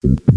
Κυρίες και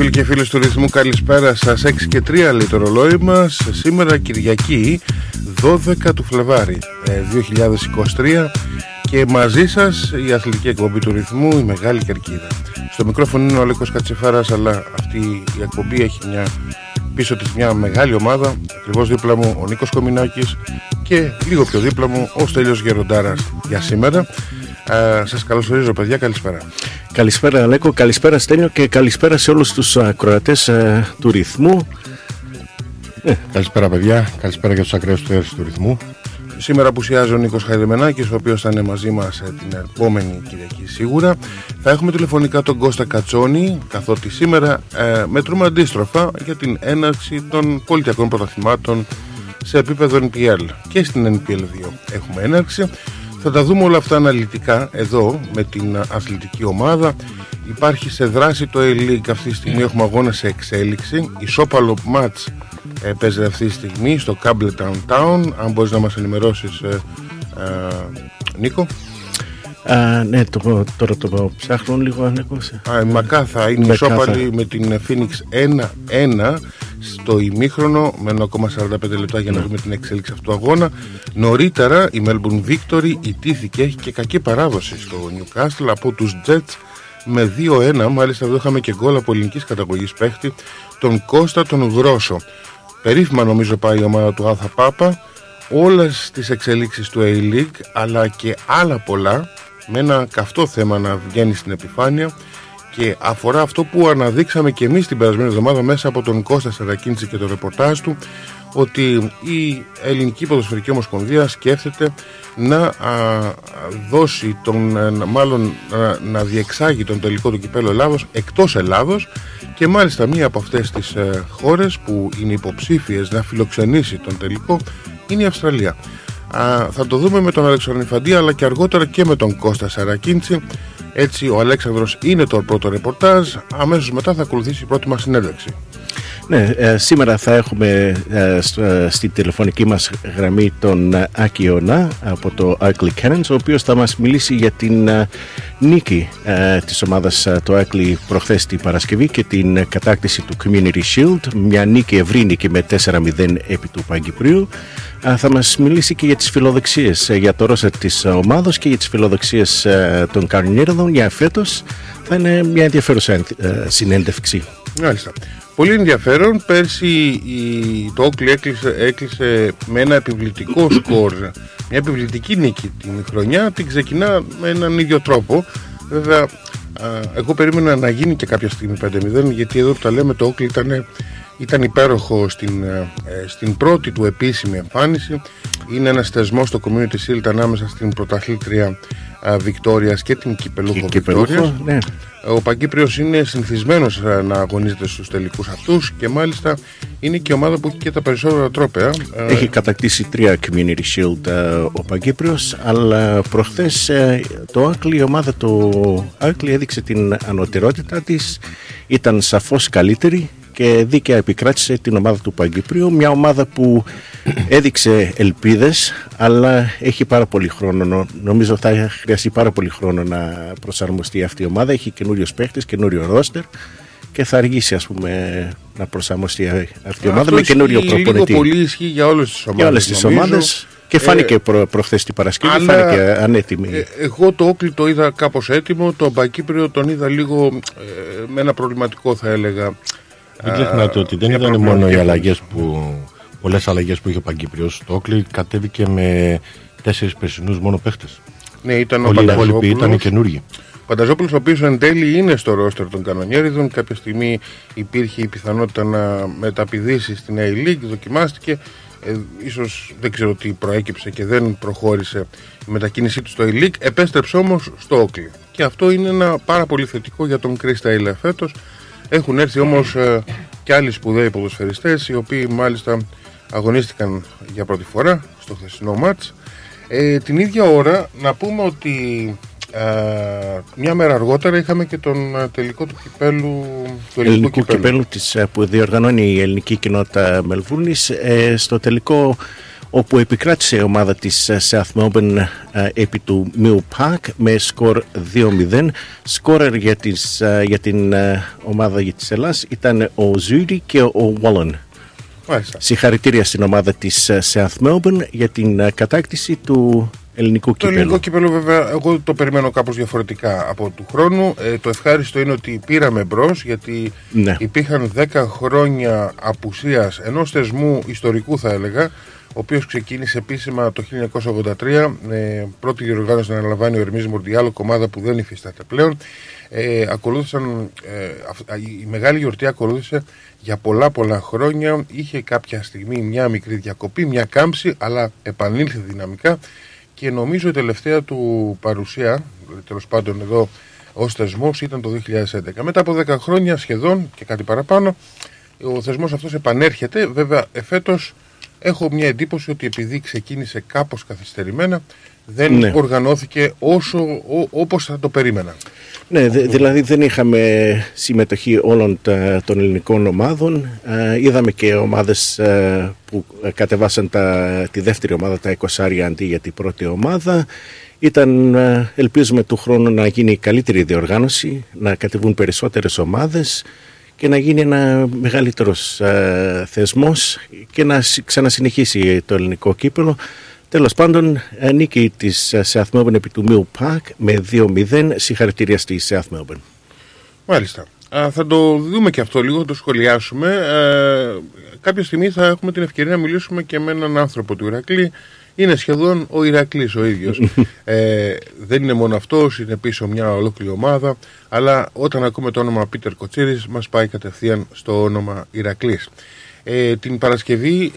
φίλοι και φίλοι του ρυθμού καλησπέρα σας. 6 και 3 λέει το ρολόι μας. Σήμερα Κυριακή 12 του Φλεβάρι 2023 ε, Και μαζί σας η αθλητική εκπομπή του ρυθμού η Μεγάλη Κερκίδα. Στο μικρόφωνο είναι ο Αλέκος Κατσεφάρας Αλλά αυτή η εκπομπή έχει μια πίσω της μια μεγάλη ομάδα. Ακριβώς δίπλα μου ο Νίκος Κομινάκης Και λίγο πιο δίπλα μου ο Στέλιος Γεροντάρας για σήμερα ε, σας καλωσορίζω παιδιά, καλησπέρα Καλησπέρα Αλέκο, καλησπέρα Στέλιο και καλησπέρα σε όλους τους ακροατές ε, του ρυθμού ε. Καλησπέρα παιδιά, καλησπέρα για τους ακραίους του του ρυθμού Σήμερα απουσιάζει ο Νίκος Χαϊδεμενάκης, ο οποίος θα είναι μαζί μας ε, την επόμενη Κυριακή σίγουρα. Θα έχουμε τηλεφωνικά τον Κώστα Κατσόνη, καθότι σήμερα ε, μετρούμε αντίστροφα για την έναρξη των πολιτιακών πρωταθλημάτων σε επίπεδο NPL. Και στην NPL 2 έχουμε έναρξη. Θα τα δούμε όλα αυτά αναλυτικά εδώ με την αθλητική ομάδα. Υπάρχει σε δράση το A-League αυτή τη στιγμή, έχουμε αγώνα σε εξέλιξη. Η Σόπαλο Match ε, παίζει αυτή τη στιγμή στο Campbelltown Town. Αν μπορείς να μας ενημερώσεις, ε, ε, Νίκο. Α, ναι, το, τώρα το ψάχνω λίγο αν Α, η Μακάθα είναι ισόπαλη με την Phoenix 1-1 στο ημίχρονο με 1,45 λεπτά για να ναι. δούμε την εξέλιξη αυτού του αγώνα. Νωρίτερα η Melbourne Victory ιτήθηκε, έχει και κακή παράδοση στο Newcastle από τους Jets με 2-1. Μάλιστα εδώ είχαμε και γκολ από ελληνικής καταγωγής παίχτη τον Κώστα τον Γρόσο. Περίφημα νομίζω πάει η ομάδα του Άθα Πάπα όλες τις εξελίξεις του A-League αλλά και άλλα πολλά με ένα καυτό θέμα να βγαίνει στην επιφάνεια και αφορά αυτό που αναδείξαμε και εμείς την περασμένη εβδομάδα μέσα από τον Κώστα Σαρακίνηση και το ρεπορτάζ του ότι η Ελληνική Ποδοσφαιρική Ομοσπονδία σκέφτεται να δώσει τον, μάλλον να διεξάγει τον τελικό του κυπέλο Ελλάδος εκτός Ελλάδος και μάλιστα μία από αυτές τις ε, χώρες που είναι υποψήφιες να φιλοξενήσει τον τελικό είναι η Αυστραλία. Θα το δούμε με τον Αλεξανδροφαντή αλλά και αργότερα και με τον Κώστα Σαρακίνηση έτσι ο Αλέξανδρος είναι το πρώτο ρεπορτάζ. Αμέσως μετά θα ακολουθήσει η πρώτη μας συνέντευξη ναι, ε, σήμερα θα έχουμε ε, ε, στη τηλεφωνική μας γραμμή τον Άκη Ιωνά από το Arkley Cannons ο οποίος θα μας μιλήσει για την νίκη της ομάδας το Arkley προχθές την Παρασκευή και την κατάκτηση του Community Shield. Μια νίκη ευρύ νίκη με 4-0 επί του Παγκυπρίου. Θα μας μιλήσει και για τις φιλοδοξίες για το ρόσα της ομάδος και για τις φιλοδοξίες των Καρνίρδων για φέτος θα είναι μια ενδιαφέρουσα συνέντευξη. Μάλιστα. Πολύ ενδιαφέρον. Πέρσι η, το Όκλι έκλεισε, έκλεισε με ένα επιβλητικό σκορ, μια επιβλητική νίκη την χρονιά. Την ξεκινά με έναν ίδιο τρόπο. Βέβαια, εγώ περίμενα να γίνει και κάποια στιγμή 5-0, γιατί εδώ που τα λέμε το Όκλι ήταν, ήταν υπέροχο στην, ε, στην πρώτη του επίσημη εμφάνιση. Είναι ένας θεσμός στο Community Shield ανάμεσα στην πρωταθλήτρια Βικτόριας και την Κυπελούχο Βικτόριας. Ναι. Ο Παγκύπριος είναι συνηθισμένος ε, να αγωνίζεται στους τελικούς αυτούς και μάλιστα είναι και η ομάδα που έχει και τα περισσότερα τρόπαια. Ε, έχει κατακτήσει τρία Community Shield ε, ο Παγκύπριος, αλλά προχθές το Άκλι, η ομάδα του Άκλι έδειξε την ανωτερότητά της. Ήταν σαφώς καλύτερη και δίκαια επικράτησε την ομάδα του Παγκύπριου. Μια ομάδα που έδειξε ελπίδες αλλά έχει πάρα πολύ χρόνο. Νομίζω θα χρειαστεί πάρα πολύ χρόνο να προσαρμοστεί αυτή η ομάδα. Έχει καινούριο παίχτες, καινούριο ρόστερ και θα αργήσει ας πούμε να προσαρμοστεί αυτή η ομάδα με καινούριο προπονητή. Λίγο πολύ ισχύει για όλες τις ομάδες. Για όλες τις ομάδες. Και φάνηκε ε, προ, προχθές την Παρασκευή, αλλά, φάνηκε ανέτοιμη. Ε, εγώ το Όκλι το είδα κάπως έτοιμο, το Μπακύπριο τον είδα λίγο ε, με ένα προβληματικό θα έλεγα. Μην ξεχνάτε ότι δεν ήταν μόνο οι αλλαγές που. Πολλές αλλαγές που είχε ο Παγκύπριος. Το Όκλι κατέβηκε με τέσσερις περσινούς μόνο παίχτες. Ναι, ήταν Όλοι ο υπόλοιποι ήταν καινούργοι. Ο Πανταζόπουλος, ο οποίος εν τέλει είναι στο ρόστερ των κανονιέριδων, κάποια στιγμή υπήρχε η πιθανότητα να μεταπηδήσει στην A-League, δοκιμάστηκε. Ε, ίσως δεν ξέρω τι προέκυψε και δεν προχώρησε η μετακίνησή του στο A-League. Επέστρεψε όμως στο Όκλι. Και αυτό είναι ένα πάρα πολύ θετικό για τον Κρίστα Ιλε έχουν έρθει όμως ε, και άλλοι σπουδαίοι ποδοσφαιριστές οι οποίοι μάλιστα αγωνίστηκαν για πρώτη φορά στο χθεσινό μάτς. Ε, την ίδια ώρα να πούμε ότι ε, μια μέρα αργότερα είχαμε και τον ε, τελικό του κυπέλου του ελληνικού, κυπέλου, κυπέλου της, που διοργανώνει η ελληνική κοινότητα Μελβούνης στο τελικό όπου επικράτησε η ομάδα της South Melbourne επί του Mill Park με σκορ 2-0. Σκόρερ για, για την ομάδα της Ελλάς ήταν ο Ζούρι και ο Wallen. Συγχαρητήρια στην ομάδα της South Melbourne για την κατάκτηση του ελληνικού κύπελου. Το ελληνικό κύπελο βέβαια εγώ το περιμένω κάπως διαφορετικά από του χρόνου. Ε, το ευχάριστο είναι ότι πήραμε μπρος γιατί ναι. υπήρχαν 10 χρόνια απουσίας ενός θεσμού ιστορικού θα έλεγα ο οποίος ξεκίνησε επίσημα το 1983, ε, πρώτη διοργάνωση να αναλαμβάνει ο Ερμής Μορδιάλο, κομμάδα που δεν υφίσταται πλέον. Ε, ακολούθησαν, ε, η μεγάλη γιορτή ακολούθησε για πολλά πολλά χρόνια, είχε κάποια στιγμή μια μικρή διακοπή, μια κάμψη, αλλά επανήλθε δυναμικά και νομίζω η τελευταία του παρουσία, τέλος πάντων εδώ ως θεσμός ήταν το 2011. Μετά από 10 χρόνια σχεδόν και κάτι παραπάνω, ο θεσμός αυτός επανέρχεται, βέβαια εφέτος έχω μια εντύπωση ότι επειδή ξεκίνησε κάπως καθυστερημένα δεν ναι. οργανώθηκε όσο ό, όπως θα το περίμενα. Ναι, δηλαδή δεν είχαμε συμμετοχή όλων των ελληνικών ομάδων. Ε, είδαμε και ομάδες ε, που κατεβάσαν τα, τη δεύτερη ομάδα, τα 20 αντί για την πρώτη ομάδα. Ήταν, ε, ελπίζουμε του χρόνου να γίνει καλύτερη διοργάνωση, να κατεβούν περισσότερες ομάδες και να γίνει ένα μεγαλύτερος ε, θεσμός και να ξανασυνεχίσει το ελληνικό κύπελο. Τέλος πάντων, ε, νίκη της ε, South Melbourne επί του Mill Park με 2-0. Συγχαρητήρια στη South Melbourne. Μάλιστα. Α, θα το δούμε και αυτό λίγο, θα το σχολιάσουμε. Ε, κάποια στιγμή θα έχουμε την ευκαιρία να μιλήσουμε και με έναν άνθρωπο του Ηρακλή είναι σχεδόν ο Ηρακλής ο ίδιος. ε, δεν είναι μόνο αυτός, είναι πίσω μια ολόκληρη ομάδα, αλλά όταν ακούμε το όνομα Πίτερ Κοτσίρης μας πάει κατευθείαν στο όνομα Ηρακλής. Ε, την Παρασκευή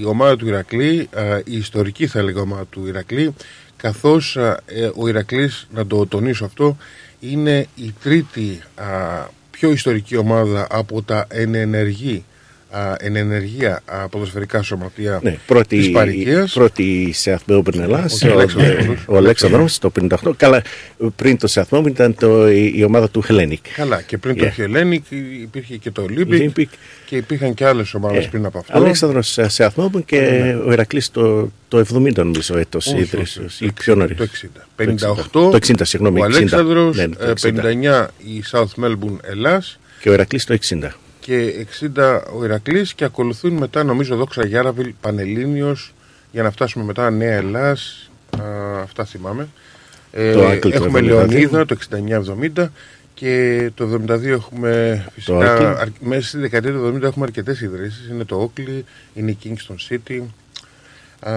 η ομάδα του Ηρακλή, η ιστορική θα έλεγα ομάδα του Ηρακλή, καθώς ε, ο Ηρακλής, να το τονίσω αυτό, είναι η τρίτη πιο ιστορική ομάδα από τα ενενεργή εν ενεργεία ποδοσφαιρικά σωματεία ναι, πρώτη, της Παρικίας. Πρώτη σε Αθμέομπριν Ελλάς, ο, Αλέξανδρος το 58. Καλά, πριν το σε ήταν το, η, ομάδα του Hellenic. Καλά, και πριν yeah. το Hellenic υπήρχε και το Olympic, Olympic. και υπήρχαν και άλλες ομάδες yeah. πριν από αυτό. Αλέξανδρος σε Αθμέομπριν και yeah. Ναι. ο Ηρακλής το, το 70 νομίζω έτος ίδρυσης, ή πιο νωρίς. Το 60. 58, το 60, συγγνώμη, ο Αλέξανδρος, ναι, 59 η South Melbourne Ελλάς και ο Ηρακλής το 60 και 60 ο Ηρακλής και ακολουθούν μετά νομίζω Δόξα Γιάραβιλ, Πανελλήνιος για να φτάσουμε μετά Νέα Ελλάς, α, αυτά θυμάμαι. Ε, έχουμε Λεωνίδα το 69-70 και το 72 έχουμε φυσικά, μέσα στη δεκαετία του 70 έχουμε αρκετές ιδρύσεις, είναι το Όκλι, είναι η Kingston City α,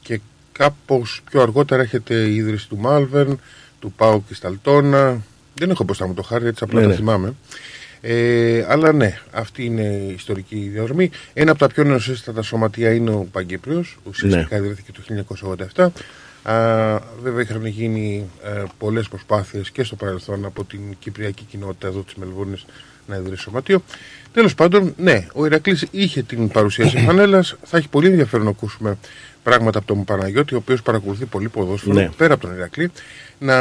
και κάπως πιο αργότερα έχετε η ίδρυση του Μάλβερν, του Πάου και Σταλτόνα, δεν έχω μπροστά μου το χάρτη, έτσι απλά ναι, τα ναι. Θυμάμαι. Ε, αλλά ναι, αυτή είναι η ιστορική διαδρομή. Ένα από τα πιο νεοσύστατα σωματεία είναι ο Παγκύπριος, ουσιαστικά ναι. ιδρύθηκε το 1987. Α, βέβαια είχαν γίνει ε, πολλές προσπάθειες και στο παρελθόν από την Κυπριακή κοινότητα εδώ της Μελβούρνης να ιδρύσει σωματείο. Τέλος πάντων, ναι, ο Ηρακλής είχε την παρουσίαση φανέλας. Θα έχει πολύ ενδιαφέρον να ακούσουμε πράγματα από τον Παναγιώτη, ο οποίος παρακολουθεί πολύ ποδόσφαιρο Ναι. πέρα από τον Ηρακλή. Να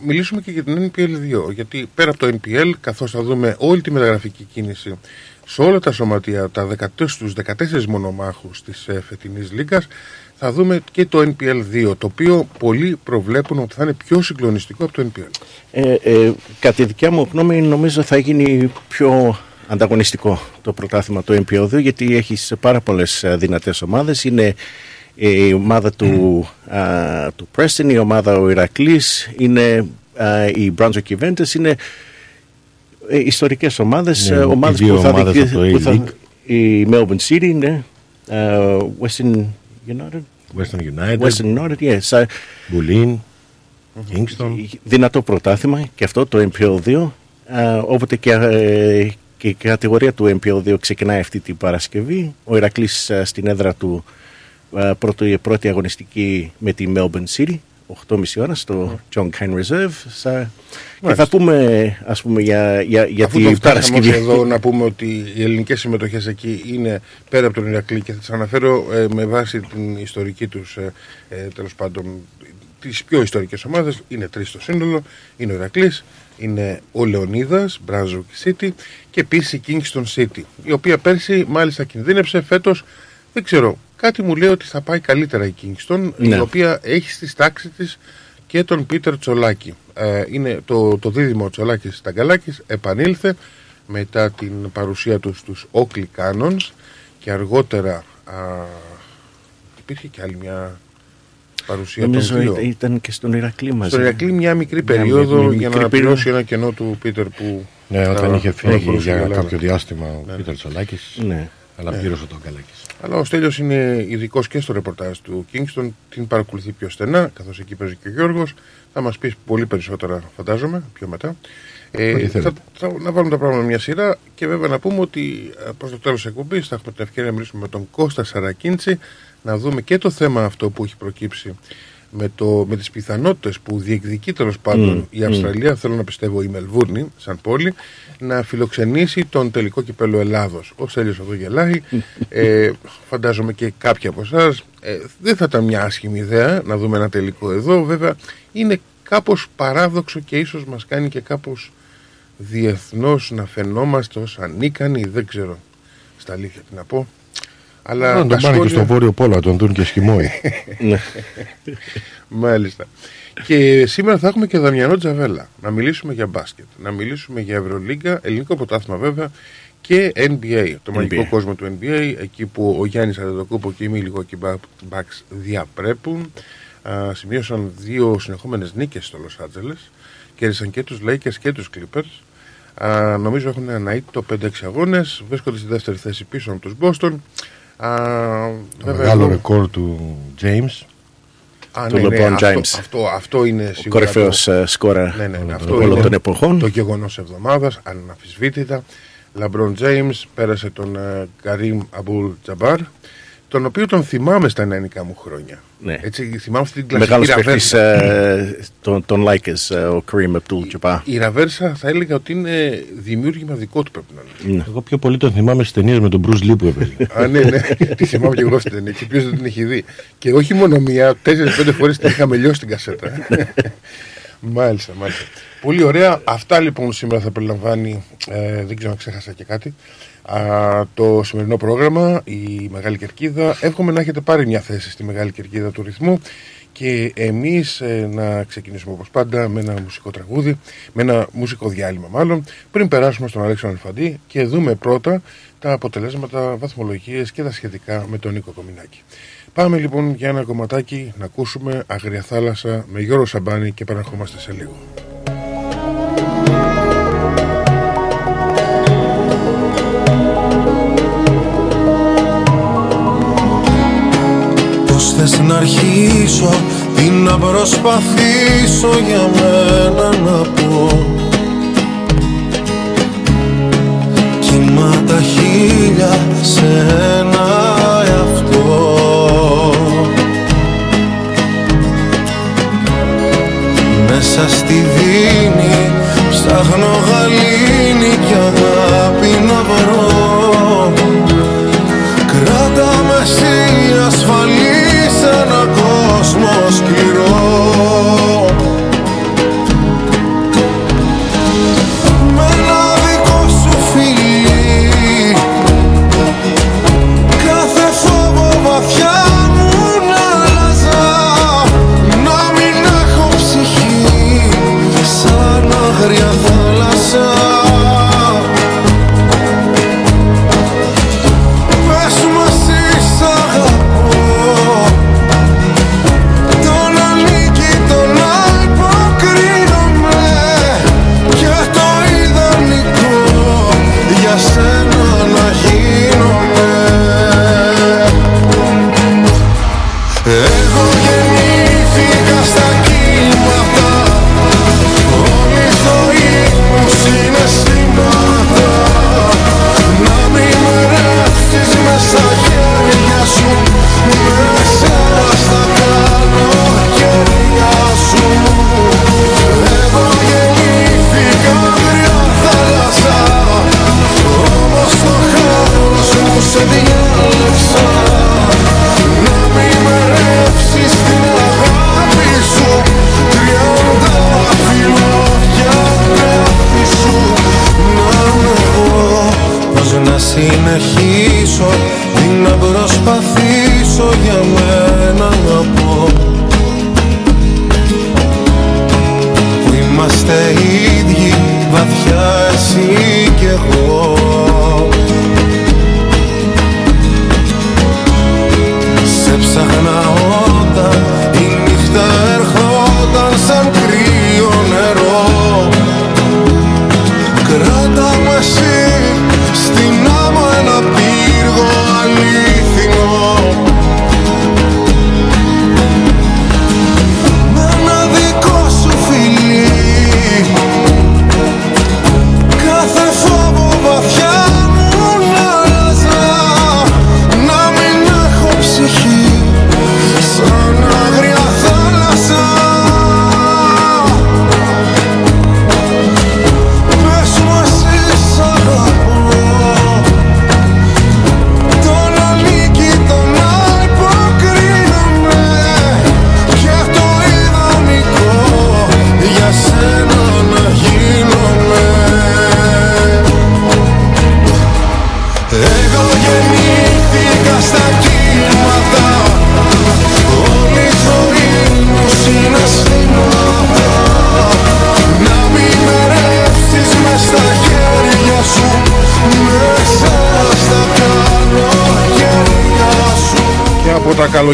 μιλήσουμε και για την NPL 2, γιατί πέρα από το NPL, καθώς θα δούμε όλη τη μεταγραφική κίνηση σε όλα τα σωματεία, τα 14, στους 14 μονομάχους της ε, φετινής λίγκας, θα δούμε και το NPL 2, το οποίο πολλοί προβλέπουν ότι θα είναι πιο συγκλονιστικό από το NPL. Ε, ε, κατά τη δικιά μου γνώμη νομίζω θα γίνει πιο ανταγωνιστικό το πρωτάθλημα του MPO2 γιατί έχεις πάρα πολλές ε, δυνατές ομάδες. Είναι η ομάδα του, α, του Preston, η ομάδα ο Ηρακλής, είναι α, η Brunswick Juventus, είναι ε, ιστορικές ομάδες, Ναι, ε, οι ομάδες δύο που θα, ομάδες διεκδι- από το που θα- A-League. η Melbourne City, ναι, ε, Western United, Western United, Western United, yeah, sa- Bulleen, Kingston. δυνατό πρωτάθλημα και αυτό το MPO2 α, όποτε και, ε, και η κατηγορία του MPO2 ξεκινάει αυτή την Παρασκευή ο Ηρακλής α, στην έδρα του α, πρώτο, η πρώτη αγωνιστική με τη Melbourne City 8.30 ώρα στο John Cain Reserve. Σα- και θα πούμε ας πούμε για, για, για Αφού την το φτάσαμε ως Παρασκευή εδώ να πούμε ότι οι ελληνικές συμμετοχές εκεί είναι πέρα από τον Ηρακλή και θα τις αναφέρω ε, με βάση την ιστορική τους ε, ε, τέλος πάντων τις πιο ιστορικές ομάδες. Είναι τρεις στο σύνολο. Είναι ο Ηρακλής, είναι ο Λεωνίδας, Brunswick City και επίσης η Kingston City η οποία πέρσι μάλιστα κινδύνεψε φέτος δεν ξέρω, κάτι μου λέει ότι θα πάει καλύτερα η Kingston Ναι. η οποία έχει στη στάξη της και τον Πίτερ Τσολάκη. Ε, είναι το, το δίδυμο Τσολάκης Ταγκαλάκης επανήλθε μετά την παρουσία του στους Oakley Cannons και αργότερα α, υπήρχε και άλλη μια παρουσία νομίζω των δύο. ήταν- ήταν και στον Ηρακλή μαζί Στον Ηρακλή μια μικρή Μια περίοδο μικρή για να περίοδο. πληρώσει ένα κενό του Πίτερ που Ναι, όταν α, είχε φύγει προχωρούσε για η Ελλάδα. κάποιο διάστημα ο Πίτερ Τσολάκης, ναι. αλλά πλήρωσε τον Καλάκης. Αλλά ο Στέλιος είναι ειδικός και στο ρεπορτάζ του Kingston, την παρακολουθεί πιο στενά, καθώς εκεί παίζει και ο Γιώργος. Θα μας πεις πολύ περισσότερα, φαντάζομαι, πιο μετά. Ε, Ό,τι θα, θέλετε. θα, να βάλουμε τα πράγματα μια σειρά και βέβαια να πούμε ότι ε, προς το τέλος της εκπομπής θα έχουμε την ευκαιρία να μιλήσουμε με τον Κώστα Σαρακίντσι, να δούμε και το θέμα αυτό που έχει προκύψει με, το, με τις πιθανότητες που διεκδικεί τέλος πάντων η Αυστραλία, θέλω να πιστεύω η Μελβούρνη, σαν πόλη, να φιλοξενήσει τον τελικό κυπέλο Ελλάδος. Ο Στέλιος εδώ γελάει, ε, φαντάζομαι και κάποιοι από εσάς. Ε, δεν θα ήταν μια άσχημη ιδέα να δούμε ένα τελικό εδώ. Βέβαια είναι κάπως παράδοξο και ίσως μας κάνει και κάπως διεθνώς να φαινόμαστε ως ανίκανοι, δεν ξέρω στα αλήθεια τι να πω. Αλλά Να τον τα πάνε και σχόλια- στο Βόρειο Πόλο, να τον δουν και σχημόι. ναι. Μάλιστα. Και σήμερα θα έχουμε και Δαμιανό Τζαβέλα. Να μιλήσουμε για μπάσκετ, να μιλήσουμε για Ευρωλίγκα, ελληνικό πρωτάθλημα βέβαια και NBA, το μαγικό κόσμο του NBA, εκεί που ο Γιάννης Αντετοκούπο και οι Milwaukee Bucks διαπρέπουν. Α, σημείωσαν δύο συνεχόμενες νίκες στο Los Angeles. Κέρδισαν και τους Lakers και τους Clippers. Α, νομίζω έχουν ένα αήττητο 5-6 αγώνες. Βρίσκονται στη δεύτερη θέση πίσω από τους Boston. Α, Το βέβαια, μεγάλο εδώ- ρεκόρ του James. Α, του ναι, ναι, LeBron αυτό, James. Αυτό, αυτό είναι ο σίγουρα. κορυφαίος το- ε, σκόρερ Ναι, ναι, ναι, αυτό όλων είναι των εποχών Το γεγονός εβδομάδας, αναμφισβήτητα. LeBron James πέρασε τον ε, Καρύμ Αμπούλ Τζαμπάρ, τον οποίο τον θυμάμαι στα νεανικά μου χρόνια. Ναι. Έτσι, θυμάμαι αυτή την κλασική Μεγάλος παίκτης ραβέρσα. ε, των, των Lakers, ε, ο Kareem Abdul-Jabbar. Η ραβέρσα θα έλεγα ότι είναι δημιούργημα δικό του πρέπει να είναι. Ναι. Εγώ πιο πολύ τον θυμάμαι στις ταινίες με τον Bruce Lee που έπαιζε. Α, ναι, ναι. τη θυμάμαι και εγώ στην ταινία. Και ποιος δεν την έχει δει. Και όχι μόνο μία, τέσσερι-πέντε φορές την είχαμε λιώσει την κασέτα. μάλιστα, μάλιστα. Πολύ ωραία. Αυτά λοιπόν σήμερα θα περιλαμβάνει. Ε, δεν ξέρω αν ξέχασα και κάτι. Α, το σημερινό πρόγραμμα, η Μεγάλη Κερκίδα. Εύχομαι να έχετε πάρει μια θέση στη Μεγάλη Κερκίδα του ρυθμού και εμείς ε, να ξεκινήσουμε όπως πάντα με ένα μουσικό τραγούδι, με ένα μουσικό διάλειμμα μάλλον, πριν περάσουμε στον Αλέξανδρο Αλφαντή και δούμε πρώτα τα αποτελέσματα, βαθμολογίες και τα σχετικά με τον Νίκο Κομινάκη. Πάμε λοιπόν για ένα κομματάκι να ακούσουμε Αγρία Θάλασσα με Γιώργο Σαμπάνη και επαναρχόμαστε σε λίγο. Θες να αρχίσω, τι να προσπαθήσω για μένα να πω. Κύμα τα χίλια σε ένα εαυτό. Μέσα στη δίνη Ψάχνω γαλήνη και αγάπη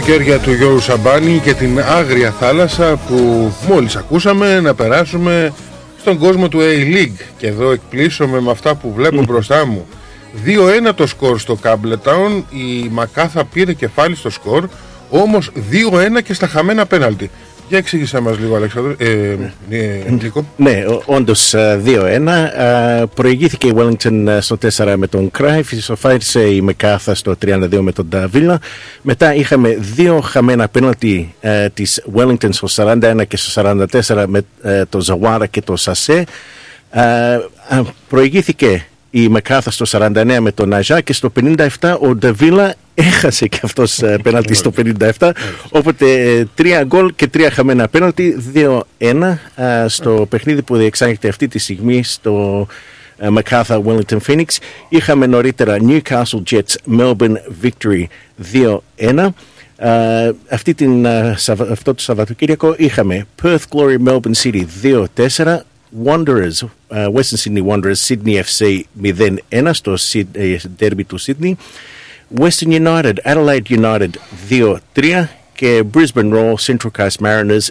καλοκαίρια του Γιώργου Σαμπάνη και την άγρια θάλασσα που μόλις ακούσαμε να περάσουμε στον κόσμο του A-League και εδώ εκπλήσωμαι με αυτά που βλέπω μπροστά μου 2-1 το σκορ στο Campbelltown η Μακάθα πήρε κεφάλι στο σκορ όμως 2-1 και στα χαμένα πέναλτι για εξήγησέ μας λίγο Αλέξανδρο ε, ε, Νίκο Ναι, όντως 2-1. ε, Προηγήθηκε η Wellington ε, στο 4 με τον Κράιφ, ισοφάρισε η Μεκάθα στο 32 με τον Νταβίλα. Μετά είχαμε δύο χαμένα πέναλτι ε, της Wellington στο 41 και στο 44 με ε, το Ζαουάρα και το Σασέ. Ε, α, προηγήθηκε η Μεκάθα στο 49 με τον Ναζά και στο 57 ο Νταβίλα έχασε και αυτός ε, πέναλτι στο 57 οπότε ε, τρία γκολ και τρία χαμένα πέναλτι. 2-1 ε, στο παιχνίδι που διεξάγεται αυτή τη στιγμή στο ε, Macarthur Wellington Phoenix. Είχαμε νωρίτερα Newcastle Jets Melbourne Victory 2-1 ε, αυτή την, ε, Σαββα- αυτό το Σαββατοκύριακο είχαμε Perth Glory Melbourne City 2-4 Wanderers, ε, Western Sydney Wanderers, Sydney FC 0-1 στο Syd- ε, derby του Sydney. Western United, Adelaide United 2-3 και Brisbane Roar, Central Coast Mariners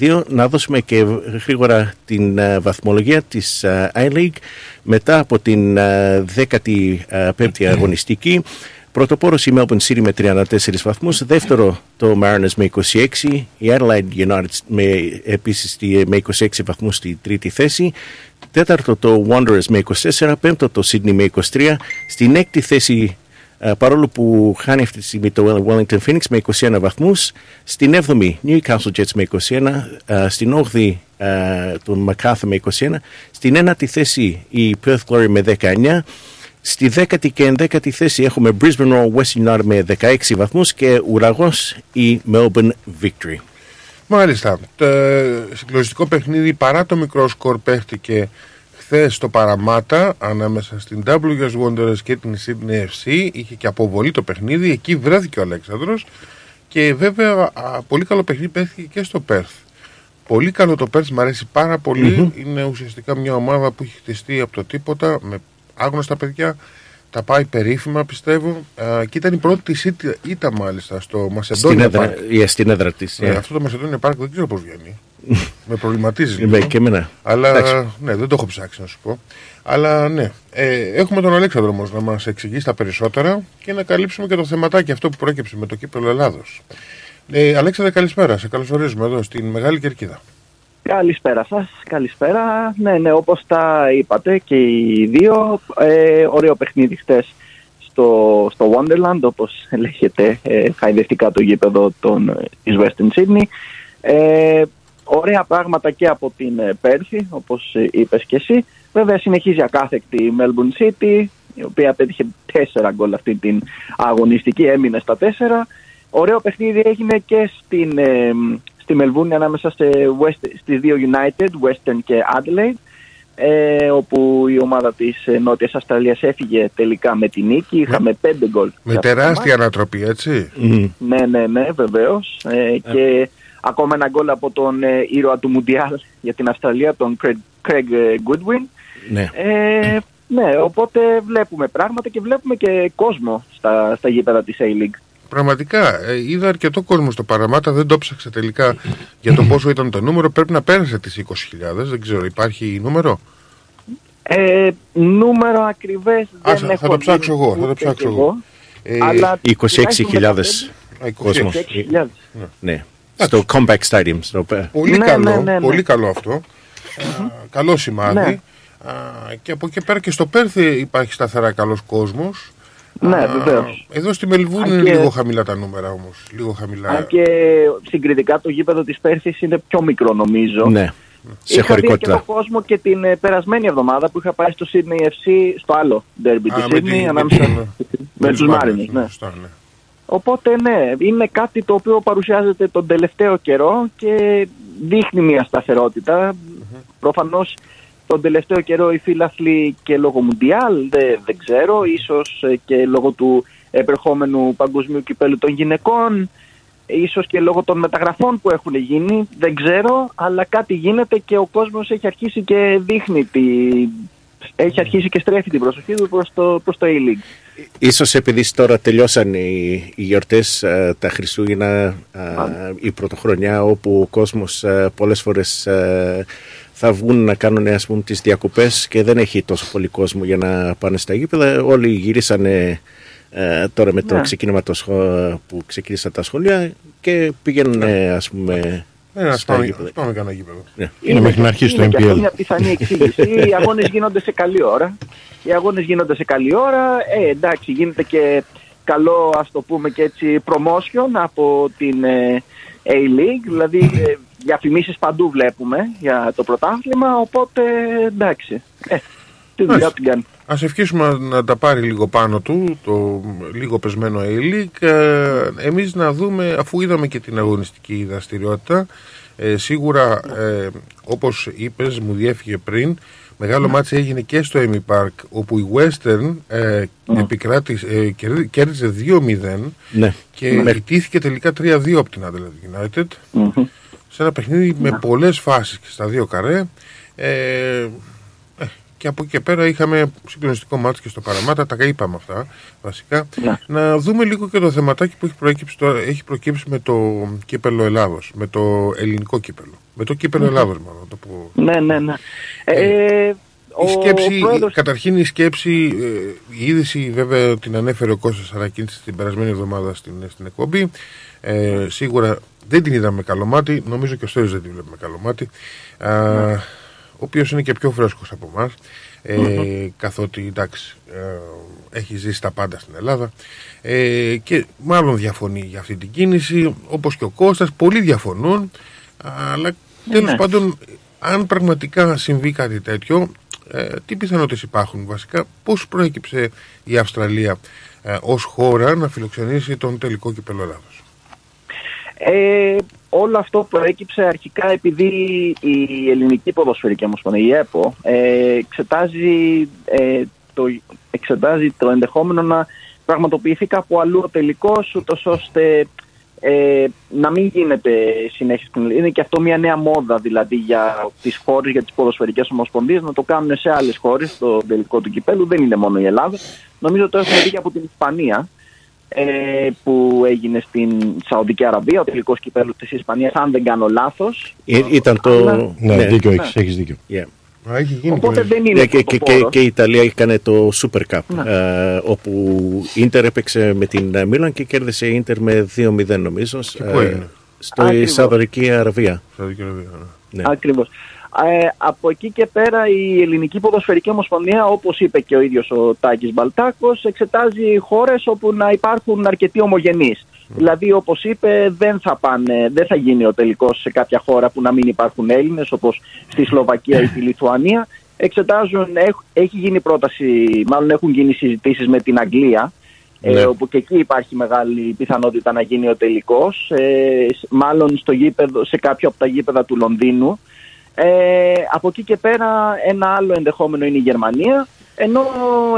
1-2. Να δώσουμε και γρήγορα την ε, βαθμολογία της ε, I-League μετά από την ε, 15η αγωνιστική. Πρωτοπόρο η Melbourne City με 34 βαθμούς, δεύτερο το Mariners με 26, η Adelaide United με, επίσης στη- με 26 βαθμούς στη τρίτη θέση, τέταρτο το Wanderers με 24, πέμπτο το Sydney με 23, στην έκτη θέση παρόλο που χάνει αυτή τη στιγμή το Wellington Phoenix με 21 βαθμούς στην 7η Newcastle Jets με 21 στην 8η τον MacArthur με 21 στην 1η θέση η Perth Glory με 19 Στη 10η και 11η θέση έχουμε Brisbane Roar West United με 16 βαθμούς και ουραγός η Melbourne Victory. Μάλιστα. Το συγκλονιστικό παιχνίδι παρά το μικρό σκορ παίχτηκε χθες στο Παραμάτα ανάμεσα στην WS Wanderers και την Sydney FC. Είχε και αποβολή το παιχνίδι. Εκεί βρέθηκε ο Αλέξανδρος και βέβαια πολύ καλό παιχνίδι παίχτηκε και στο Perth. Πολύ καλό το Perth, μου αρέσει πάρα Είναι ουσιαστικά μια ομάδα που έχει χτιστεί από το τίποτα με άγνωστα παιδιά. Τα πάει περίφημα πιστεύω. Ε, και ήταν η πρώτη της ήττα μάλιστα στο Μασεντόνια Στην έδρα, στην έδρα της. Ναι, αυτό το Μασεντόνια Πάρκ δεν ξέρω πώς βγαίνει. με προβληματίζεις. Είμαι και εμένα. Αλλά ναι, δεν το έχω ψάξει να σου πω. Αλλά ναι, ε, έχουμε τον Αλέξανδρο όμως να μας εξηγήσει τα περισσότερα και να καλύψουμε και το θεματάκι αυτό που προέκυψε με το κύπελο Ελλάδος. Ε, Αλέξανδρε, καλησπέρα. Σε καλωσορίζουμε εδώ στην Μεγάλη Κερκίδα. Καλησπέρα σας, καλησπέρα. Ναι, ναι, όπως τα είπατε και οι δύο, ε, ωραίο παιχνίδι χτες στο, στο Wonderland, όπως λέγεται ε, χαϊδευτικά το γήπεδο των, ε, της Western Sydney. Ε, ωραία πράγματα και από την ε, Πέρθη, όπως είπες και εσύ. Βέβαια συνεχίζει ακάθεκτη η Melbourne City, η οποία πέτυχε τέσσερα γκολ αυτή την αγωνιστική, έμεινε στα τέσσερα. Ωραίο παιχνίδι έγινε και στην, στη Μελβούνη ανάμεσα σε West, στις δύο United, Western και Adelaide ε, όπου η ομάδα της ε, Νότιας Αυστραλίας έφυγε τελικά με την νίκη, είχαμε πέντε γκολ. Με τεράστια ανατροπή, έτσι. Ναι, ναι, ναι, βεβαίως. Ε, ε, και ακόμα ένα γκολ από τον ε, ήρωα του Μουντιάλ για την Αυστραλία, τον Craig, Craig Goodwin. Ναι. Ε, ναι, οπότε βλέπουμε πράγματα και βλέπουμε και κόσμο στα, στα γήπεδα της A-League. Πραγματικά, ε, είδα αρκετό κόσμο στο Παραμάτα, δεν το ψάξα τελικά για το πόσο ήταν το νούμερο. Πρέπει να πέρασε τις 20.000, δεν ξέρω, υπάρχει νούμερο; Ε, νούμερο ακριβές δεν έχω Θα το ψάξω εγώ, θα το ψάξω εγώ. Ε, 26.000 κόσμος. Ναι. Στο Comeback Stadium. Στο... Πολύ, ναι, καλό, ναι, ναι, ναι. πολύ καλό αυτό. καλό σημάδι. και από εκεί πέρα και στο Πέρθι υπάρχει σταθερά καλός κόσμος. Ναι, βεβαίως. Εδώ στη Μελβούρνη είναι λίγο χαμηλά τα νούμερα όμως. Λίγο χαμηλά. Αν και συγκριτικά το γήπεδο της Πέρθης είναι πιο μικρό νομίζω. Ναι. Σε είχα δει και τον κόσμο και την ε, περασμένη εβδομάδα που είχα πάει στο Sydney FC στο άλλο derby του Sydney ανάμεσα με, με τους Μάρινου. Ναι. ναι. Οπότε ναι, είναι κάτι το οποίο παρουσιάζεται τον τελευταίο καιρό και δείχνει μια σταθερότητα. Mm-hmm. Προφανώς τον τελευταίο καιρό οι φίλαθλοι και λόγω Μουντιάλ, δεν, δεν ξέρω, ίσως ε, και λόγω του επερχόμενου παγκοσμίου κυπέλου των γυναικών, ίσως και λόγω των μεταγραφών που έχουν γίνει, δεν ξέρω, αλλά κάτι γίνεται και ο κόσμος έχει αρχίσει και δείχνει τη, έχει αρχίσει και στρέφει την προσοχή του προς το, προς το E-League. Ίσως επειδή τώρα τελειώσαν οι, οι γιορτές, ε, τα Χριστούγεννα, ε, η πρωτοχρονιά όπου ο κόσμος πολλές φορές θα βγουν να κάνουν ας πούμε, τις διακοπές και δεν έχει τόσο πολύ κόσμο για να πάνε στα γήπεδα. Όλοι γυρίσανε ε, τώρα με το ναι. ξεκίνημα το που ξεκίνησαν τα σχολεία και πήγαιναν ναι. ας πούμε ναι, ας πάμε, γήπεδα. πάμε κανένα γήπεδο. Ναι. Είναι, μέχρι να αρχίσει το MPL. Είναι μια πιθανή εξήγηση. Οι αγώνες γίνονται σε καλή ώρα. Οι αγώνες γίνονται σε καλή ώρα. Ε, εντάξει, γίνεται και καλό, ας το πούμε και έτσι, promotion από την ε, A-League. Δηλαδή, ε, διαφημίσεις παντού βλέπουμε για το πρωτάθλημα, οπότε εντάξει. Ε, τι δουλειά την κάνει. Ας ευχήσουμε να τα πάρει λίγο πάνω του, το λίγο πεσμένο A-League. Ε, εμείς να δούμε, αφού είδαμε και την αγωνιστική δραστηριότητα, ε, σίγουρα ε, όπως είπες, μου διέφυγε πριν, Μεγάλο ναι. έγινε και στο Amy Park όπου η Western ε, ναι. επικράτησε, ε, κέρδισε 2-0 ναι. και ναι. τελικά 3-2 από την Adelaide United σε ένα παιχνίδι με πολλές φάσεις και στα δύο καρέ. Ε, ε, και από εκεί και πέρα είχαμε συγκλονιστικό μάτι και στο Παραμάτα, τα είπαμε αυτά βασικά. Ναι. Να δούμε λίγο και το θεματάκι που έχει προκύψει, τώρα, έχει προκύψει με το κύπελο Ελλάδος, με το ελληνικό κύπελο. Με το κύπελο Ελλάδος, μάλλον. Το που... Ναι, ναι, ναι. Ε, ε η σκέψη, πρόεδρος... καταρχήν η σκέψη, ε, η είδηση βέβαια την ανέφερε ο Κώστας Αρακίνης την περασμένη εβδομάδα στην, στην εκπομπή. Ε, σίγουρα δεν την είδαμε με καλό μάτι. Νομίζω και ο Στέλιος δεν την βλέπει με καλό μάτι. Α, ναι. Ο οποίος είναι και πιο φρέσκος από εμάς. ε, καθότι εντάξει ε, έχει ζήσει τα πάντα στην Ελλάδα ε, και μάλλον διαφωνεί για αυτή την κίνηση όπως και ο Κώστας, πολλοί διαφωνούν αλλά τέλος Ναι. πάντων αν πραγματικά συμβεί κάτι τέτοιο ε, τι πιθανότητες υπάρχουν βασικά πώς προέκυψε η Αυστραλία ε, ως χώρα να φιλοξενήσει τον τελικό κυπέλο Ελλάδος Ε, όλο αυτό προέκυψε αρχικά επειδή η Ελληνική Ποδοσφαιρική Ομοσπονδία, η ΕΠΟ, ε, εξετάζει, ε, το, εξετάζει το ενδεχόμενο να πραγματοποιηθεί κάπου αλλού ο τελικός, ούτως ώστε ε, να μην γίνεται συνέχεια στην Ελλάδα. Είναι και αυτό μια νέα μόδα δηλαδή για τις χώρες, για τις ποδοσφαιρικές ομοσπονδίες να το κάνουν σε άλλες χώρες το τελικό του κυπέλου. Δεν είναι μόνο η Ελλάδα. Νομίζω το έχουμε δει και από την Ισπανία ε, που έγινε στην Σαουδική Αραβία, ο τελικός κυπέλου της Ισπανίας, αν δεν κάνω λάθος. Ή- Ήταν το. Αλλά- Ναι, δίκιο έχεις, έχεις δίκιο. Yeah. Α, έχει γίνει Οπότε το- δεν είναι Ναι, και, και, και, πρωτοπόρος. και η Ιταλία έκανε το Super Cup Ναι. ε, όπου η Ίντερ έπαιξε με την ε, Μίλαν και κέρδισε η Ίντερ με 2-0 νομίζω Και πού έγινε; στο Ακριβώς. Σαουδική Αραβία. Σαουδική Αραβία, ναι. Ναι. Ακριβώς. Ε, από εκεί και πέρα η Ελληνική Ποδοσφαιρική Ομοσπονδία, όπως είπε και ο ίδιος ο Τάκης Μπαλτάκος, εξετάζει χώρες όπου να υπάρχουν αρκετοί ομογενείς. Δηλαδή, όπως είπε, δεν θα, πάνε, δεν θα γίνει ο τελικός σε κάποια χώρα που να μην υπάρχουν Έλληνες, όπως στη Σλοβακία ή τη Λιθουανία. Εξετάζουν, έχ- έχει γίνει πρόταση, μάλλον έχουν γίνει συζητήσεις με την Αγγλία, Ναι. ε, όπου και εκεί υπάρχει μεγάλη πιθανότητα να γίνει ο τελικός, ε, σ- μάλλον στο γήπεδο, σε κάποιο από τα γήπεδα του Λονδίνου. Ε, από εκεί και πέρα ένα άλλο ενδεχόμενο είναι η Γερμανία, ενώ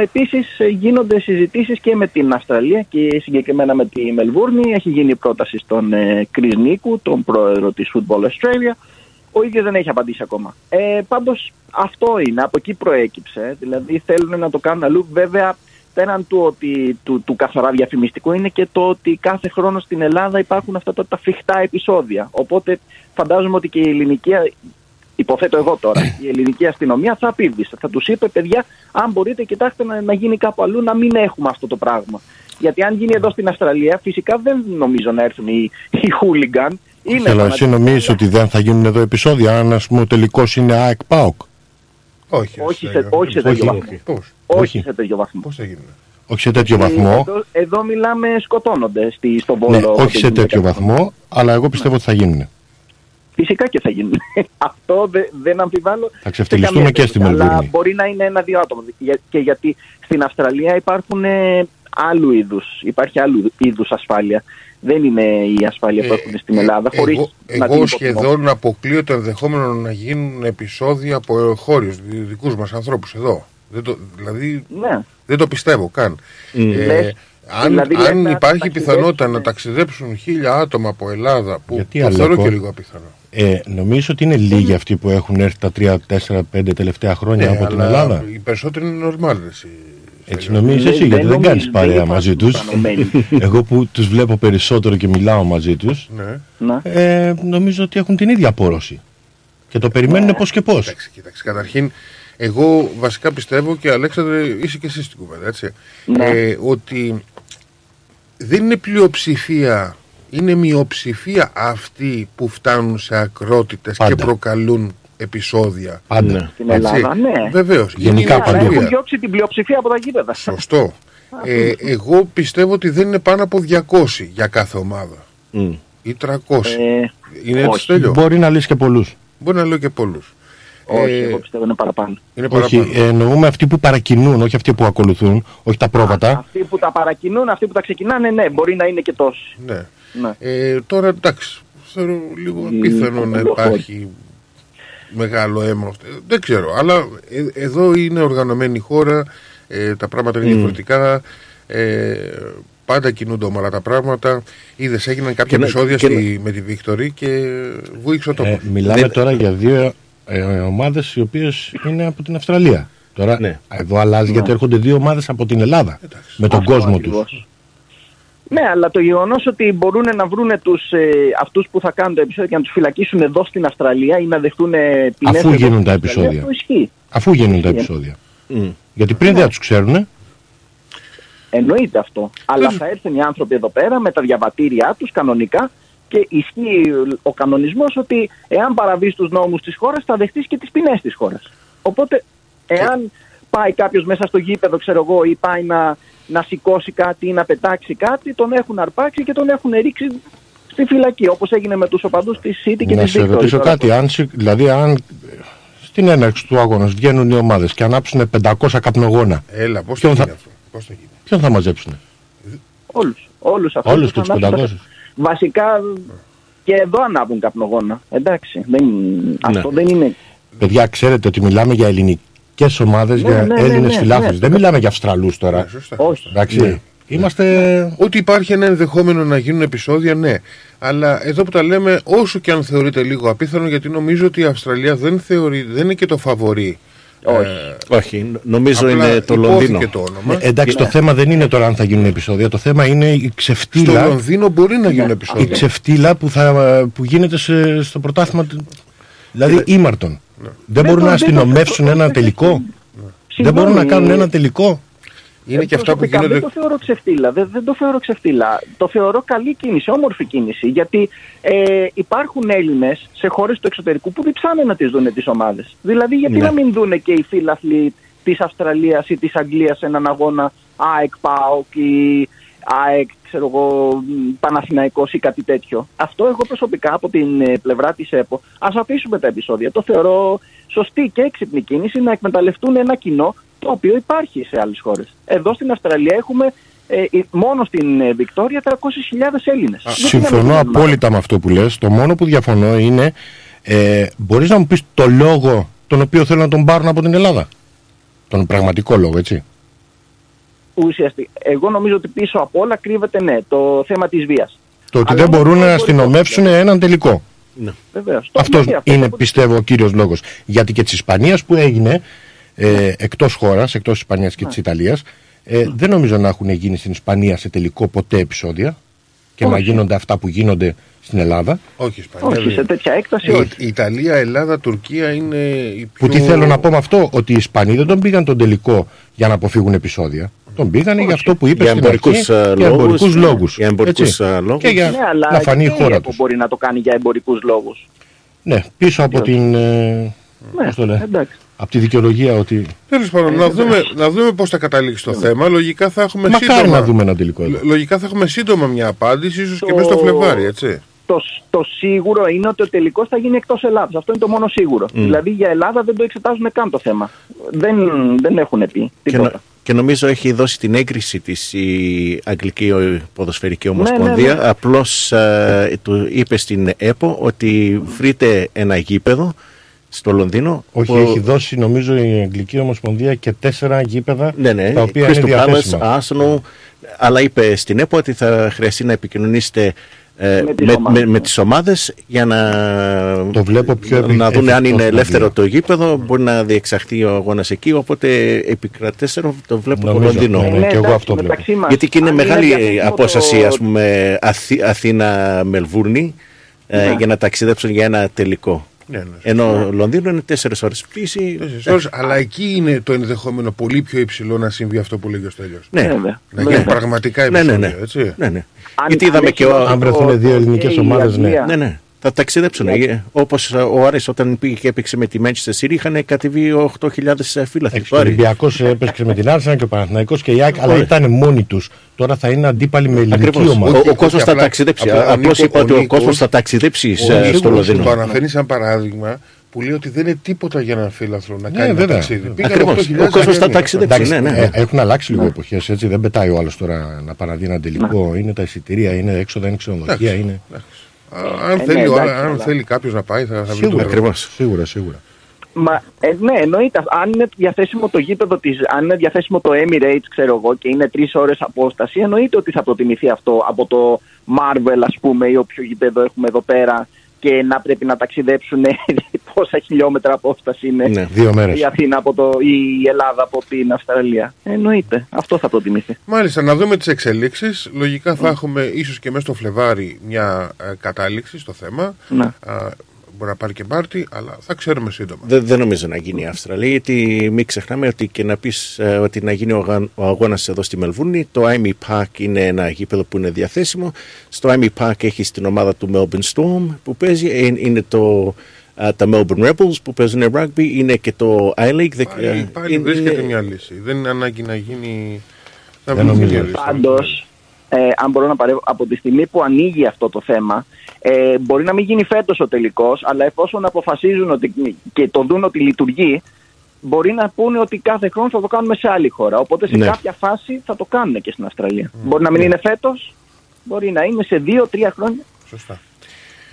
επίσης ε, γίνονται συζητήσεις και με την Αυστραλία και συγκεκριμένα με τη Μελβούρνη. Έχει γίνει πρόταση στον ε, Chris Νίκου, τον πρόεδρο της Football Australia. Ο ίδιος δεν έχει απαντήσει ακόμα. Ε, πάντως αυτό είναι, από εκεί προέκυψε. Δηλαδή θέλουν να το κάνουν αλλού. Βέβαια πέραν του, ότι, του, του καθαρά διαφημιστικού είναι και το ότι κάθε χρόνο στην Ελλάδα υπάρχουν αυτά τα, τα φρικτά επεισόδια. Οπότε φαντάζομαι ότι και η ελληνική, υποθέτω εγώ τώρα, η ελληνική αστυνομία θα απίβησε. Θα τους είπε, παιδιά, αν μπορείτε, κοιτάξτε να, να γίνει κάπου αλλού, να μην έχουμε αυτό το πράγμα. Γιατί αν γίνει εδώ στην Αυστραλία, φυσικά δεν νομίζω να έρθουν οι, οι hooligan. Είναι Θέλω, εσύ φανατικοί. νομίζεις ότι δεν θα γίνουν εδώ επεισόδια, αν ας πούμε ο τελικός είναι ΑΕΚ ΠΑΟΚ; Όχι, Όχι ρε, σε, όχι σε τέτοιο όχι. βαθμό. Πώς, Όχι όχι. σε τέτοιο βαθμό. πώς θα γίνει. Όχι σε τέτοιο Ε, βαθμό. Εδώ, εδώ μιλάμε σκοτώνονται στη, στο Βόλο. Ναι, όταν όχι σε γίνεται τέτοιο κάτι. βαθμό, αλλά εγώ πιστεύω ότι θα γίνουν. Φυσικά και θα γίνουν. Αυτό δε- δεν αμφιβάλλω. Θα ξεφτυλιστούμε σε καμία και στη περίπτωση. Αλλά Μελβούρνη. μπορεί να είναι ένα-δύο άτομα. Για- Και γιατί στην Αυστραλία υπάρχουν ε, άλλου είδους. Υπάρχει άλλου είδους ασφάλεια. Δεν είναι η ασφάλεια που έχουν στην Ελλάδα. Ε, χωρίς εγώ, να την εγώ υποτιμώ. σχεδόν αποκλείω το ενδεχόμενο να γίνουν επεισόδια από χώριους δικούς μας ανθρώπους εδώ. Δεν το, δηλαδή Ναι. δεν το πιστεύω καν. Ε, Λες, αν δηλαδή λες αν να υπάρχει ταξιδέψουν, πιθανότητα ναι. να ταξιδέψουν χίλια άτομα από Ελλάδα, που Γιατί, το Αλέκο; θεωρώ και λίγο απίθανο. Ε, νομίζω ότι είναι λίγοι αυτοί που έχουν έρθει τα 3, 4, 5 τελευταία χρόνια Ε, από την αλλά Ελλάδα. Οι περισσότεροι είναι normal. Εσύ, Έτσι νομίζεις Ναι, εσύ, γιατί δεν νομίζω, κάνεις παρέα υπάρχουν μαζί τους. οργανωμένοι. Εγώ που τους βλέπω περισσότερο και μιλάω μαζί τους, Ναι. Ναι. ε, νομίζω ότι έχουν την ίδια απόρρωση. Και το Ναι. περιμένουν πώς και πώς. Κοίταξε, κοίταξε. Καταρχήν, εγώ βασικά πιστεύω και Αλέξανδρε, είσαι και εσύ στην κουβέντα, έτσι. Ναι. Ε, ότι δεν είναι πλειοψηφία, είναι μειοψηφία αυτοί που φτάνουν σε ακρότητες και Πάντα. προκαλούν επεισόδια. Πάντα. Ναι. Στην Ελλάδα, ναι. Βεβαίως. Γενικά Ναι, αλλά παντού. έχουν διώξει την πλειοψηφία από τα γήπεδα. Σωστό. Ε, εγώ πιστεύω ότι δεν είναι πάνω από 200 για κάθε ομάδα. Μμ. Ή 300. Ε, είναι έτσι όχι. τέλειο. Μπορεί να λύσει και πολλούς. Μπορεί να λέω και πολλούς. όχι, Ε, εγώ πιστεύω είναι παραπάνω. είναι Όχι, παραπάνω. ε, εννοούμε αυτοί που παρακινούν, όχι αυτοί που ακολουθούν, όχι τα πρόβατα. Αυτοί που τα παρακινούν, αυτοί που τα ξεκινάνε, ναι, μπορεί να είναι και τόσοι. Ναι. Ναι. Ε, τώρα εντάξει, θεωρώ λίγο Μ, απίθανο να λίγο υπάρχει μεγάλο αίμα. Ε, Δεν ξέρω, αλλά ε, εδώ είναι οργανωμένη η χώρα, ε, τα πράγματα είναι διαφορετικά, ε, πάντα κινούνται ομαλά τα πράγματα. Είδες, έγιναν κάποια Και να- επεισόδια και στη, με τη Βίκτορη και βούηξε ο τόπος. Ε, μιλάμε Δεν- τώρα για δύο ε, ομάδες οι οποίες είναι από την Αυστραλία. Τώρα Ναι. εδώ αλλάζει γιατί έρχονται δύο ομάδες από την Ελλάδα. Με τον Αυτό κόσμο ακριβώς. Τους. Ναι, αλλά το γεγονός ότι μπορούν να βρουν τους, ε, αυτούς που θα κάνουν το επεισόδιο και να τους φυλακίσουν εδώ στην Αυστραλία ή να δεχτούν ε, ποινές Αφού εδώ γίνουν στην τα Αυστραλία, επεισόδια. Αυτό ισχύει. Αφού γίνουν τα Ισχύει. επεισόδια. Μμ. Γιατί πριν δεν τους ξέρουν, Εννοείται αυτό. Αλλά θα έρθουν οι άνθρωποι εδώ πέρα με τα διαβατήριά τους κανονικά και ισχύει ο κανονισμός ότι εάν παραβείς τους νόμους της χώρας θα δεχτείς και τις ποινές της χώρας. Οπότε εάν πάει κάποιος μέσα στο γήπεδο, ξέρω εγώ, ή πάει να, να σηκώσει κάτι ή να πετάξει κάτι, τον έχουν αρπάξει και τον έχουν ρίξει στη φυλακή, όπως έγινε με τους οπαδούς της City και να της σε Victory. ρωτήσω Τώρα, κάτι, αν, συ- δηλαδή αν στην έναρξη του αγώνας βγαίνουν οι ομάδες και ανάψουν 500 καπνογόνα, Έλα, πώς θα Ποιον θα- γίνει αυτό. Πώς θα γίνει; ποιον θα μαζέψουν. Όλους, όλους αυτούς. Όλους τους και τους ανάψουν. 500. Βασικά και εδώ ανάβουν καπνογόνα. Εντάξει, δεν, αυτό δεν είναι Παιδιά, ξέρετε ότι μιλάμε για ελληνικές ομάδες, Ναι, για ναι, ναι, Έλληνες ναι, φιλάθλους. ναι. Δεν μιλάμε για Αυστραλούς τώρα. Ναι, σωστά. Όχι. Εντάξει. Ναι. Είμαστε... Ότι υπάρχει ένα ενδεχόμενο να γίνουν επεισόδια, ναι. Αλλά εδώ που τα λέμε, όσο και αν θεωρείται λίγο απίθανο, γιατί νομίζω ότι η Αυστραλία δεν, θεωρεί, δεν είναι και το φαβορή. Όχι. Ε, Όχι, νομίζω απλά είναι το υπόθηκε Λονδίνο. το όνομα. Ε, εντάξει, το θέμα δεν είναι τώρα αν θα γίνουν επεισόδια. Το θέμα είναι η Στο ξεφτύλα, Λονδίνο μπορεί να γίνουν η επεισόδια. ξεφτύλα που, θα, που γίνεται σε- στο πρωτάθλημα. του- Δηλαδή ήμαρτον. Δεν Δεν μπορούν το- να δεν το- αστυνομεύσουν το- ένα το- τελικό. Δεν Συγγνώμη, μπορούν να κάνουν ένα τελικό; Είναι και Ε, αυτά που προσωπικά γίνονται. Δεν το θεωρώ ξεφτύλα. Δεν, δεν το θεωρώ ξεφτύλα. Το θεωρώ καλή κίνηση, όμορφη κίνηση. Γιατί ε, υπάρχουν Έλληνες σε χώρες του εξωτερικού που διψάνε να τις δουν τις ομάδες. Δηλαδή, γιατί Ναι. να μην δουν και οι φίλαθλοι της Αυστραλίας ή της Αγγλίας έναν αγώνα ΑΕΚ, ΠΑΟΚ ή ΑΕΚ, ξέρω εγώ, μ, Παναθηναϊκός ή κάτι τέτοιο. Αυτό εγώ προσωπικά από την ε, πλευρά της ΕΠΟ, ας αφήσουμε τα επεισόδια. Το θεωρώ σωστή και έξυπνη κίνηση να εκμεταλλευτούν ένα κοινό το οποίο υπάρχει σε άλλες χώρες. Εδώ στην Αυστραλία έχουμε ε, ε, μόνο στην ε, Βικτόρια 300.000 Έλληνες. Γιατί να μην Συμφωνώ γίνουν απόλυτα με αυτό που λες. Το μόνο που διαφωνώ είναι ε, μπορείς να μου πεις το λόγο τον οποίο θέλουν να τον πάρουν από την Ελλάδα; Τον πραγματικό λόγο, έτσι. Ουσιαστικά, εγώ νομίζω ότι πίσω από όλα κρύβεται ναι, το θέμα της βίας. Το ότι Αλλά δεν όμως μπορούν δεν να μπορεί αστυνομεύσουν έναν τελικό. Ναι. Βεβαίως. Το Αυτός έχουμε δει αυτό είναι από- πιστεύω ο κύριος λόγος. Γιατί και της Ισπανίας που έγινε ε, εκτός χώρας, εκτός της Ισπανίας και της Ιταλίας ε, δεν νομίζω να έχουν γίνει στην Ισπανία σε τελικό ποτέ επεισόδια και να Όχι. γίνονται αυτά που γίνονται στην Ελλάδα. Όχι, Ισπανία. Όχι, δεν σε είναι. τέτοια έκταση Η, όχι. η Ιταλία, Ελλάδα, Τουρκία είναι η πιο... Που τι θέλω να πω με αυτό, ότι οι Ισπανοί δεν τον πήγαν τον τελικό για να αποφύγουν επεισόδια. Τον πήγανε για αυτό που είπε Για στην εμπορικούς, αρχή, ε, για λόγους, εμπορικούς ναι. λόγους. Για εμπορικούς, έτσι. ε, λόγους. Και για Ναι, αλλά να φανεί η και χώρα ΕΠΟ τους. μπορεί να το κάνει για εμπορικούς λόγους. Ναι, πίσω από την... ε, Ναι, πώς το λέει, εντάξει. από τη δικαιολογία ότι... Τέλος πάντων, να δούμε, να δούμε πώς θα καταλήξει το θέμα. Λογικά θα έχουμε Μακάρι σύντομα. να δούμε ένα τελικό εδώ. Λο- Λογικά θα έχουμε σύντομα μια απάντηση, ίσως και Το- μέσα στο Φλεβάρι, έτσι. Το, το σίγουρο είναι ότι ο τελικός θα γίνει εκτός Ελλάδας. Αυτό είναι το μόνο σίγουρο. Δηλαδή για Ελλάδα δεν το εξετάζουν καν το θέμα. Δεν, δεν έχουν πει Και, τίποτα. Νο- και νομίζω έχει δώσει την έγκριση της η Αγγλική Ποδοσφαιρική Ομοσπονδία. ναι, ναι. Απλώς ε, του είπε στην ΕΠΟ ότι βρείτε ένα γήπεδο στο Λονδίνο. Όχι, που- έχει δώσει νομίζω η Αγγλική Ομοσπονδία και τέσσερα γήπεδα Ναι, ναι, τα οποία είναι Crystal Palace, διαθέσιμα. Arsenal, αλλά είπε στην ΕΠΟ ότι θα χρειαστεί να επικοινωνήσετε ε, Με τις με, ομάδες. με, με τις ομάδες για να, Το βλέπω πιο επι- να δουν αν εφικτό είναι στην ελεύθερο Αγγλία. το γήπεδο, μπορεί να διεξαχθεί ο αγώνας εκεί, οπότε επικρατέστερο το βλέπω το Νομίζω, Λονδίνο. ναι, ναι. και εγώ εντάξει, αυτό βλέπω. μεταξύ μας, Γιατί και είναι αν μεγάλη διαθέσιμο απόσταση, το- ας πούμε, Αθή, Αθήνα-Μελβούρνη ε, Ναι. για να ταξιδέψουν για ένα τελικό. Ναι, ναι, Ενώ Λονδίνο είναι τέσσερις ώρες πτήση. Τέσσερις ώρες, αλλά εκεί είναι το ενδεχόμενο πολύ πιο υψηλό να συμβεί αυτό που λέγει ο Στέλιος. Ναι, Βέβαια. Να γίνει Βέβαια. πραγματικά ναι, ναι, επεισόδιο, ναι. έτσι. ναι, ναι. Αν- Γιατί αν είδαμε έχει και ο, δώσει αν βρεθούν το- δύο το- ελληνικές και η ομάδες, ναι. Αγγλία. Ναι, ναι. Θα ταξιδέψουν. Για- Όπως ο Άρης όταν πήγε και έπαιξε με τη Manchester City είχαν κατεβεί 8.000 φύλαθλοι. Ο Ολυμπιακός έπαιξε με την Άρσενα και ο Παναθηναϊκός και η ΑΕΚ, αλλά ήταν μόνοι τους. Τώρα θα είναι αντίπαλοι με ελληνική Ακριβώς. ομάδα. Ο, Όχι, ο κόσμος θα απλά- ταξιδέψει. απλά ο Απλώς Νίκο- είπα ο ότι ο Νίκος- κόσμος θα ταξιδέψει Ο ε, στο Νίκος Λονδίνο. Το αναφέρει σαν παράδειγμα που λέει ότι δεν είναι τίποτα για έναν φίλαθλο να κάνει ένα βέβαια. ταξίδι. Πήγαν Ακριβώς. 8.000 Ο κόσμος θα Αγγλία. ταξιδέψει. Εντάξει, ναι, ναι. ε, έχουν αλλάξει λίγο εποχές έτσι. Δεν πετάει ο άλλος τώρα να παραδεί ένα τελικό. Είναι τα εισιτήρια, είναι έξοδα, είναι ξενοδοχεία. Είναι... Α, Αν Ε, θέλει, ναι, ο- εντάξει, αν αλλά- θέλει κάποιος να πάει, θα, θα βρει τον Σίγουρα, τρόπο. Ακριβώς. Σίγουρα, σίγουρα. Μα, ε, ναι, εννοείται. Αν είναι διαθέσιμο το γήπεδο της, αν είναι διαθέσιμο το Emirates, ξέρω εγώ, και είναι τρεις ώρες απόσταση, εννοείται ότι θα προτιμηθεί αυτό από το Marvel, ας πούμε, ή όποιο γήπεδο έχουμε εδώ πέρα και να πρέπει να ταξιδέψουν πόσα χιλιόμετρα απόσταση είναι Ναι. Δύο μέρες. η Αθήνα από το, ή η Ελλάδα από την Αυστραλία. Εννοείται. Αυτό θα προτιμηθεί. Μάλιστα, να δούμε τις εξελίξεις. Λογικά θα έχουμε ίσως και μέσα στο Φλεβάρι μια ε, κατάληξη στο θέμα. Ναι. Α, μπορεί να πάρει και πάρτι, αλλά θα ξέρουμε σύντομα. Δεν, δεν νομίζω να γίνει η Αυστραλία, γιατί μην ξεχνάμε ότι και να πεις ότι να γίνει ο, αγα- ο αγώνας εδώ στη Μελβούρνη, το Amy Park είναι ένα γήπεδο που είναι διαθέσιμο. Στο Amy Park έχει την ομάδα του Melbourne Storm που παίζει, Ε, είναι το τα Melbourne Rebels που παίζουν rugby, είναι και το I-League. Πάλι, πάλι βρίσκεται μια λύση. Δεν είναι ανάγκη να γίνει... Δεν νομίζω. Πάντως, ε, αν μπορώ να παρεύω, από τη στιγμή που ανοίγει αυτό το θέμα, ε, μπορεί να μην γίνει φέτος ο τελικός, αλλά εφόσον αποφασίζουν ότι, και το δουν ότι λειτουργεί, μπορεί να πούνε ότι κάθε χρόνο θα το κάνουμε σε άλλη χώρα. Οπότε σε Ναι. κάποια φάση θα το κάνουν και στην Αυστραλία. Μπορεί να μην είναι φέτος, μπορεί να είναι σε δύο-τρία χρόνια. Σωστά.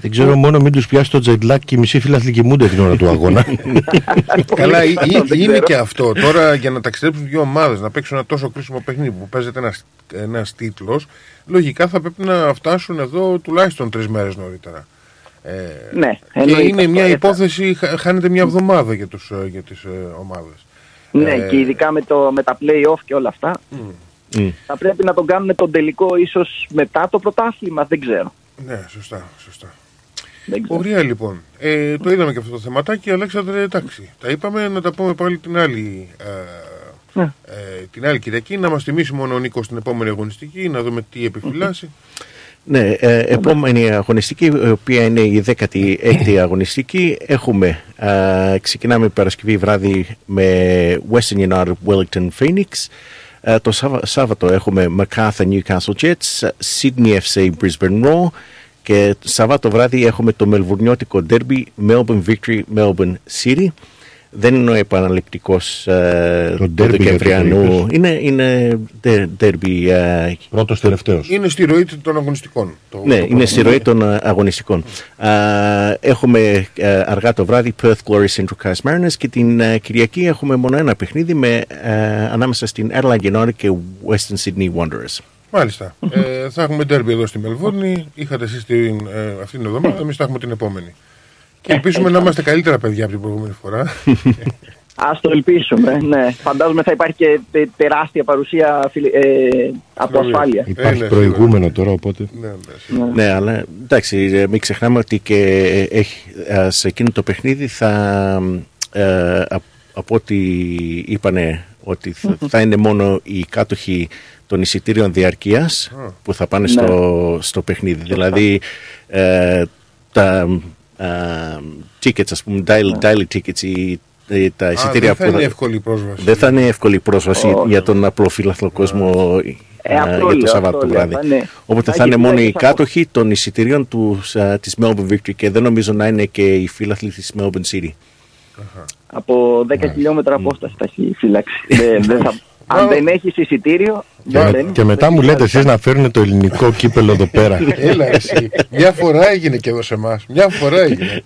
Δεν ξέρω μόνο μην τους πιάσει το jet lag και οι μισοί φίλαθλοι κοιμούνται την ώρα του αγώνα. Καλά, ή- ή- Δεν είναι ξέρω. και αυτό. Τώρα για να ταξιδέψουν δύο ομάδες, να παίξουν ένα τόσο κρίσιμο παιχνίδι που παίζεται ένας ένας τίτλος, λογικά θα πρέπει να φτάσουν εδώ τουλάχιστον τρεις μέρες νωρίτερα. Ε, Ναι, και εννοείται είναι αυτό, μια ε, θα- υπόθεση, χα- χάνεται μια εβδομάδα για, τους, ε, για τις ε, ομάδες. Ναι, Ε, και ειδικά με, το, με τα play-off και όλα αυτά. Μμ. Θα πρέπει να τον κάνουν τον τελικό ίσως μετά το πρωτάθλημα, δεν ξέρω. Ναι, σωστά, σωστά. Δεν ξέρω. Ωραία λοιπόν. Ε, το είδαμε και αυτό το θεματάκι, Αλέξανδρε, εντάξει. Τα είπαμε να τα πούμε πάλι την άλλη, ε, Ναι. ε, την άλλη Κυριακή, να μας τιμήσει μόνο ο Νίκος την επόμενη αγωνιστική, να δούμε τι επιφυλάσσει. Ναι, ε, επόμενη αγωνιστική, η οποία είναι η 16η αγωνιστική, έχουμε, ε, ξεκινάμε Παρασκευή βράδυ με Western United Wellington Phoenix. Ε, το Σάββα- Σάββατο έχουμε MacArthur Newcastle Jets, Sydney FC Brisbane Raw και Σαββάτο βράδυ έχουμε το μελβουρνιώτικο derby Melbourne Victory Melbourne City. Δεν είναι ο επαναληπτικός ε, Το του derby για το Δεκεμβριανού. είπες; Είναι, είναι τε- derby ε, Πρώτος τελευταίος. Είναι στη ροή των αγωνιστικών. Το, ναι, το είναι στη ροή των ε, αγωνιστικών. Α, έχουμε ε, αργά το βράδυ Perth Glory Central Coast Mariners και την ε, Κυριακή έχουμε μόνο ένα παιχνίδι με, ε, ανάμεσα στην Adelaide United και Western Sydney Wanderers. Μάλιστα. ε, θα έχουμε ντέρμπι εδώ στη Μελβούρνη. Είχατε εσείς την, ε, αυτή την εβδομάδα, εμείς θα έχουμε την επόμενη. Και ελπίζουμε να είμαστε καλύτερα παιδιά από την προηγούμενη φορά. Ας το ελπίσουμε, ναι. Φαντάζομαι θα υπάρχει και τε- τεράστια παρουσία φιλε- ε, από Βέβαια. ασφάλεια. Υπάρχει ναι, προηγούμενο τώρα, οπότε. ναι, ναι, σίγουρα. Ναι, αλλά εντάξει, ε, μην ξεχνάμε ότι και έχει, ε, σε εκείνο το παιχνίδι θα, ε, απ- από ό,τι είπανε ότι θα, θα είναι μόνο οι κάτοχοι των εισιτήριων διαρκείας που θα πάνε στο, στο παιχνίδι. Δηλαδή ε, τα ε, tickets, ας πούμε, daily, daily tickets, οι- οι- τα Α, εισιτήρια δεν θα που είναι εύκολη η πρόσβαση. δεν θα είναι εύκολη πρόσβαση για τον απλό φιλαθλό κόσμο Ε, ε, αυτό για λέω, το Σαββάτο αυτό το λέω. βράδυ. Θα είναι- Οπότε θα θα είναι έχει μόνο οι τουλάχιστον από- κάτοχοι των εισιτηρίων του, α, της Melbourne Victory και δεν νομίζω να είναι και οι φίλαθλοι της Melbourne City. Από 10 χιλιόμετρα απόσταση θα έχει φύλαξη. Δεν- δεν θα- Αν δεν έχεις εισιτήριο, Και, δεν με- μπαίνεις. και μετά μου λέτε εσείς να φέρουν το ελληνικό κύπελο εδώ πέρα. Έλα εσύ. Μια φορά έγινε και εδώ σε εμάς. Μια φορά έγινε.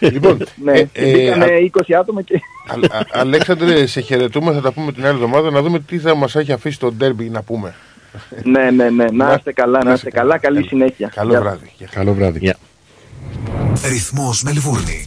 λοιπόν, Ναι, ε, ε, μπήκανε Α- 20 άτομα και. Α- Α- Αλέξανδρε, σε χαιρετούμε. Θα τα πούμε την άλλη εβδομάδα να δούμε τι θα μας έχει αφήσει το ντέρμπι να πούμε. ναι, ναι, ναι. Να είστε καλά, να είστε καλά. Καλή συνέχεια. Καλό Γεια. βράδυ. Καλό βράδυ. Γεια. Ρυθμός Μελβούρνη.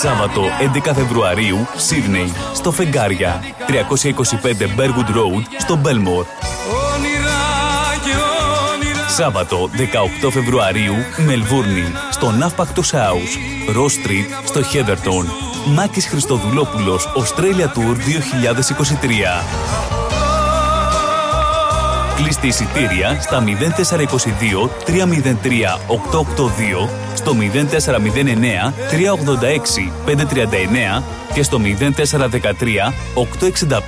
Σάββατο 11 Φεβρουαρίου, Σίδνεϊ, στο Φεγγάρια, 325 Bergwood Road, στο Belmore. Σάββατο 18 Φεβρουαρίου, Μελβούρνη, στο Ναύπακτος House, Ross Street, στο Heatherton. Μάκης Χριστοδουλόπουλος, Australia Tour 2023. Κλείστε εισιτήρια στα 0422 303 882, στο 0409 386 539 και στο 0413 865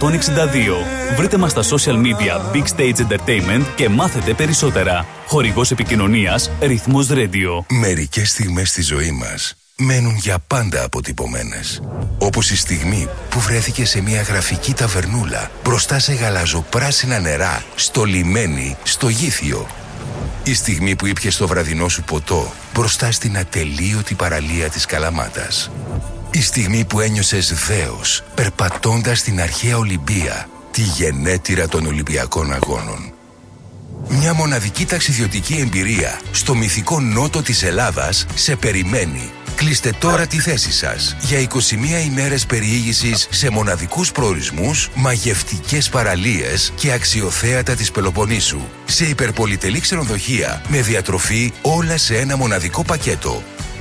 162. Βρείτε μας στα social media Big Stage Entertainment και μάθετε περισσότερα. Χορηγός επικοινωνίας Ρυθμός Radio. Μερικές στιγμές στη ζωή μας μένουν για πάντα αποτυπωμένες. Όπως η στιγμή που βρέθηκε σε μια γραφική ταβερνούλα μπροστά σε γαλαζοπράσινα νερά, στο λιμένι, στο γήθιο. Η στιγμή που ήπιες το βραδινό σου ποτό μπροστά στην ατελείωτη παραλία της Καλαμάτας. Η στιγμή που ένιωσες δέος περπατώντας στην αρχαία Ολυμπία, τη γενέτειρα των Ολυμπιακών Αγώνων. Μια μοναδική ταξιδιωτική εμπειρία στο μυθικό νότο της Ελλάδας σε περιμένει. Κλείστε τώρα τη θέση σας για 21 ημέρες περιήγησης σε μοναδικούς προορισμούς, μαγευτικές παραλίες και αξιοθέατα της Πελοποννήσου. Σε υπερπολιτελή ξενοδοχεία με διατροφή όλα σε ένα μοναδικό πακέτο.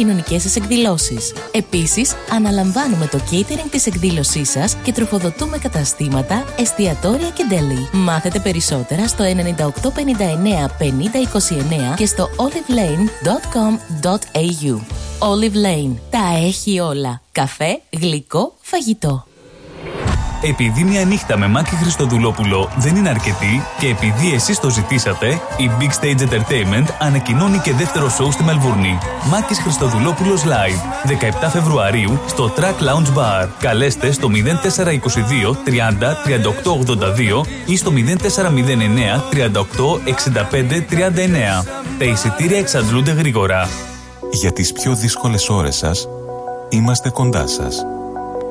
κοινωνικές σας εκδηλώσεις. Επίσης, αναλαμβάνουμε το catering της εκδήλωσής σας και τροφοδοτούμε καταστήματα, εστιατόρια και deli. Μάθετε περισσότερα στο 9859 5029 και στο olivelane.com.au. Olive Lane. Τα έχει όλα. Καφέ, γλυκό, φαγητό. Επειδή μια νύχτα με Μάκη Χριστοδουλόπουλο δεν είναι αρκετή και επειδή εσείς το ζητήσατε, η Big Stage Entertainment ανακοινώνει και δεύτερο σοου στη Μελβούρνη. Μάκης Χριστοδουλόπουλος Live, 17 Φεβρουαρίου στο Track Lounge Bar. Καλέστε στο 0422 30 3882 ή στο 0409 38 65 39. Τα εισιτήρια εξαντλούνται γρήγορα. Για τις πιο δύσκολες ώρες σας, είμαστε κοντά σας.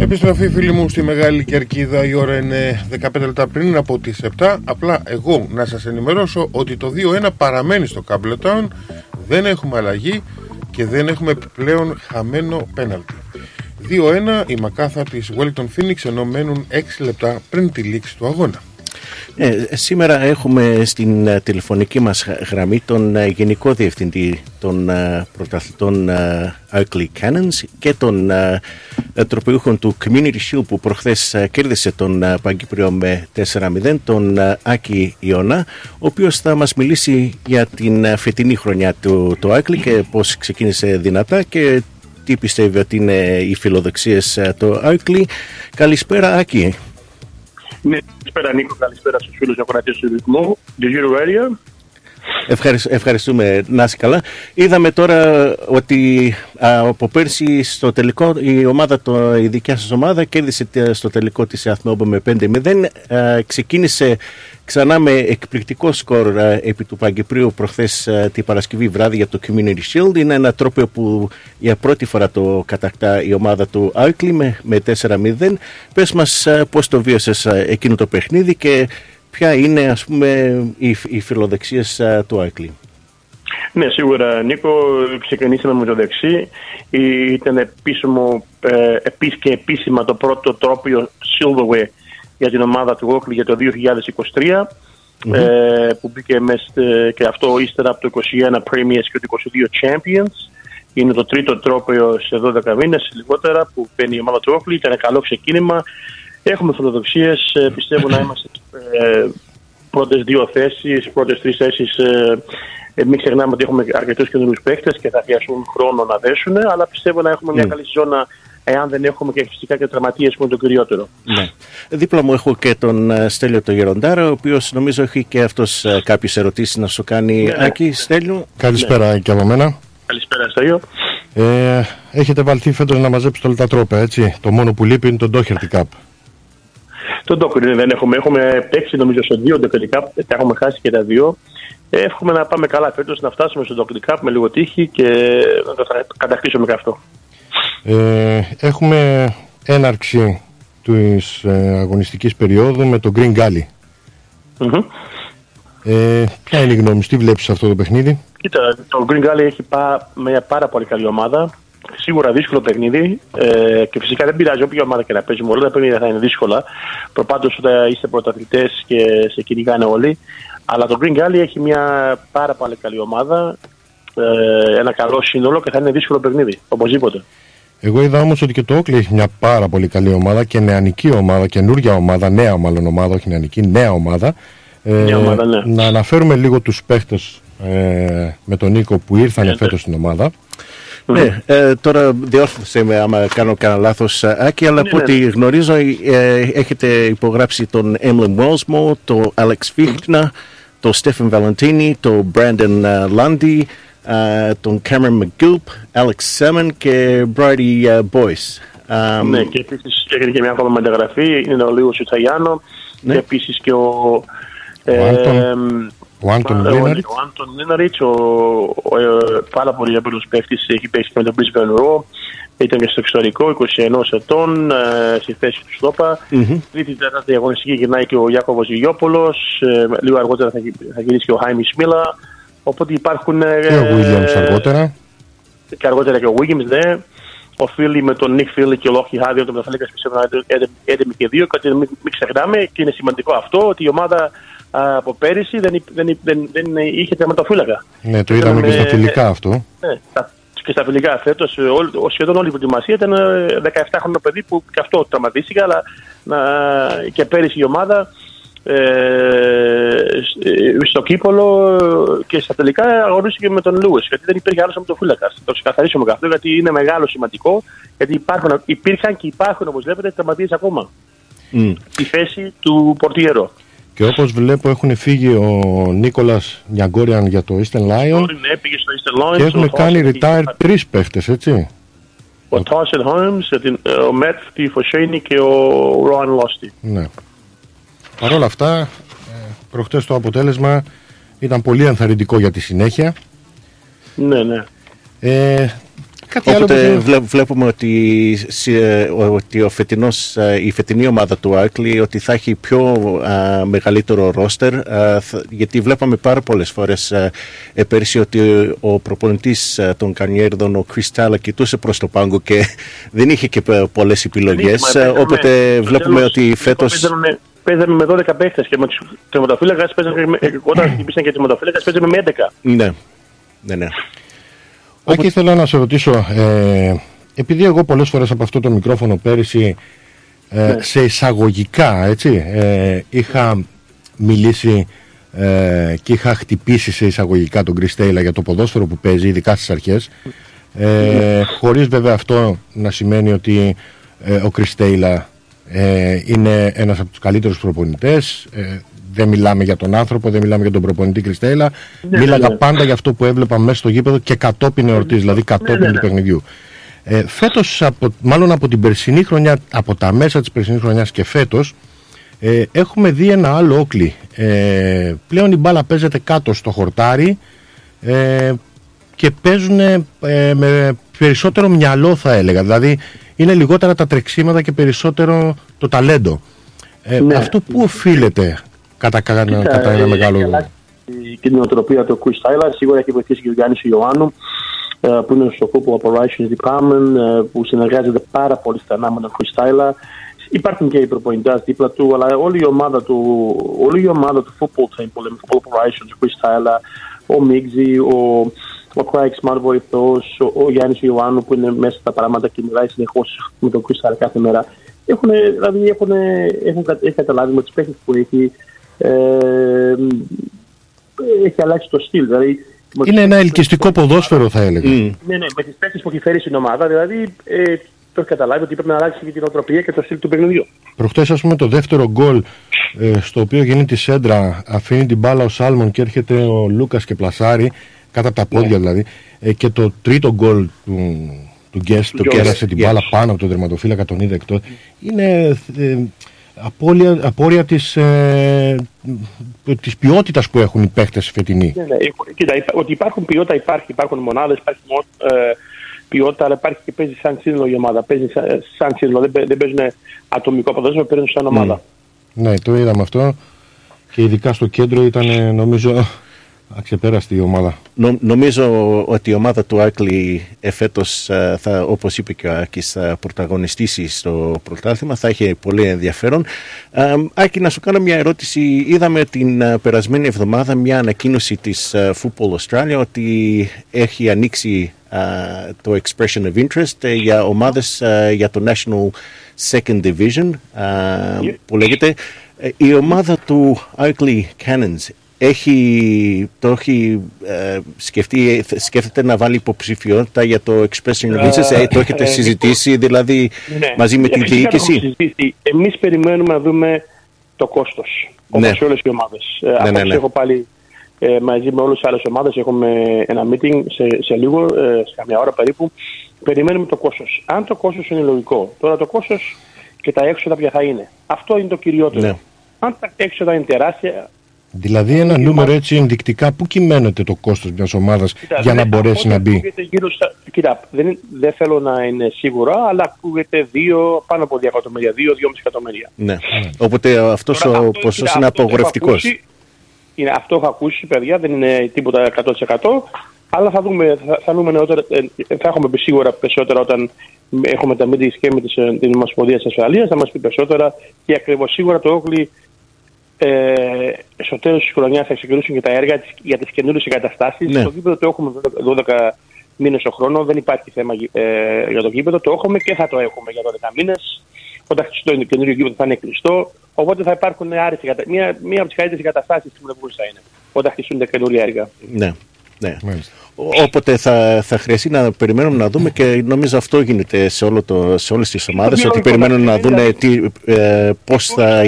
Επιστροφή φίλοι μου στη Μεγάλη Κερκίδα. Η ώρα είναι 15 λεπτά πριν από τις 7 Απλά εγώ να σας ενημερώσω ότι το 2-1 παραμένει στο Campbelltown Δεν έχουμε αλλαγή και δεν έχουμε πλέον χαμένο πέναλτι. 2-1 η μακάθα της Wellington Phoenix ενώ μένουν 6 λεπτά πριν τη λήξη του αγώνα ε, σήμερα έχουμε στην ε, τηλεφωνική μας γραμμή τον ε, Γενικό Διευθυντή των ε, πρωταθλητών ε, Oakley Cannons και των ε, τροπιούχων του Community Shield που προχθές κέρδισε τον Παγκύπριο με 4-0, τον Άκη Ιώνα, ο οποίος θα μας μιλήσει για την φετινή χρονιά του το Oakley και πώς ξεκίνησε δυνατά και τι πιστεύει ότι είναι οι φιλοδοξίες του Oakley. Καλησπέρα Άκη. Ναι, καλησπέρα Νίκο, καλησπέρα στους φίλους ακροατές του ρυθμού, του Euro Radio. Ευχαριστούμε, να είσαι καλά. Είδαμε τώρα ότι από πέρσι στο τελικό η, ομάδα, το, η δικιά σας ομάδα κέρδισε στο τελικό της Αθνόμπο με 5-0. ξεκίνησε ξανά με εκπληκτικό σκορ επί του Παγκυπρίου προχθές την Παρασκευή βράδυ για το Community Shield. Είναι ένα τρόπο που για πρώτη φορά το κατακτά η ομάδα του Άικλι με, με 4-0. Πες μας πώς το βίωσες εκείνο το παιχνίδι και ποια είναι ας πούμε οι, οι φιλοδεξίες του Άικλι. Ναι, σίγουρα Νίκο, ξεκινήσαμε με το δεξί. Ήταν επίσημο, ε, επίσης και επίσημα το πρώτο τρόπιο Silverware για την ομάδα του Όκλι για το 2023. Ε, που μπήκε μέσα και αυτό ύστερα από το 21 Premiers και το 22 Champions. Είναι το τρίτο τρόπιο σε 12 μήνες λιγότερα που παίρνει η ομάδα του Όκλι. Ήταν καλό ξεκίνημα. Έχουμε φιλοδοξίες. Πιστεύω να είμαστε ε, πρώτες δύο θέσεις, πρώτες τρεις θέσεις. Ε, ε, μην ξεχνάμε ότι έχουμε αρκετούς καινούριους παίχτε και θα χρειαστούν χρόνο να δέσουν. Αλλά πιστεύω να έχουμε μια καλή ζώνα εάν δεν έχουμε και φυσικά και τραυματίες που είναι το κυριότερο. Ναι. Δίπλα μου έχω και τον ε, Στέλιο τον Γεροντάρα, ο οποίος νομίζω έχει και αυτός ε, κάποιες ερωτήσεις να σου κάνει. Ναι, Άκη, ναι. Στέλιο. Καλησπέρα ναι. και από μένα. Καλησπέρα, Στέλιο. Ε, έχετε βαλθεί φέτος να μαζέψετε όλα τα τρόπα, έτσι. Το μόνο που λείπει είναι το Doherty Cup. Το Doherty δεν έχουμε. Έχουμε παίξει νομίζω σε δύο Doherty Cup, τα έχουμε χάσει και τα δύο. Εύχομαι να πάμε καλά φέτος, να φτάσουμε στο Doherty Cup με λίγο τύχη και να το κατακτήσουμε και αυτό. Ε, έχουμε έναρξη της ε, αγωνιστικής περίοδου με το Green Gully. mm Ε, ποια είναι η γνώμη τι βλέπεις αυτό το παιχνίδι; Κοίτα, το Green Gully έχει πά, μια πάρα πολύ καλή ομάδα. Σίγουρα δύσκολο παιχνίδι ε, και φυσικά δεν πειράζει όποια ομάδα και να παίζουμε. Όλα τα παιχνίδια θα είναι δύσκολα. Προπάντως όταν είστε πρωταθλητές και σε κυνηγάνε όλοι. Αλλά το Green Gully έχει μια πάρα πολύ καλή ομάδα. Ε, ένα καλό σύνολο και θα είναι δύσκολο παιχνίδι. Οπωσδήποτε. Εγώ είδα όμως ότι και το Όκλι έχει μια πάρα πολύ καλή ομάδα και νεανική ομάδα, καινούργια ομάδα, νέα μάλλον ομάδα, όχι νεανική, νέα ομάδα. Ε, νέα ομάδα ναι. Να αναφέρουμε λίγο τους παίχτες ε, με τον Νίκο που ήρθαν ναι, φέτος στην ομάδα. Ναι, ε, τώρα διόρθωσε με άμα κάνω κανένα λάθος, Άκη, αλλά από ό,τι γνωρίζω ε, έχετε υπογράψει τον Emlyn Wellsmo, τον Alex Fichtner, τον Stephen Valentini, τον Brandon Lundy, uh, τον Cameron McGoop, Alex Semen και Brady uh, Boyce. Um, ναι, και επίσης έγινε και μια ακόμα μεταγραφή, είναι ο Λίγο Ιταλιάνο ναι. και επίσης και ο. Ο Άντων Λίναριτ. Ο Άντων Λίναριτ, ο, πάρα πολύ εμπειρός παίχτης, έχει παίξει με τον Brisbane Raw, ήταν και στο εξωτερικό, 21 ετών, στη θέση του Στόπα. Mm-hmm. Τρίτη τέταρτη αγωνιστική γυρνάει και ο Ιάκωβος Υγιόπολος, λίγο αργότερα θα, θα γυρίσει και ο Χάιμις Σμίλα. Οπότε υπάρχουν. Ε, και ο Williams αργότερα. Και αργότερα και ο Williams, ναι. Ο Φίλι με τον Νίκ Φίλι και ο Λόχι Χάδιο, τον Πεθαλίκα πιστεύω να είναι έτοιμοι και δύο. Και μην, μην ξεχνάμε, και είναι σημαντικό αυτό, ότι η ομάδα από πέρυσι δεν, δεν, δεν, δεν είχε τερματοφύλακα. Ναι, το είδαμε και στα φιλικά αυτό. Ναι, και στα φιλικά φέτος, σχεδόν όλη η προετοιμασία ήταν 17χρονο ε, παιδί που και αυτό τραυματίστηκε, αλλά και πέρυσι η ομάδα ε, στο κύπολο και στα τελικά αγωνίστηκε με τον Λούε. Γιατί δεν υπήρχε άλλος φύλακα. Το ξεκαθαρίσουμε αυτό, γιατί είναι μεγάλο σημαντικό. Γιατί υπάρχουν, υπήρχαν και υπάρχουν, όπως βλέπετε, τραυματίες ακόμα. Mm. Στη θέση του Πορτιέρο. Και όπως βλέπω, έχουν φύγει ο Νίκολας Νιαγκόριαν για το Eastern Lion. Ναι, πήγε στο Eastern Lion. Και έχουν κάνει retire τρεις παίχτες, έτσι. Ο Τάσεν Χόλμ, ο Μέτ, τη Φωσέινη και ο Ρόαν Λόστι. Ναι. Παρ' όλα αυτά, ε, προχτές το αποτέλεσμα ήταν πολύ ενθαρρυντικό για τη συνέχεια. Ναι, ναι. Ε, Κάτι Οπότε άλλο βλέπουμε ότι, ότι ο φετινός, ε, η φετινή ομάδα του Άκλη ότι θα έχει πιο α, μεγαλύτερο ρόστερ γιατί βλέπαμε πάρα πολλές φορές α, ε, πέρσι ότι ο προπονητής των Κανιέρδων ο Κρυστάλλα κοιτούσε προς το πάγκο και δεν είχε και πολλές επιλογές οπότε βλέπουμε ότι φέτος παίζαμε με 12 παίχτες και με του τερματοφύλακε όταν χτυπήσαν και τους τερματοφύλακε παίζαμε με 11. Ναι, ναι, ναι. Άκη, ήθελα να σε ρωτήσω, ε, επειδή εγώ πολλές φορές από αυτό το μικρόφωνο πέρυσι ε, ναι. σε εισαγωγικά, έτσι, ε, είχα μιλήσει ε, και είχα χτυπήσει σε εισαγωγικά τον Κριστέιλα για το ποδόσφαιρο που παίζει, ειδικά στις αρχές, ε, χωρίς βέβαια αυτό να σημαίνει ότι ε, ο Κριστέιλα Ε, είναι ένας από τους καλύτερους προπονητές. Ε, δεν μιλάμε για τον άνθρωπο, δεν μιλάμε για τον προπονητή Κριστέλα. Ναι, Μίλαγα ναι. πάντα για αυτό που έβλεπα μέσα στο γήπεδο και κατόπιν εορτής, δηλαδή κατόπιν ναι, ναι. του παιχνιδιού. Ε, φέτος, από, μάλλον από την περσινή χρονιά, από τα μέσα της περσινής χρονιάς και φέτος, ε, έχουμε δει ένα άλλο όκλι. Ε, πλέον η μπάλα παίζεται κάτω στο χορτάρι ε, και παίζουν ε, με περισσότερο μυαλό θα έλεγα. Δηλαδή είναι λιγότερα τα τρεξίματα και περισσότερο το ταλέντο. Ε, Ναι. Αυτό που οφείλεται κατά, κατά, Κοίτα, κατά ε, ένα έχει μεγάλο... αλλάξει και την οτροπία του Chris Tyler. Σίγουρα έχει βοηθήσει και ο Γιάννης Ιωάννου ε, που είναι στο Football Operations Department ε, που συνεργάζεται πάρα πολύ στενά με τον Chris Tyler. Υπάρχουν και οι προπονητές δίπλα του, αλλά όλη η ομάδα του, όλη η ομάδα του football team που λέμε Football Operations, ο Chris Tyler, ο Μίγκζι, ο, ο Craig Smart βοηθός, ο, ο Γιάννης Ιωάννου που είναι μέσα στα πράγματα και μιλάει συνεχώς με τον Chris Tyler κάθε μέρα. Έχουν, δηλαδή έχουν, έχουν, κα- έχει καταλάβει με τις παίχτες που έχει ε, έχει αλλάξει το στυλ. Δηλαδή, με Είναι τις- ένα ελκυστικό ποδόσφαιρο θα έλεγα. ναι, ναι, με τις παίχτε που έχει φέρει στην ομάδα, δηλαδή ε, το έχει καταλάβει ότι πρέπει να αλλάξει και την οτροπία και το στυλ του παιχνιδιού. Προχτές ας πούμε το δεύτερο γκολ ε, στο οποίο γίνει τη σέντρα αφήνει την μπάλα ο Σάλμον και έρχεται ο Λούκας και πλασάρει κάτω από τα πόδια δηλαδή ε, και το τρίτο γκολ του, του Γκέστ το Γκέστ, κέρασε την yes. μπάλα πάνω από τον τερματοφύλακα τον είδε εκτός είναι ε, απώλεια, απόρρια της, ε, της ποιότητας που έχουν οι παίχτες φετινοί Ναι, ναι, ε, κοίτα, υπά- ότι υπάρχουν ποιότητα υπάρχει, υπάρχουν μονάδες, υπάρχει μο- ε, ποιότητα, αλλά υπάρχει και παίζει σαν σύνολο η ομάδα. Παίζει σαν, σαν σύνολο, δεν, παί- δεν παίζουν ατομικό ποδόσφαιρο, παίζουν σαν ομάδα. ναι το είδαμε αυτό και ειδικά στο κέντρο ήταν ε, νομίζω αξεπέραστη η ομάδα. Νο- νομίζω ότι η ομάδα του Άκλη εφέτος ε, θα, όπως είπε και ο Άκης θα πρωταγωνιστήσει στο πρωτάθλημα. Θα έχει πολύ ενδιαφέρον. Ε, Άκη να σου κάνω μια ερώτηση. Είδαμε την ε, περασμένη εβδομάδα μια ανακοίνωση της ε, Football Australia ότι έχει ανοίξει ε, το Expression of Interest ε, για ομάδες ε, για το National Second Division. Ε, που λέγεται Ε, η ομάδα του Oakley Cannons έχει, το έχει ε, σκεφτεί, ε, σκέφτεται να βάλει υποψηφιότητα για το Expression of Interest, ε, το έχετε ε, συζητήσει δηλαδή Ναι. μαζί με Ε, τη φυσικά το έχουμε διοίκηση; συζητήσει. Εμείς περιμένουμε να δούμε το κόστος, όπως Ναι. σε όλες οι ομάδες. Ε, Ναι, απόψε ναι, ναι. έχω πάλι ε, μαζί με όλες τις άλλες ομάδες, έχουμε ένα meeting σε, σε λίγο, ε, σε καμιά ώρα περίπου. Περιμένουμε το κόστος. Αν το κόστος είναι λογικό, τώρα το κόστος και τα έξοδα ποια θα είναι. Αυτό είναι το κυριότερο. Ναι. Αν τα έξοδα είναι τεράστια, Δηλαδή ένα νούμερο έτσι ενδεικτικά που κυμαίνεται το κόστος μιας ομάδας Κοίτα, για να δεν- μπορέσει από να ό,τι μπει; ακούγεται Γύρω στα, κοίτα, δεν, δεν θέλω να είναι σίγουρα, αλλά ακούγεται δύο, πάνω από 2 εκατομμύρια, 2-2,5 εκατομμύρια. Ναι. Οπότε αυτός Τώρα, ο αυτό- ποσός κοίτα, είναι αυτό έχω απογορευτικός. ακούσει, Είναι, αυτό έχω ακούσει, παιδιά, δεν είναι τίποτα 100%. Αλλά θα δούμε, θα, θα, δούμε νεότερα, ε, θα έχουμε πει σίγουρα περισσότερα όταν έχουμε τα meetings και με τις, ε, την Ομοσπονδία της Ασφαλείας, θα μας πει περισσότερα και ακριβώς σίγουρα το Όκλι ε, στο τέλος της χρονιάς θα ξεκινήσουν και τα έργα της, για τις καινούριες εγκαταστάσεις. Ναι. Το γήπεδο το έχουμε 12 μήνες το χρόνο, δεν υπάρχει θέμα ε, για το γήπεδο, το έχουμε και θα το έχουμε για 12 μήνες. Όταν χτιστώ το καινούριο γήπεδο θα είναι κλειστό, οπότε θα υπάρχουν άρεστοι κατα... μία, μία από τις καλύτερες εγκαταστάσεις στην Ευρωπαϊκή θα είναι, όταν χτιστούν τα καινούργια έργα. Ναι. Ναι. Ο- Όποτε θα, θα χρειαστεί να περιμένουμε να δούμε και νομίζω αυτό γίνεται σε, όλο το, σε όλες τις ομάδες ότι βιολογικό, περιμένουν να δηλαδή. δουν τι, ε, πώς θα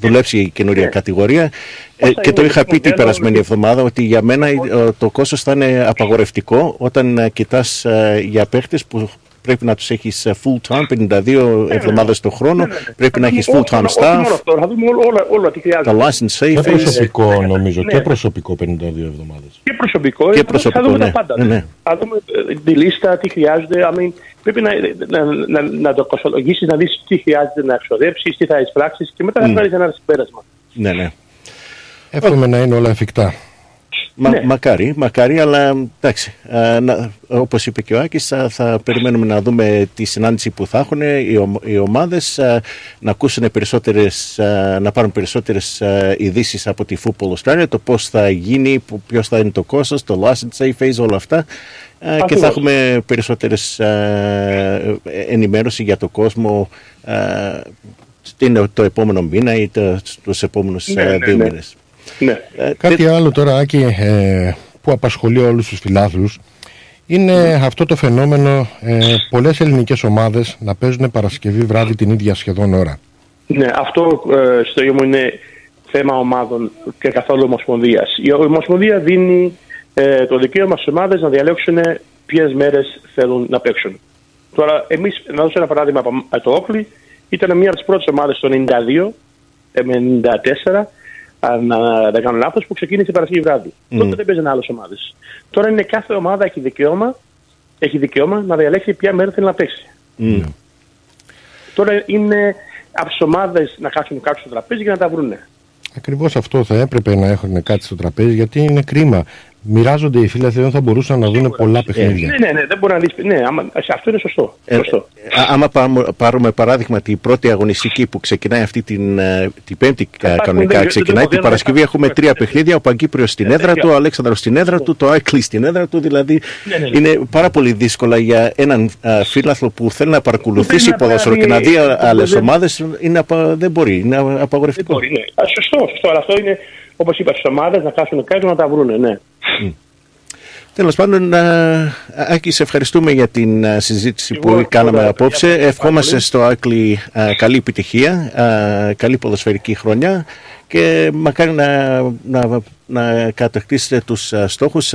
δουλέψει η καινούρια κατηγορία ε, και το είχα πει την περασμένη εβδομάδα ότι για μένα ε, το κόστος θα είναι απαγορευτικό όταν ε, κοιτάς ε, για παίχτες που πρέπει να τους έχεις ε, full time 52 εβδομάδες το χρόνο πρέπει να έχεις full time Όχι μόνο staff αυτό, θα δούμε όλα, όλα, όλα τι χρειάζεται. τα license Και safe προσωπικό νομίζω ναι. και προσωπικό 52 εβδομάδες. Και προσωπικό, Και ε, προσωπικό, θα δούμε ναι. τα πάντα. Ναι, ναι. Θα δούμε ε, τη λίστα, τι χρειάζεται. I mean, πρέπει να, να, να, να το κοστολογήσεις, να δεις τι χρειάζεται να εξοδέψεις, τι θα εισπράξεις και μετά θα Μμ. πάρεις ένα συμπέρασμα. ναι ναι Εύχομαι να είναι όλα εφικτά. Μα, Ναι. Μακάρι, μακάρι, αλλά εντάξει, α, να, όπως είπε και ο Άκης, θα, θα περιμένουμε να δούμε τη συνάντηση που θα έχουν οι, ομ- οι ομάδες, α, να ακούσουν περισσότερες, α, να πάρουν περισσότερες α, ειδήσεις από τη Football Australia, το πώς θα γίνει, που- ποιος θα είναι το κόστος, το license safe phase, όλα αυτά. α, και θα Ακριβώς. έχουμε περισσότερες α, ενημέρωση για το κόσμο α, στην- το επόμενο μήνα ή το, τους επόμενους Ναι, α, ναι, δύο ναι. μήνες. Ναι. Ε, Κάτι άλλο τώρα, Άκη, ε, που απασχολεί όλους τους φιλάθλους είναι αυτό το φαινόμενο ε, πολλές ελληνικές ομάδες να παίζουν Παρασκευή βράδυ την ίδια σχεδόν ώρα. Ναι, αυτό ε, στο ίδιο μου είναι θέμα ομάδων και καθόλου ομοσπονδίας. Η ομοσπονδία δίνει ε, το δικαίωμα στις ομάδες να διαλέξουν ποιες μέρες θέλουν να παίξουν. Τώρα, εμείς, να δώσω ένα παράδειγμα από ε, το Όκλι, ήταν μια από τις πρώτες ομάδες το 92 με 94, αν ε, δεν κάνω λάθος, που ξεκίνησε Παρασκευή βράδυ. Mm. Τότε δεν παίζανε άλλες ομάδες. Τώρα είναι κάθε ομάδα έχει δικαίωμα, έχει δικαίωμα να διαλέξει ποια μέρα θέλει να παίξει. Mm. Τώρα είναι από τις ομάδες να κάτσουν κάτω στο τραπέζι για να τα βρούνε. Ακριβώς αυτό θα έπρεπε να έχουν κάτι στο τραπέζι γιατί είναι κρίμα μοιράζονται οι φίλοι δεν θα μπορούσαν να δουν πολλά παιχνίδια. Ναι, ναι, ναι, δεν μπορεί να δεις. Ναι, άμα, αυτό είναι σωστό. Ε, σωστό. Ε, άμα πάρουμε παράδειγμα την πρώτη αγωνιστική που ξεκινάει αυτή την, ε, την Πέμπτη κανονικά, δεν, ξεκινάει δεν, την Παρασκευή. Έχουμε τρία παιχνίδια. Ο Παγκύπριος στην έδρα του, ο Αλέξανδρος στην έδρα του, το Άικλι στην έδρα του. Δηλαδή ναι, ναι, ναι. είναι πάρα πολύ δύσκολα για έναν φίλαθλο που θέλει να παρακολουθήσει ποδόσφαιρο και να δει άλλες ομάδες. Δεν μπορεί, είναι απαγορευτικό. Σωστό, σωστό. Αλλά αυτό είναι όπως είπα στις ομάδες να κάτσουν κάτω να τα βρούνε. Ναι. Τέλος πάντων, Άκη, σε ευχαριστούμε για την συζήτηση που κάναμε απόψε. Ευχόμαστε στο Άκλι καλή επιτυχία, καλή ποδοσφαιρική χρονιά και μακάρι να, να, να κατακτήσετε τους στόχους,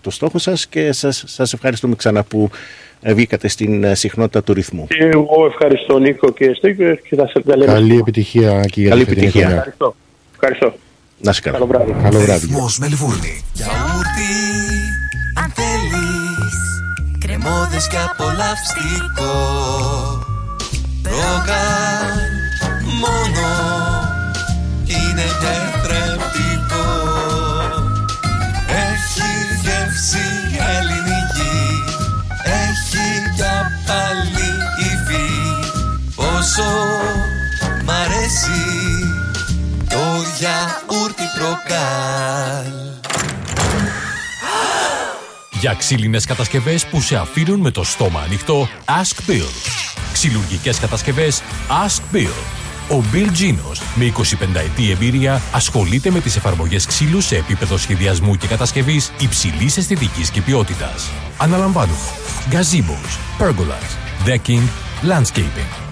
το στόχο σας και σας, σας ευχαριστούμε ξανά που βγήκατε στην συχνότητα του ρυθμού. Εγώ ευχαριστώ Νίκο και Στέκο και θα σε Καλή επιτυχία και για Καλή επιτυχία. Ευχαριστώ. ευχαριστώ. Να σε καλά. Καλό βράδυ. Καλό βράδυ. Ρυθμός Μελβούρνη. Γιαούρτι, αν θέλεις, κρεμόδες και απολαυστικό. Ρόγαν, μόνο, το γιαούρτι προκάλ. Για ξύλινες κατασκευές που σε αφήνουν με το στόμα ανοιχτό, Ask Bill. Ξυλουργικές κατασκευές Ask Bill. Ο Bill Genos, με 25 ετή εμπειρία, ασχολείται με τις εφαρμογές ξύλου σε επίπεδο σχεδιασμού και κατασκευής υψηλής αισθητικής και ποιότητας. Αναλαμβάνουμε gazebos, pergolas, decking, landscaping,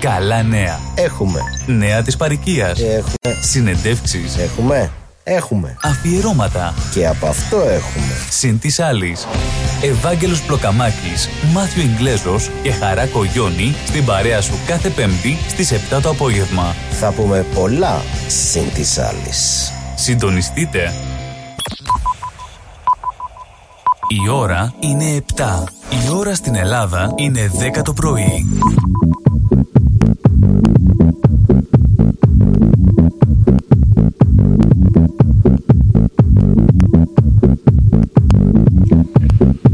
Καλά νέα. Έχουμε. Νέα της παροικίας. Έχουμε. Συνεντεύξεις. Έχουμε. Έχουμε. Αφιερώματα. Και από αυτό έχουμε. Συν της άλλης. Ευάγγελος Πλοκαμάκης, Μάθιο Ιγκλέζος και Χαρά Κογιόνι στην παρέα σου κάθε Πέμπτη στις 7 το απόγευμα. Θα πούμε πολλά συν της άλλης. Συντονιστείτε. Η ώρα είναι 7. Η ώρα στην Ελλάδα είναι 10 το πρωί.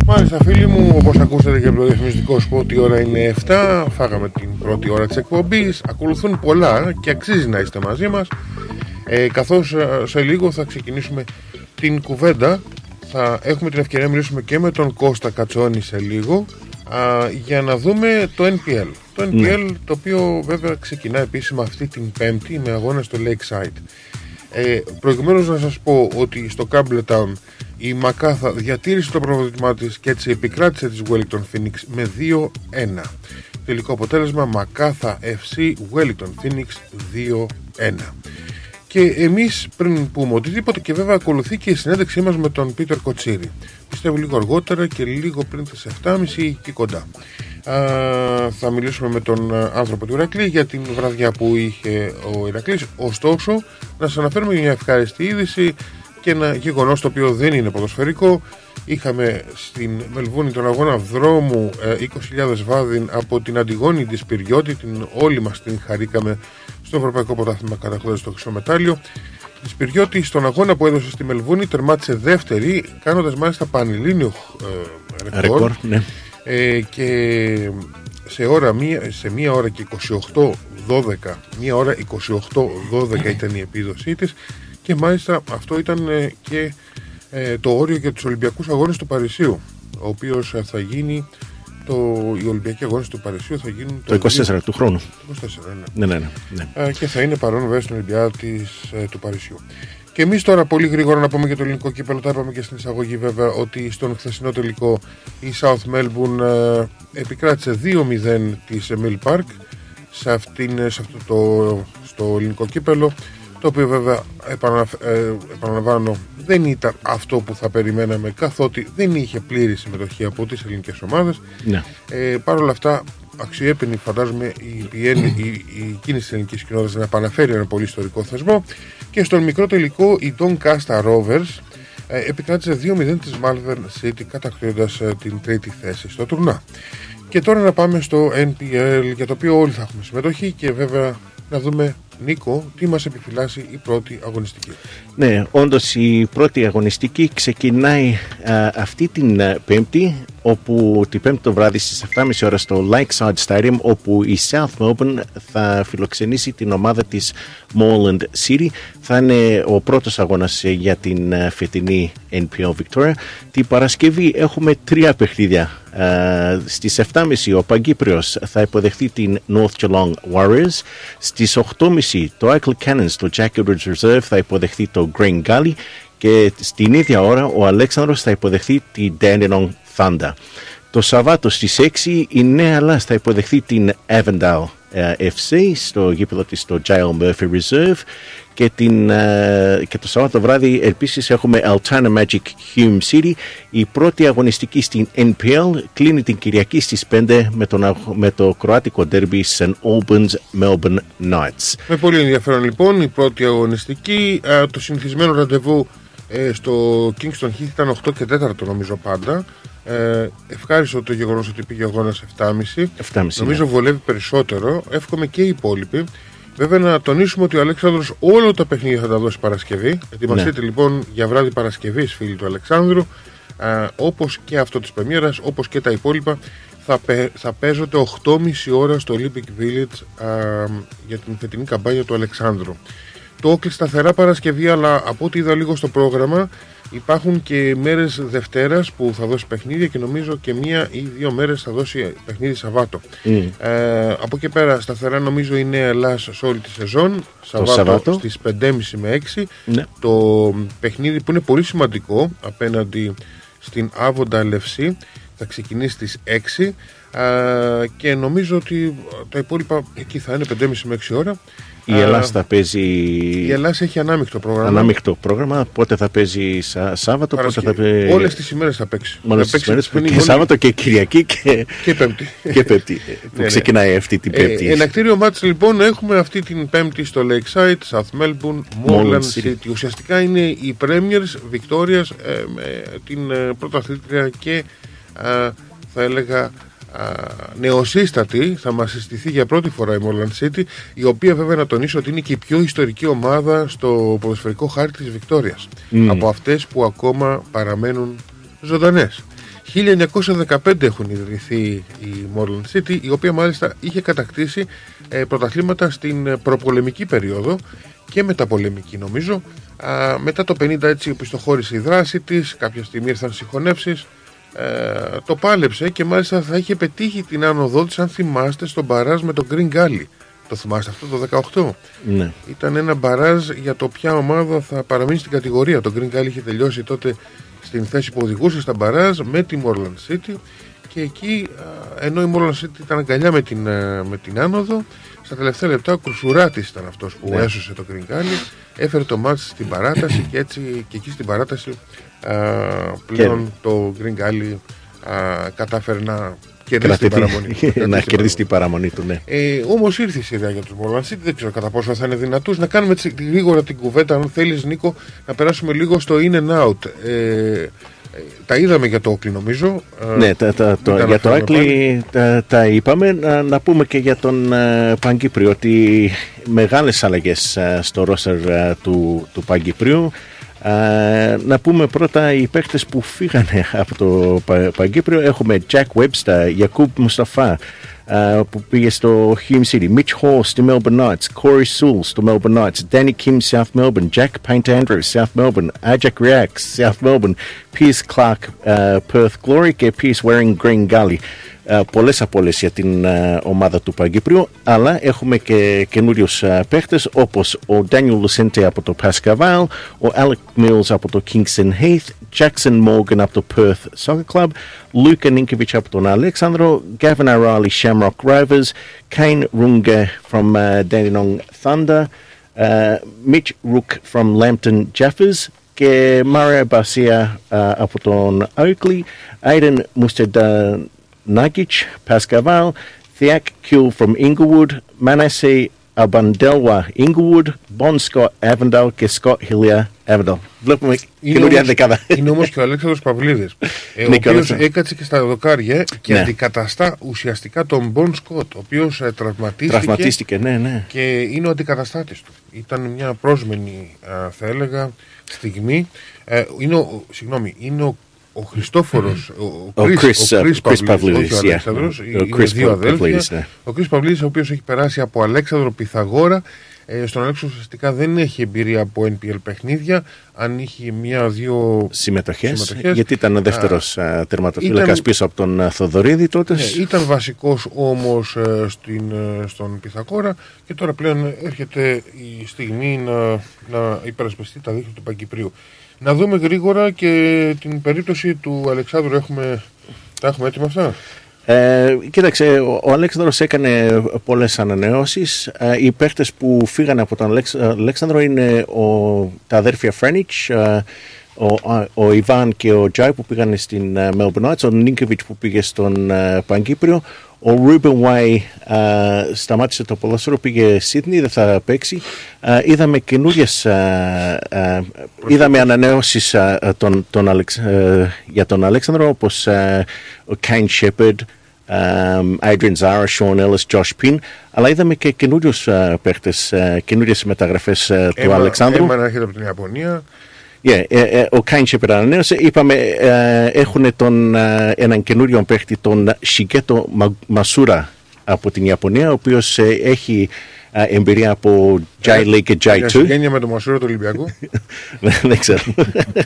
Μάλιστα φίλοι μου, όπως ακούσατε και από το διαφημιστικό σποτ η ώρα είναι 7 Φάγαμε την πρώτη ώρα της εκπομπής. Ακολουθούν πολλά και αξίζει να είστε μαζί μας. Ε, Καθώς ε, σε λίγο θα ξεκινήσουμε την κουβέντα. Θα έχουμε την ευκαιρία να μιλήσουμε και με τον Κώστα Κατσόνη σε λίγο α, Για να δούμε το NPL Το NPL ναι. το οποίο βέβαια ξεκινά επίσημα αυτή την πέμπτη με αγώνα στο Lakeside ε, Προηγουμένως να σας πω ότι στο Campbelltown η Μακάθα διατήρησε το προβάδισμά της και έτσι επικράτησε της Wellington Phoenix με 2-1. Τελικό αποτέλεσμα Μακάθα FC Wellington Phoenix 2-1. Και εμείς πριν πούμε οτιδήποτε και βέβαια ακολουθεί και η συνέντευξή μας με τον Πίτερ Κοτσίρη. Πιστεύω λίγο αργότερα και λίγο πριν τις 7.30 εκεί κοντά. Α, θα μιλήσουμε με τον άνθρωπο του Ηρακλή για την βραδιά που είχε ο Ηρακλής. Ωστόσο, να σας αναφέρουμε μια ευχάριστη είδηση και ένα γεγονός το οποίο δεν είναι ποδοσφαιρικό. Είχαμε στην Μελβούνη τον αγώνα δρόμου 20.000 ε, βάδιν από την Αντιγόνη της Πυριώτη, την όλοι μας την χαρήκαμε στο Ευρωπαϊκό Πρωτάθλημα καταχώρηση στο χρυσό μετάλλιο. Της Πυριώτη στον αγώνα που έδωσε στη Μελβούνη τερμάτισε δεύτερη, κάνοντας μάλιστα πανελλήνιο ε, ρεκόρ. ναι. ε, και σε, ώρα, μία, σε μία ώρα και 28-12 μία ώρα 28-12 ήταν η επίδοσή της και μάλιστα αυτό ήταν ε, και ε, το όριο για τους Ολυμπιακούς Αγώνες του Παρισίου ο οποίος ε, θα γίνει το, οι Ολυμπιακοί Αγώνες του Παρισίου θα γίνουν Το 24 του χρόνου. 24, ναι. Ναι, ναι, ναι. ναι. Ε, και θα είναι παρόν βέβαια στην Ολυμπιάδα της, ε, του Παρισιού. Και εμείς τώρα πολύ γρήγορα να πούμε για το ελληνικό κύπελο. Τα είπαμε και στην εισαγωγή βέβαια ότι στον χθεσινό τελικό η South Melbourne ε, επικράτησε 2-0 της Emil Park σε, αυτήν, σε αυτό το, στο ελληνικό κύπελο. Το οποίο βέβαια επαναλαμβ, ε, επαναλαμβάνω δεν ήταν αυτό που θα περιμέναμε καθότι δεν είχε πλήρη συμμετοχή από τις ελληνικές ομάδες. Ναι. Ε, Παρ' όλα αυτά αξιέπαινη φαντάζομαι η, η, η, η κίνηση της ελληνικής κοινότητας να επαναφέρει ένα πολύ ιστορικό θεσμό και στον μικρό τελικό η Doncaster Rovers ε, επικράτησε 2-0 της Malvern City κατακτώντας ε, την τρίτη θέση στο τουρνά. Και τώρα να πάμε στο NPL για το οποίο όλοι θα έχουμε συμμετοχή και βέβαια να δούμε Νίκο τι μας επιφυλάσσει η πρώτη αγωνιστική; Ναι, όντως η πρώτη αγωνιστική ξεκινάει α, αυτή την α, πέμπτη όπου την πέμπτη το βράδυ στις 7.30 ώρα στο Lakeside Stadium όπου η South Melbourne θα φιλοξενήσει την ομάδα της Moreland City θα είναι ο πρώτος αγώνας ε, για την α, φετινή NPL Victoria την Παρασκευή έχουμε τρία παιχνίδια Uh, στις 7.30 ο Παγκύπριος θα υποδεχθεί την North Geelong Warriors στις 8.30 το Eichel Cannons το Jack Edwards Reserve θα υποδεχθεί το Green Gully και στην ίδια ώρα ο Αλέξανδρος θα υποδεχθεί την Dandenong Thunder. Το Σαββάτο στις 6 η Νέα Λάς θα υποδεχθεί την Avondale. uh, FC στο γήπεδο της στο Jail Murphy Reserve και, την, uh, και το Σαββάτο βράδυ επίσης έχουμε Altana Magic Hume City. Η πρώτη αγωνιστική στην NPL κλείνει την Κυριακή στις 5 με, τον, με το κροάτικο derby St. Albans Melbourne Knights. Με πολύ ενδιαφέρον λοιπόν η πρώτη αγωνιστική. Α, το συνηθισμένο ραντεβού ε, στο Kingston Heath ήταν 8 και 4 νομίζω πάντα ε, ευχάριστο το γεγονός ότι πήγε ο αγώνα 7,5. 7,5 Νομίζω ναι. βολεύει περισσότερο. Εύχομαι και οι υπόλοιποι. Βέβαια, να τονίσουμε ότι ο Αλέξανδρος όλο τα παιχνίδια θα τα δώσει Παρασκευή. Ετοιμαστείτε Ναι. λοιπόν για βράδυ Παρασκευής, φίλοι του Αλεξάνδρου. Όπως και αυτό της Πρεμιέρας, όπως και τα υπόλοιπα, θα, πε- θα παίζονται 8.30 ώρα στο Olympic Village α, για την φετινή καμπάνια του Αλεξάνδρου. Το όκλει σταθερά Παρασκευή, αλλά από ό,τι είδα λίγο στο πρόγραμμα, υπάρχουν και μέρες Δευτέρας που θα δώσει παιχνίδια και νομίζω και μία ή δύο μέρες θα δώσει παιχνίδι Σαββάτο. Μμ. Ε, από εκεί πέρα σταθερά νομίζω η Νέα Ελλάδα σε όλη τη σεζόν. Σαββάτο, Σαββάτο. στις 5.30 με 6. Ναι. Το παιχνίδι που είναι πολύ σημαντικό απέναντι στην Άβοντα LFC θα ξεκινήσει στις 6 α, και νομίζω ότι τα υπόλοιπα εκεί θα είναι 5.30 με 6 ώρα. η Α, Ελλάδα θα παίζει η Ελλάδα έχει ανάμεικτο πρόγραμμα. ανάμεικτο πρόγραμμα πότε θα παίζει σα, Σάββατο πότε θα Παρασκευή. παίζει Όλες τις ημέρες θα παίξει. Όλες Θα τις παίξει μέρες, την και ημέρα. Σάββατο και Κυριακή και, Και Πέμπτη. και Πέμπτη ε, που Ναι, ναι. ξεκινάει αυτή την Πέμπτη Ε, ενακτήριο μάτς λοιπόν έχουμε αυτή την Πέμπτη στο Lakeside, South Melbourne, Moreland City. City. Ουσιαστικά είναι οι Premiers Βικτόριας ε, με την ε, πρωταθλήτρια και α, θα έλεγα α, νεοσύστατη θα μας συστηθεί για πρώτη φορά η Moreland City η οποία βέβαια να τονίσω ότι είναι και η πιο ιστορική ομάδα στο ποδοσφαιρικό χάρτη της Βικτόριας. Μμ. από αυτές που ακόμα παραμένουν ζωντανές. 1915 έχουν ιδρυθεί η Moreland City η οποία μάλιστα είχε κατακτήσει ε, πρωταθλήματα στην ε, προπολεμική περίοδο και μεταπολεμική νομίζω. Α, μετά το 50 έτσι οπισθοχώρησε η δράση της κάποια στιγμή ήρθαν συγχωνεύσεις ε, το πάλεψε και μάλιστα θα είχε πετύχει την άνοδό της αν θυμάστε στον μπαράζ με τον Green Gully το θυμάστε αυτό το 18 ναι. ήταν ένα μπαράζ για το ποια ομάδα θα παραμείνει στην κατηγορία. Το Green Gully είχε τελειώσει τότε στην θέση που οδηγούσε στα μπαράζ με τη Moreland City και εκεί α, ενώ η Moreland City ήταν αγκαλιά με την, α, με την άνοδο στα τελευταία λεπτά ο Κρουσουράτης ήταν αυτός που Ναι. έσωσε το Green Gully έφερε το μάτς στην παράταση και έτσι και εκεί στην παράταση α, πλέον το Green Gully α, κατάφερε να κερδίσει την Κρατηθεί- παραμονή. Να να κρατήσει την κερδίσει την παραμονή του ναι. ε, Όμως ήρθε η σειρά για τους Moreland City. Δεν ξέρω κατά πόσο θα είναι δυνατούς. Να κάνουμε τσι- γρήγορα την κουβέντα, αν θέλεις, Νίκο, να περάσουμε λίγο στο in and out. Ε, ε, τα είδαμε για το Όκλι, νομίζω. Ε, Ναι, τα, τα, μην το, τα για το αναφέρουμε πάλι. Άκλι τα, τα είπαμε. Να, να πούμε και για τον uh, Παγκύπριο ότι μεγάλες αλλαγές ε, στο ρόστερ ε, του, του Παγκυπρίου. Ε, να πούμε πρώτα οι παίκτες που φύγανε από το Πα- Παγκύπριο. Έχουμε Jack Webster, Yakub Mustafa, ε, που πήγε στο Hume City. Mitch Hall στο Melbourne Knights. Corey Sewell στο Melbourne Knights. Danny Kim South Melbourne. Jack Paint Andrews South Melbourne. Ajak Reacts South Melbourne. Pierce Clark ε, Perth Glory και Pierce Waring Green Gully. Ε, πολλές απόλες για την ε, ομάδα του Παγκύπριου αλλά έχουμε και καινούριους ε, παίχτες όπως ο Daniel Lucente από το Pascaval ο Alec Mills από το Kingston Heath Jackson Morgan από το Perth Soccer Club Luka Ninkovic από τον Αλέξανδρο Gavin O'Reilly Shamrock Rovers Kane Runge from uh, Dandenong Thunder uh, Mitch Rook from Lambton Jaffers και Mario Barcia uh, από τον Oakley Aiden Mustard Nagic, Pascaval, Thiak Kuhl from Inglewood, Manasseh Abandelwa Inglewood, Bon Scott Avondale και Scott Hillier Avondale. Βλέπουμε καινούργια δεκάδα. Είναι όμως και ο Αλέξανδρος Παυλίδης, ε, ο Ναι, και ο οποίος Αλέξανδρος. έκατσε και στα δοκάρια και Ναι. αντικαταστά ουσιαστικά τον Μπον Σκοτ, ο οποίος τραυματίστηκε, Τραυματίστηκε, ναι, ναι. και είναι ο αντικαταστάτης του. Ήταν μια πρόσμενη, α, θα έλεγα, στιγμή. Ε, είναι ο, συγγνώμη, είναι ο, ο Χριστόφορος, ο, Ο Chris, Chris, ο uh, Chris Chris Παυλίδης, Pavlidis, όχι ο yeah. Αλέξανδρος, Ο είναι Chris δύο αδέλφια. Pavlidis, ναι. Ο Chris Παυλίδης, ο οποίος έχει περάσει από Αλέξανδρο Πυθαγόρα, ε, στον Αλέξανδρο ουσιαστικά δεν έχει εμπειρία από NPL παιχνίδια, αν είχε μία-δύο Συμμετοχές, γιατί ήταν ο δεύτερος α, τερματοφύλακας ήταν- πίσω από τον α, Θοδωρίδη τότες. ναι, ήταν βασικός όμως ε, στην, ε, στον Πυθακόρα και τώρα πλέον έρχεται η στιγμή να, να υπερασπιστεί τα δίχτυα του Παγκυπρίου. Να δούμε γρήγορα και την περίπτωση του Αλεξάνδρου. Έχουμε, τα έχουμε έτοιμα αυτά; Ε, κοίταξε, ο, ο Αλέξανδρος έκανε πολλές ανανεώσεις. Ε, οι παίχτες που φύγανε από τον Αλέξ- Αλέξανδρο είναι ο, τα αδέρφια Φρένιτς, ε, ο, α, ο Ιβάν και ο Τζάι που πήγαν στην ε, Melbourne Knights, ο Νίνκεβιτς που πήγε στον ε, Παγκύπριο, ο Ρούμπεν Βάι σταμάτησε το ποδόσφαιρο, πήγε Σίδνη, δεν θα παίξει. Ε, είδαμε καινούριες, ε, ε, είδαμε ανανεώσεις ε, ε, τον, τον Αλεξ, ε, για τον Αλέξανδρο, όπως ε, ο Kane Shepard, um, Adrian Zara, Sean Ellis, Josh Pin, αλλά είδαμε και καινούριους uh, παίχτε, uh, καινούριες μεταγραφές uh, του Έμα- Αλεξάνδρου. Έμα να έρχεται από την Ιαπωνία. Yeah, ε, ε, ο Κάιν Shepard ανανέωσε. Είπαμε, ε, έχουν τον, ε, έναν καινούριο παίχτη, τον Shigeto Μα- Μασούρα από την Ιαπωνία, ο οποίος έχει ε, εμπειρία από Jai League και Jai Για 2. συγγένεια με τον Μασούρα του Ολυμπιακού. Δεν ξέρω.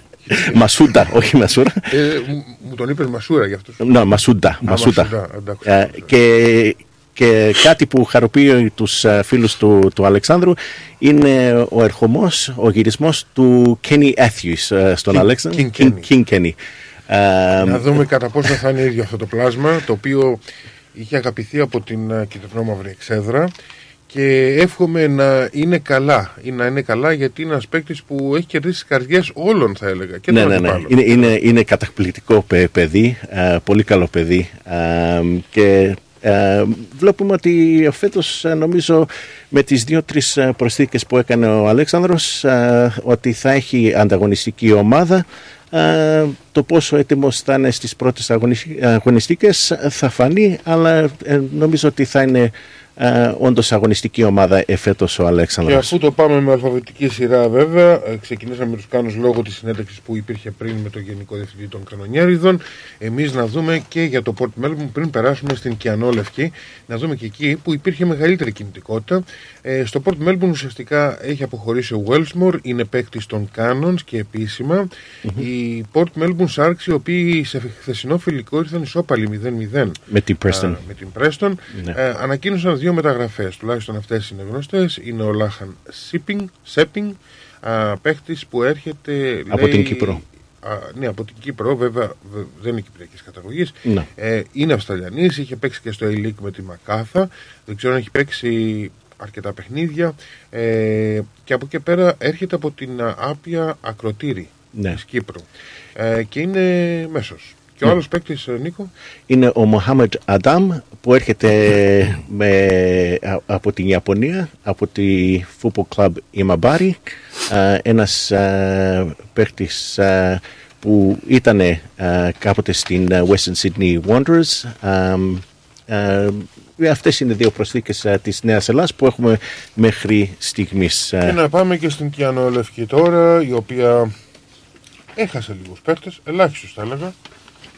Μασούντα, όχι Μασούρα. ε, μου- μου τον είπες Μασούρα γι' αυτό. Ναι, Μασούντα. Μασούντα. Μασούντα, εντάξει. Ε, και, και κάτι που χαροποιεί τους ε, φίλους του, του Αλεξάνδρου είναι ο ερχομός, ο γυρισμός του Kenny Matthews ε, στον King- Αλέξανδρο. King King Kenny. Ε, Να δούμε κατά πόσο θα είναι ίδιο αυτό το πλάσμα, το οποίο είχε αγαπηθεί από την ε, κυτρινόμαυρη εξέδρα και εύχομαι να είναι καλά. Ή να είναι καλά γιατί είναι ένας παίκτης που έχει κερδίσει τις καρδιές όλων, θα έλεγα. Και ναι, των ναι, ναι. αντιπάλων. Είναι, είναι, είναι καταπληκτικό παι- παιδί, ε, πολύ καλό παιδί ε, και ε, βλέπουμε ότι φέτος ε, νομίζω με τις δύο-τρεις ε, προσθήκες που έκανε ο Αλέξανδρος ε, ότι θα έχει ανταγωνιστική ομάδα. Ε, το πόσο έτοιμος θα είναι στις πρώτες αγωνισ- αγωνιστικές ε, θα φανεί αλλά ε, νομίζω ότι θα είναι ε, όντως αγωνιστική ομάδα εφέτος ο Και Αλέξανδρος. αφού το πάμε με αλφαβητική σειρά, βέβαια, ε, ξεκινήσαμε με τους Κάνους λόγω της συνέντευξης που υπήρχε πριν με τον Γενικό Διευθυντή των Κανονιέριδων. Εμείς να δούμε και για το Port Melbourne πριν περάσουμε στην Κιανόλευκη, να δούμε και εκεί που υπήρχε μεγαλύτερη κινητικότητα. Ε, στο Port Melbourne ουσιαστικά έχει αποχωρήσει ο Wellsmore, είναι παίκτης των Canons και επισημα Οι Port Melbourne Sharks, οι οποίοι σε χθεσινό φιλικό ήρθαν ισόπαλοι 0-0 Με την Preston. Α, με την Preston. Ναι. Ε, ανακοίνωσαν δύο μεταγραφές. Τουλάχιστον αυτές είναι γνωστές. Είναι ο Λάχαν Σίπινγκ, Σέπινγκ, παίχτης που έρχεται. Από λέει, την Κύπρο. Α, ναι, από την Κύπρο, βέβαια βε- δεν είναι κυπριακής καταγωγής. Ναι. Ε, είναι Αυστραλιανής, είχε παίξει και στο A-League με τη Μακάθα. Δεν ξέρω αν έχει παίξει αρκετά παιχνίδια. Ε, και από εκεί πέρα έρχεται από την α, Άπια Ακροτήρη Ναι. της Κύπρου. Ε, και είναι μέσος. Και ο Ναι. άλλος παίκτης, Νίκο; είναι ο Μοχάμετ Αντάμ που έρχεται με, α- από την Ιαπωνία, από τη Football Club Imabari, α, ένας α, παίχτης α, που ήταν α, κάποτε στην α, Western Sydney Wanderers. Α, α, αυτές είναι δύο προσθήκες α, της Νέας Ελλάδας που έχουμε μέχρι στιγμής. Και να πάμε και στην Κιάνο Λευκή τώρα, η οποία έχασε λίγους παίχτες, ελάχιστους θα έλεγα.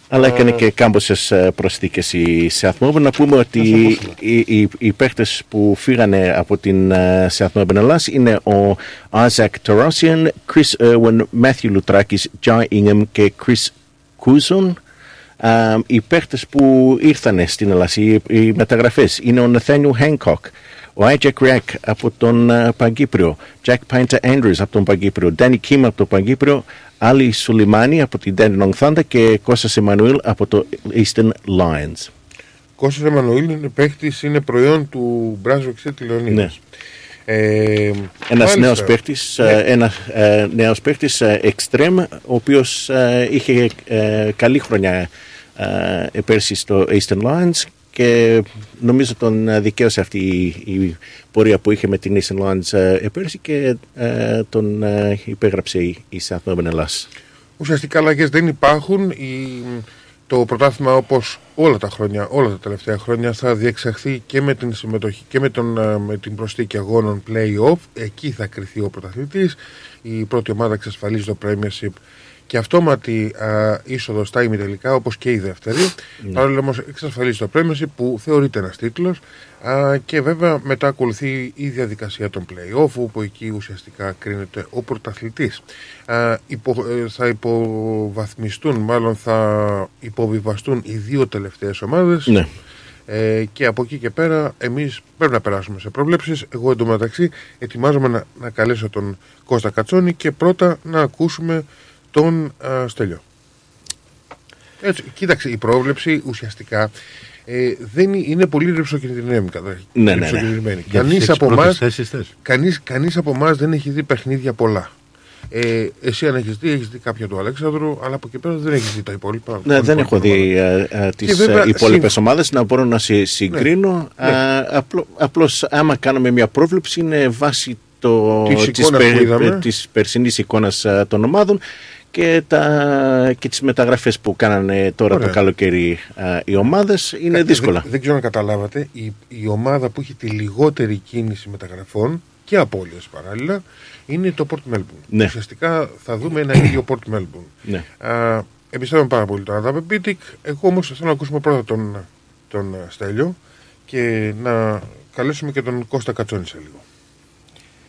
Αλλά έκανε και κάμποσε προσθήκες η South Melbourne. Να πούμε ότι οι, οι, οι παίχτε που φύγανε από την ε, South Melbourne Ελλάς είναι ο Isaac Tarosian, Chris Irwin, Matthew Lutrakis, Jai Ingham και Chris Coulson. Ε, οι παίχτες που ήρθαν στην Ελλάδα, οι, οι μεταγραφές, είναι ο Nathaniel Hancock, ο Isaac Rack από τον uh, Παγκύπριο, Jack Painter Andrews από τον Παγκύπριο, Danny Kim από τον Παγκύπριο, Άλλη Σουλιμάνη από την Dandenong Thunder και Κώστας Εμμανουήλ από το Eastern Lions. Κώστας Εμμανουήλ είναι παίχτης, είναι προϊόν του Brunswick City Leonidas. Ναι. Ε, Ένας μάλιστα. νέος παίχτης, Ναι. ε, ένα, ε, νέος παίχτης ε, extreme, ο οποίος ε, είχε ε, καλή χρονιά ε, πέρσι στο Eastern Lions και νομίζω τον ε, δικαίωσε αυτή η, η πορεία που είχε με την Eastern Lions ε, πέρσι και ε, τον ε, υπέγραψε η, η South Melbourne Ελλάς. Ουσιαστικά αλλαγές δεν υπάρχουν. Η, το πρωτάθλημα όπως όλα τα χρόνια, όλα τα τελευταία χρόνια θα διεξαχθεί και με την συμμετοχή και με, τον, ε, με την προσθήκη αγώνων play-off. Εκεί θα κρυθεί ο πρωταθλητής. Η πρώτη ομάδα εξασφαλίζει το Premiership και αυτόματη α, είσοδος στα ημιτελικά όπως και η δεύτερη. Ναι. Παρόλο όμως εξασφαλίζει το Premiership που θεωρείται ένας τίτλος α, και βέβαια μετά ακολουθεί η διαδικασία των play-off όπου εκεί ουσιαστικά κρίνεται ο πρωταθλητής. Α, υπο, ε, θα υποβαθμιστούν, μάλλον θα υποβιβαστούν οι δύο τελευταίες ομάδες Ναι. ε, και από εκεί και πέρα εμείς πρέπει να περάσουμε σε προβλέψεις. Εγώ εντωμεταξύ ετοιμάζομαι να, να καλέσω τον Κώστα Κατσόνη και πρώτα να ακούσουμε τον α, Στέλιο. Έτσι, κοίταξε, η πρόβλεψη ουσιαστικά ε, δεν είναι, είναι πολύ ρεψοκινδυνευμένη καταρχήν. Ναι, ναι, ναι. Ρεψοκινδυνευμένη. Για τις Κανείς έξι από πρώτες εμάς θέσεις θες. κανείς, κανείς από εμάς δεν έχει δει παιχνίδια πολλά. Ε, εσύ αν έχεις δει, έχεις δει κάποια του Αλέξανδρου, αλλά από εκεί πέρα δεν έχεις δει τα υπόλοιπα. Ναι, των δεν έχω υπόλοιπων δει ομάδων. ε, ε, Και τις βέβαια, ε, υπόλοιπες συμ- ομάδες να μπορώ να συ- συγκρίνω. Ναι. Ε, απλό- απλώς άμα κάνουμε μια πρόβλεψη είναι βάση το, Της της, εικόνας που είδαμε. ε, της περσινής εικόνας ε, των ομάδων και, τα, και τις μεταγραφές που κάνανε τώρα Ωραία. το καλοκαίρι ε, οι ομάδες είναι Κα- δύσκολα. Δεν, δεν ξέρω αν καταλάβατε, η, η ομάδα που έχει τη λιγότερη κίνηση μεταγραφών και απώλειες παράλληλα είναι το Port Melbourne. Ναι. Ουσιαστικά θα δούμε ένα ίδιο Port Melbourne. Ναι. Α, εμπιστεύομαι πάρα πολύ τον Αδάμ Πίτικ. Εγώ όμως θέλω να ακούσουμε πρώτα τον, τον ε, Στέλιο και να καλέσουμε και τον Κώστα Κατσόνη σε λίγο.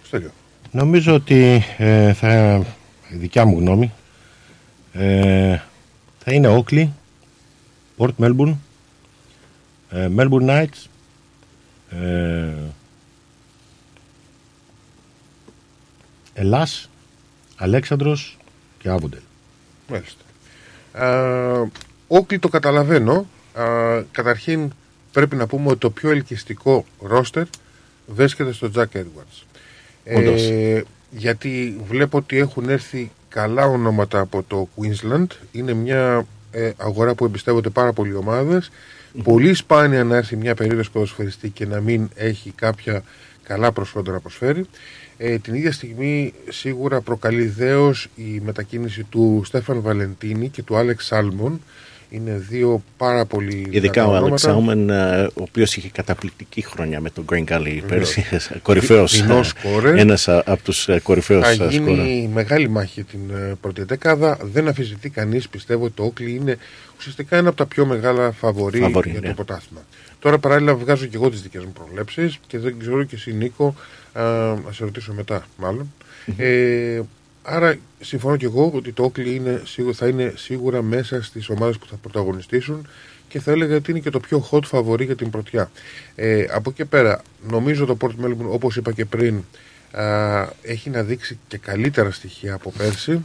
Στέλιο. Νομίζω ότι ε, θα, η δικιά μου γνώμη ε, θα είναι Oakley, Port Melbourne, ε, Melbourne Knights, ε, Ελλάς, Αλέξανδρος και Άβοντελ. Μάλιστα. Α, Όκλι το καταλαβαίνω. Α, καταρχήν πρέπει να πούμε ότι το πιο ελκυστικό ρόστερ βρίσκεται στο Jack Edwards. Όντως. Ε, γιατί βλέπω ότι έχουν έρθει καλά ονόματα από το Queensland. Είναι μια ε, αγορά που εμπιστεύονται πάρα πολλοί ομάδες. Πολύ σπάνια να έρθει μια περίοδος ποδοσφαιριστή και να μην έχει κάποια καλά προσόντα να προσφέρει. Ε, την ίδια στιγμή σίγουρα προκαλεί δέος η μετακίνηση του Στέφαν Βαλεντίνη και του Άλεξ Σάλμον. Είναι δύο πάρα πολύ Ειδικά δυνατά ο Άλεξ ονόματα. Σάουμεν, ε, ο οποίος είχε καταπληκτική χρονιά με τον Green Gully Βεβαίως. πέρσι, κορυφαίος, Φθηνός σκόρερ. ένας ε, από τους ε, κορυφαίους Θα ε, σκόρερ. γίνει μεγάλη μάχη την ε, πρώτη δεκάδα. Δεν αφισβητεί κανείς. Πιστεύω ότι το Όκλι είναι ουσιαστικά ένα από τα πιο μεγάλα φαβορή, Φαβορί, για το ναι. πρωτάθλημα. Τώρα παράλληλα βγάζω και εγώ τις δικές μου προβλέψεις και δεν ξέρω και εσύ Νίκο. Α, να σε ρωτήσω μετά, μάλλον. Ε, άρα συμφωνώ και εγώ ότι το Όκλι είναι, σίγου- θα είναι σίγουρα μέσα στις ομάδες που θα πρωταγωνιστήσουν και θα έλεγα ότι είναι και το πιο hot φαβορή για την πρωτιά. Ε, από εκεί και πέρα, νομίζω το Port Melbourne, όπως είπα και πριν, α, έχει να δείξει και καλύτερα στοιχεία από πέρσι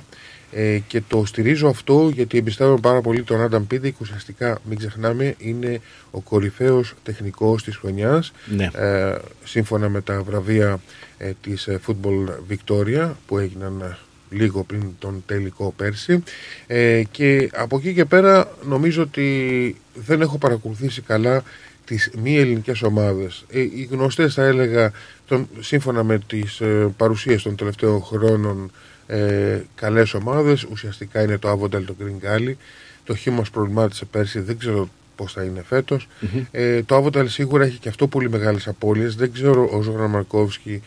ε, και το στηρίζω αυτό γιατί εμπιστεύομαι πάρα πολύ τον Άνταμ Πίδικ ουσιαστικά μην ξεχνάμε είναι ο κορυφαίος τεχνικός της χρονιάς Ναι. ε, σύμφωνα με τα βραβεία ε, της ε, Football Victoria που έγιναν ε, λίγο πριν τον τελικό πέρσι. Ε, και από εκεί και πέρα νομίζω ότι δεν έχω παρακολουθήσει καλά τις μη ελληνικές ομάδες. Ε, οι γνωστές θα έλεγα τον, σύμφωνα με τις ε, παρουσίες των τελευταίων χρόνων ε, καλές ομάδες ουσιαστικά είναι το Avondale, το Green Gully. Το Χίμος προβλημάτισε πέρσι δεν ξέρω πώς θα είναι φέτος. Ε, το Avondale σίγουρα έχει και αυτό πολύ μεγάλες απώλειες. Δεν ξέρω ο Ζόγρα Μαρκόβσκι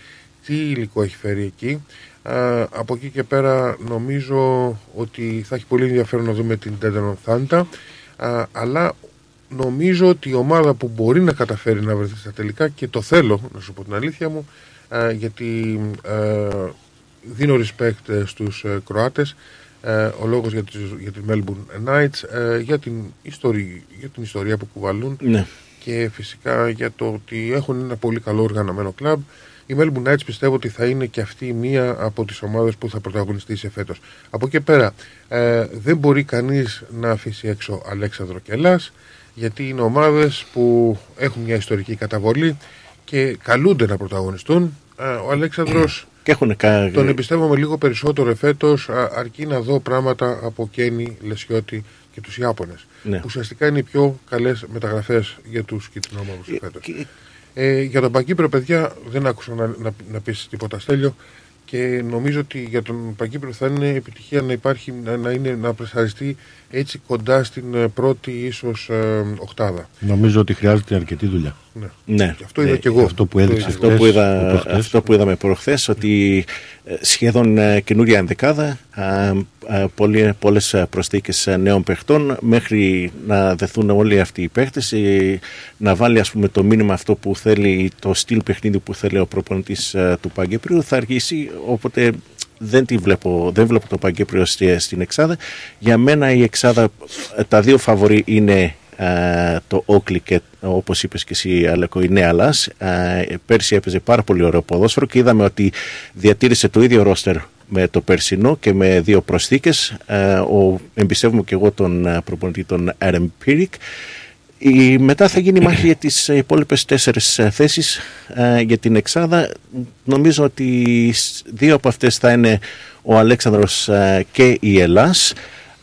τι υλικό έχει φέρει εκεί Α, από εκεί και πέρα νομίζω ότι θα έχει πολύ ενδιαφέρον να δούμε την Τέντερον Θάντα α, αλλά νομίζω ότι η ομάδα που μπορεί να καταφέρει να βρεθεί στα τελικά και το θέλω να σου πω την αλήθεια μου α, γιατί α, δίνω respect ε, στους ε, Κροάτες ε, ο λόγος για, τις, για τη Melbourne Knights ε, για, την ιστορία, για την ιστορία που κουβαλούν Ναι. και φυσικά για το ότι έχουν ένα πολύ καλό οργανωμένο κλαμπ. Η Melbourne Knights πιστεύω ότι θα είναι και αυτή μία από τις ομάδες που θα πρωταγωνιστήσει φέτος. Από εκεί και πέρα ε, δεν μπορεί κανείς να αφήσει έξω Αλέξανδρο και Ελλάς γιατί είναι ομάδες που έχουν μια ιστορική καταβολή και καλούνται να πρωταγωνιστούν. Ε, ο Αλέξανδρος Και έχουν κα... τον εμπιστεύομαι λίγο περισσότερο εφέτος α, αρκεί να δω πράγματα από Κένι, Λεσιώτη και τους Ιάπωνες Ναι. που ουσιαστικά είναι οι πιο καλές μεταγραφές για τους κυτρινόμαυρους εφέτος. Ε, για τον Παγκύπριο, παιδιά, δεν άκουσα να, να, να πεις τίποτα στέλιο και νομίζω ότι για τον Παγκύπριο θα είναι επιτυχία να υπάρχει, να, να, είναι, να πρεσαριστεί έτσι κοντά στην ε, πρώτη ίσως ε, οκτάδα. Νομίζω ότι χρειάζεται αρκετή δουλειά. Ναι. Ναι. Και αυτό είδα και εγώ. Αυτό που έδειξες Αυτό χθες, που, είδα, προχθές. αυτό που είδαμε προχθές ότι ε, σχεδόν ε, καινούρια ενδεκάδα α, α, πολλοί- πολλές ε, προσθήκες ε, νέων παιχτών μέχρι να δεθούν όλοι αυτοί οι παίχτες ε, να βάλει ας πούμε το μήνυμα αυτό που θέλει το στυλ παιχνίδι που θέλει ο προπονητής ε, του Παγκύπριου θα αργήσει οπότε δεν, τη βλέπω, δεν βλέπω το Παγκύπριο στη- στην Εξάδα για μένα η Εξάδα ε, τα δύο φαβορή είναι ε, το Όκλι και όπως είπες και εσύ Αλέκο η Νέα Λας ε, πέρσι έπαιζε πάρα πολύ ωραίο ποδόσφαιρο και είδαμε ότι διατήρησε το ίδιο ρόστερ με το περσινό και με δύο προσθήκες ε, ο, εμπιστεύομαι και εγώ τον ε, προπονητή τον Adam Pirik η, μετά θα γίνει μάχη για τις υπόλοιπες τέσσερις ε, θέσεις ε, για την Εξάδα. Νομίζω ότι σ- δύο από αυτές θα είναι ο Αλέξανδρος ε, και η Ελλάς.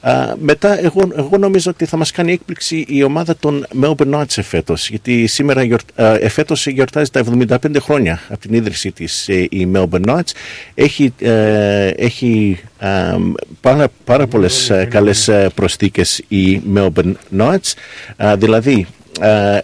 Α, μετά εγώ, εγώ νομίζω ότι θα μας κάνει έκπληξη η ομάδα των Melbourne Knights εφέτος γιατί σήμερα γιορ, α, εφέτος γιορτάζει τα 75 χρόνια από την ίδρυσή της ε, η Melbourne Knights. Έχει, ε, έχει α, πάρα, πάρα πολλές ε, καλές ε, προσθήκες η Melbourne Knights. Α, δηλαδή ε,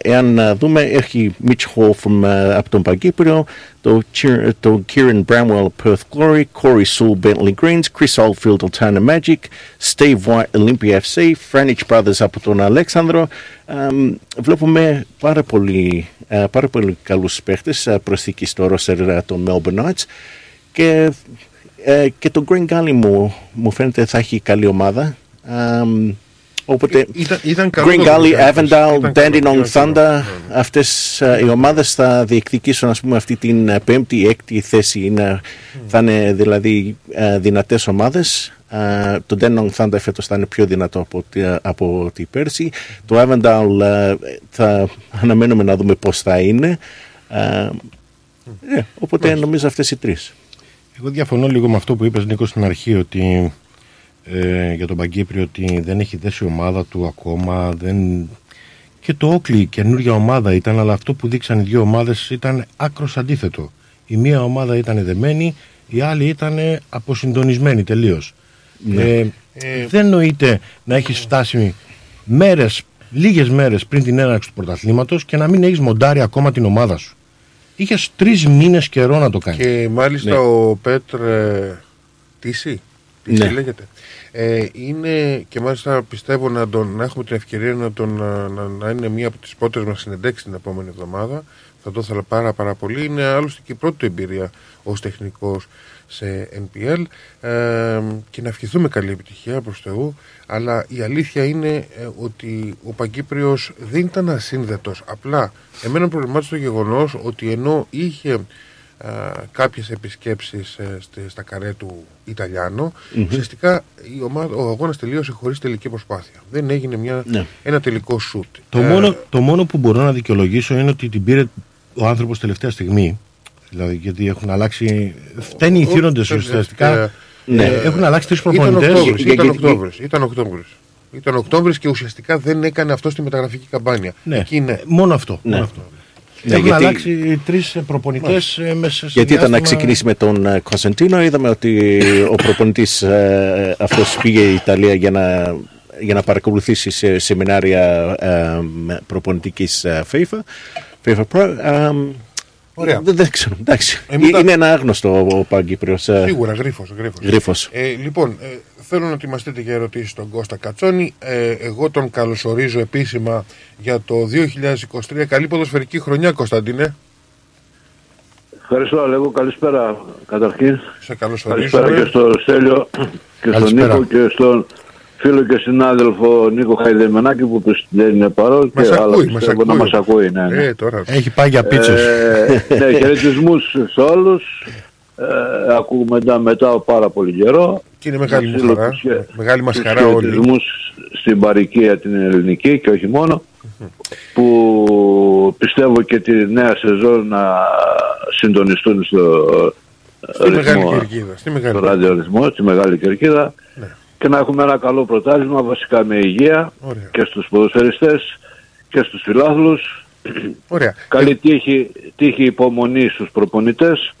εάν ε, δούμε έχει Mitch Hall from, ε, από τον Παγκύπριο το, Kier- το Kieran Bramwell Perth Glory Corey Sewell Bentley Greens Chris Oldfield Altana Magic Steve White Olympia FC Franich Brothers από τον Αλέξανδρο Εμ, βλέπουμε πάρα πολύ, ε, πάρα πολύ καλούς παίχτες ε, προσθήκη στο roster ε, των Melbourne Knights και, ε, και το Green Gully μου, μου φαίνεται θα έχει καλή ομάδα Εμ, Οπότε Ήταν, ήταν καλό Green το Gully, Green Gully. Avondale, Ήταν καλό, Dandenong ήταν καλό. Thunder αυτές ε, οι ομάδες θα διεκδικήσουν ας πούμε αυτή την ε, πέμπτη, έκτη θέση. Είναι, θα είναι δηλαδή ε, δυνατές ομάδες. Ε, το Dandenong Thunder φέτος θα είναι πιο δυνατό από, ότι- από ότι πέρσι. Το Avondale ε, θα αναμένουμε να δούμε πώς θα είναι. Ε, ε, οπότε νομίζω αυτές οι τρεις. Εγώ διαφωνώ λίγο με αυτό που είπες Νίκος στην αρχή ότι ε, για τον Παγκύπριο ότι δεν έχει δέσει η ομάδα του ακόμα δεν... και το Όκλι καινούργια ομάδα ήταν αλλά αυτό που δείξαν οι δύο ομάδες ήταν άκρος αντίθετο η μία ομάδα ήταν δεμένη η άλλη ήταν αποσυντονισμένη τελείως Ναι. ε, δεν νοείται να έχεις φτάσει μέρες λίγες μέρες πριν την έναρξη του πρωταθλήματος και να μην έχεις μοντάρει ακόμα την ομάδα σου Είχες τρεις μήνες καιρό να το κάνεις Και μάλιστα Ναι. ο Πέτρ ε, Τίση, Τίση Ναι. λέγεται. Ε, είναι και μάλιστα πιστεύω να, τον, να έχουμε την ευκαιρία να, τον, να, να, να είναι μία από τις πρώτες μας συνεντέξεις την επόμενη εβδομάδα. Θα το ήθελα πάρα πάρα πολύ. Είναι άλλωστε και η πρώτη του εμπειρία ως τεχνικός σε NPL ε, και να ευχηθούμε καλή επιτυχία προς Θεού αλλά η αλήθεια είναι ε, ότι ο Παγκύπριος δεν ήταν ασύνδετος απλά εμένα προβλημάτισε το γεγονός ότι ενώ είχε α, κάποιες επισκέψεις ε, στη- στα καρέ του Ιταλιάνο Μμμ. ουσιαστικά η ομάδα, ο αγώνας τελείωσε χωρίς τελική προσπάθεια δεν έγινε μια, Ναι. ένα τελικό σουτ Το, Ε, μόνο, το μόνο που μπορώ να δικαιολογήσω είναι ότι την πήρε ο άνθρωπος τελευταία στιγμή. Δηλαδή, γιατί έχουν αλλάξει. Φταίνει οι Ο- θύροντες ε, ουσιαστικά. ε, Ναι, ε, έχουν αλλάξει τρεις Ήταν προπονητές. Οκτώβρης, ήταν Οκτώβρης, ήταν Οκτώβρης. Ήταν Οκτώβρης και ουσιαστικά δεν έκανε αυτό στη μεταγραφική καμπάνια. Ναι, Εκεί ναι. μόνο αυτό. Ναι. Μόνο αυτό. Ναι, έχουν γιατί- αλλάξει τρεις προπονητές μέσα σε Γιατί ήταν να διάστημα- ξεκινήσει με τον ε, Κωνσταντίνο, είδαμε ότι ο προπονητής ε, αυτός πήγε η Ιταλία για να, για να παρακολουθήσει σε σεμινάρια ε, προπονητικής ε, FIFA, FIFA Pro. Ε, Ωραία. Δεν, δεν ξέρω. Εντάξει. Εμείς τα- Είναι ένα άγνωστο ο Παγκύπριος. ε, Σίγουρα, γρίφος, γρίφος. Γρίφος. Ε, λοιπόν, ε, θέλω να ετοιμαστείτε για ερωτήσεις στον Κώστα Κατσόνη. Ε, εγώ τον καλωσορίζω επίσημα για το 2023. Καλή ποδοσφαιρική χρονιά, Κωνσταντίνε. Ευχαριστώ, Αλέγο. Καλησπέρα καταρχήν. Σε καλωσορίζω. Καλησπέρα και στον Στέλιο και στον Καλησπέρα. Νίκο και στον φίλο και συνάδελφο Νίκο Χαϊδεμενάκη που δεν είναι παρόν Μας και άλλα ακούει, μας πιστεύω να ακούει. μας ακούει. Ναι, ναι. Ε, τώρα. Έχει πάει για πίτσες. Ε, ναι, χαιρετισμούς σε όλους. Ε, ακούμε μετά, μετά πάρα πολύ καιρό. Και είναι μεγάλη μου Τους χαρά. χαιρετισμούς- Μεγάλη μας τους χαρά όλοι. χαιρετισμούς στην παροικία την ελληνική και όχι μόνο που πιστεύω και τη νέα σεζόν να συντονιστούν στο Στη Μεγάλη ρυθμό, Κερκίδα. Στη Μεγάλη στο ραδιορυθμό, στη Μεγάλη Κερκίδα και να έχουμε ένα καλό πρωτάθλημα βασικά με υγεία Ωραία. και στους ποδοσφαιριστές και στους φιλάθλους Ωραία. Καλή τύχη, τύχη υπομονή στους προπονητες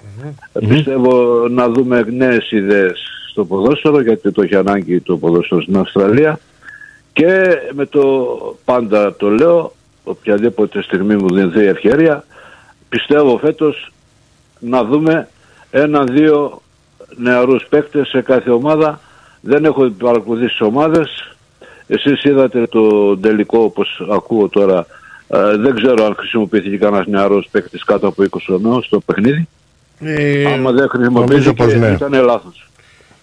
Πιστεύω να δούμε νέες ιδέες στο ποδόσφαιρο γιατί το έχει ανάγκη το ποδόσφαιρο στην Αυστραλία και με το πάντα το λέω οποιαδήποτε στιγμή μου δίνει η ευκαιρία πιστεύω φέτος να δούμε ένα-δύο νεαρούς παίκτες σε κάθε ομάδα δεν έχω παρακολουθήσει τις ομάδες. Εσείς είδατε το τελικό όπως ακούω τώρα ε, δεν ξέρω αν χρησιμοποιήθηκε κανένας νεαρός παίκτης κάτω από 20 χρονών στο παιχνίδι. Ε, άμα δεν νομίζω πως χρησιμοποιήθηκε ναι. ήταν λάθος.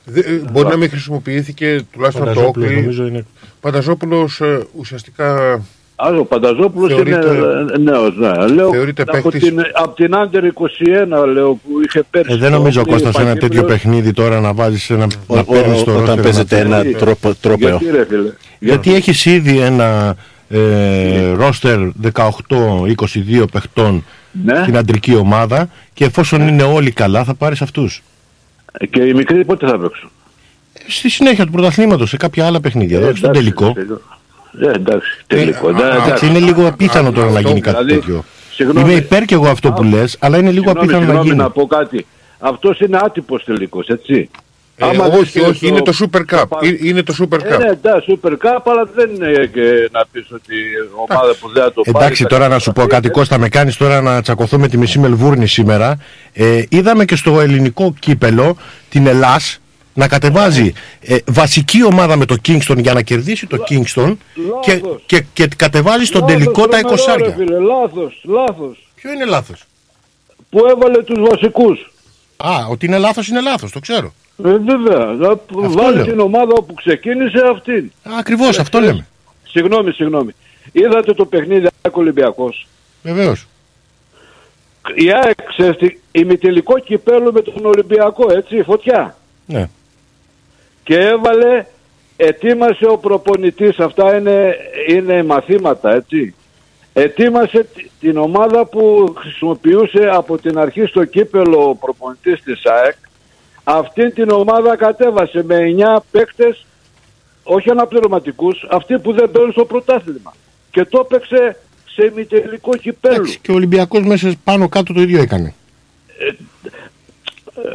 Δε- ε, μπορεί να μην χρησιμοποιήθηκε τουλάχιστον από το Πανταζόπουλος Όκλι. νομίζω είναι- Πανταζόπουλος ε, ουσιαστικά Άλλο ο Πανταζόπουλος Θεωρείται- είναι ε, νέος, ναι. Λέω, Θεωρείται από, παίκτης. την, από την Άντερ 21 λέω που είχε πέρσι. Ε, δεν το νομίζω Όκλι, Κώστας σε ένα Παγκύπριος. τέτοιο παιχνίδι τώρα να βάζεις ένα. Ο- να ο- παίρνεις το όταν ρόστερ παίζεται να- ένα τρόπο- τρόπαιο. Γιατί ρε φίλε. Γιατί έχεις ήδη ένα ε, ρόστερ 18-22 παιχτών Ναι. στην αντρική ομάδα και εφόσον είναι όλοι καλά θα πάρεις αυτούς. Και οι μικροί πότε θα παίξουν. Στη συνέχεια του πρωταθλήματος σε κάποια άλλα παιχνίδια, Ε, όχι στον εντάξει, τελικό. Τελικό. Ε, εντάξει, τελικό. Ναι, Εντάξει, εντάξει. είναι λίγο απίθανο τώρα να Αυτό, γίνει κάτι δηλαδή, τέτοιο. συγγνώμη. Είμαι υπέρ και εγώ αυτό που λες, αλλά είναι λίγο Συγγνώμη, απίθανο να συγγνώμη, γίνει. να πω κάτι. Αυτός είναι άτυπος τελικός, έτσι. Ε, Άμα όχι, δεις όχι, είναι το Super Cup. πα- Ε, Είναι το Super Ε, Cup. ναι, εντάξει, Super Cup, αλλά δεν είναι και να πεις ότι η ομάδα που δεν θα το πάρει... Εντάξει θα τώρα να σου πω κάτι Κώστα με κάνεις τώρα να τσακωθώ με τη μισή Μελβούρνη σήμερα ε, είδαμε και στο ελληνικό κύπελο την Ελλάς να κατεβάζει ε, βασική ομάδα με το Kingston για να κερδίσει το Kingston και, Λάθος. και, και κατεβάζει στον Λάθος, τελικό τα τρομερό, 20 ρε φίλε, λάθος, λάθος. Ποιο είναι λάθος; Που έβαλε τους βασικούς. Α, ότι είναι λάθος είναι λάθος, το ξέρω Ε, βέβαια, να βάλει λέω. την ομάδα όπου ξεκίνησε αυτήν. Ακριβώς, αυτό λέμε Συγγνώμη, συγγνώμη. Είδατε το παιχνίδι ΑΕΚ Ολυμπιακός; Βεβαίως Η ΑΕΚ ξέρετε, ημιτελικό κυπέλο με τον Ολυμπιακό, έτσι, φωτιά. Ναι. Και έβαλε, ετοίμασε ο προπονητής, αυτά είναι, είναι μαθήματα, έτσι. Ετοίμασε τη- την ομάδα που χρησιμοποιούσε από την αρχή στο κύπελο ο προπονητής της ΑΕΚ. Αυτή την ομάδα κατέβασε με 9 παίκτες, όχι αναπληρωματικούς, αυτοί που δεν μπαίνουν στο πρωτάθλημα. Και το έπαιξε σε ημιτελικό κυπέλο. Εντάξει, και ο Ολυμπιακός μέσα πάνω κάτω το ίδιο έκανε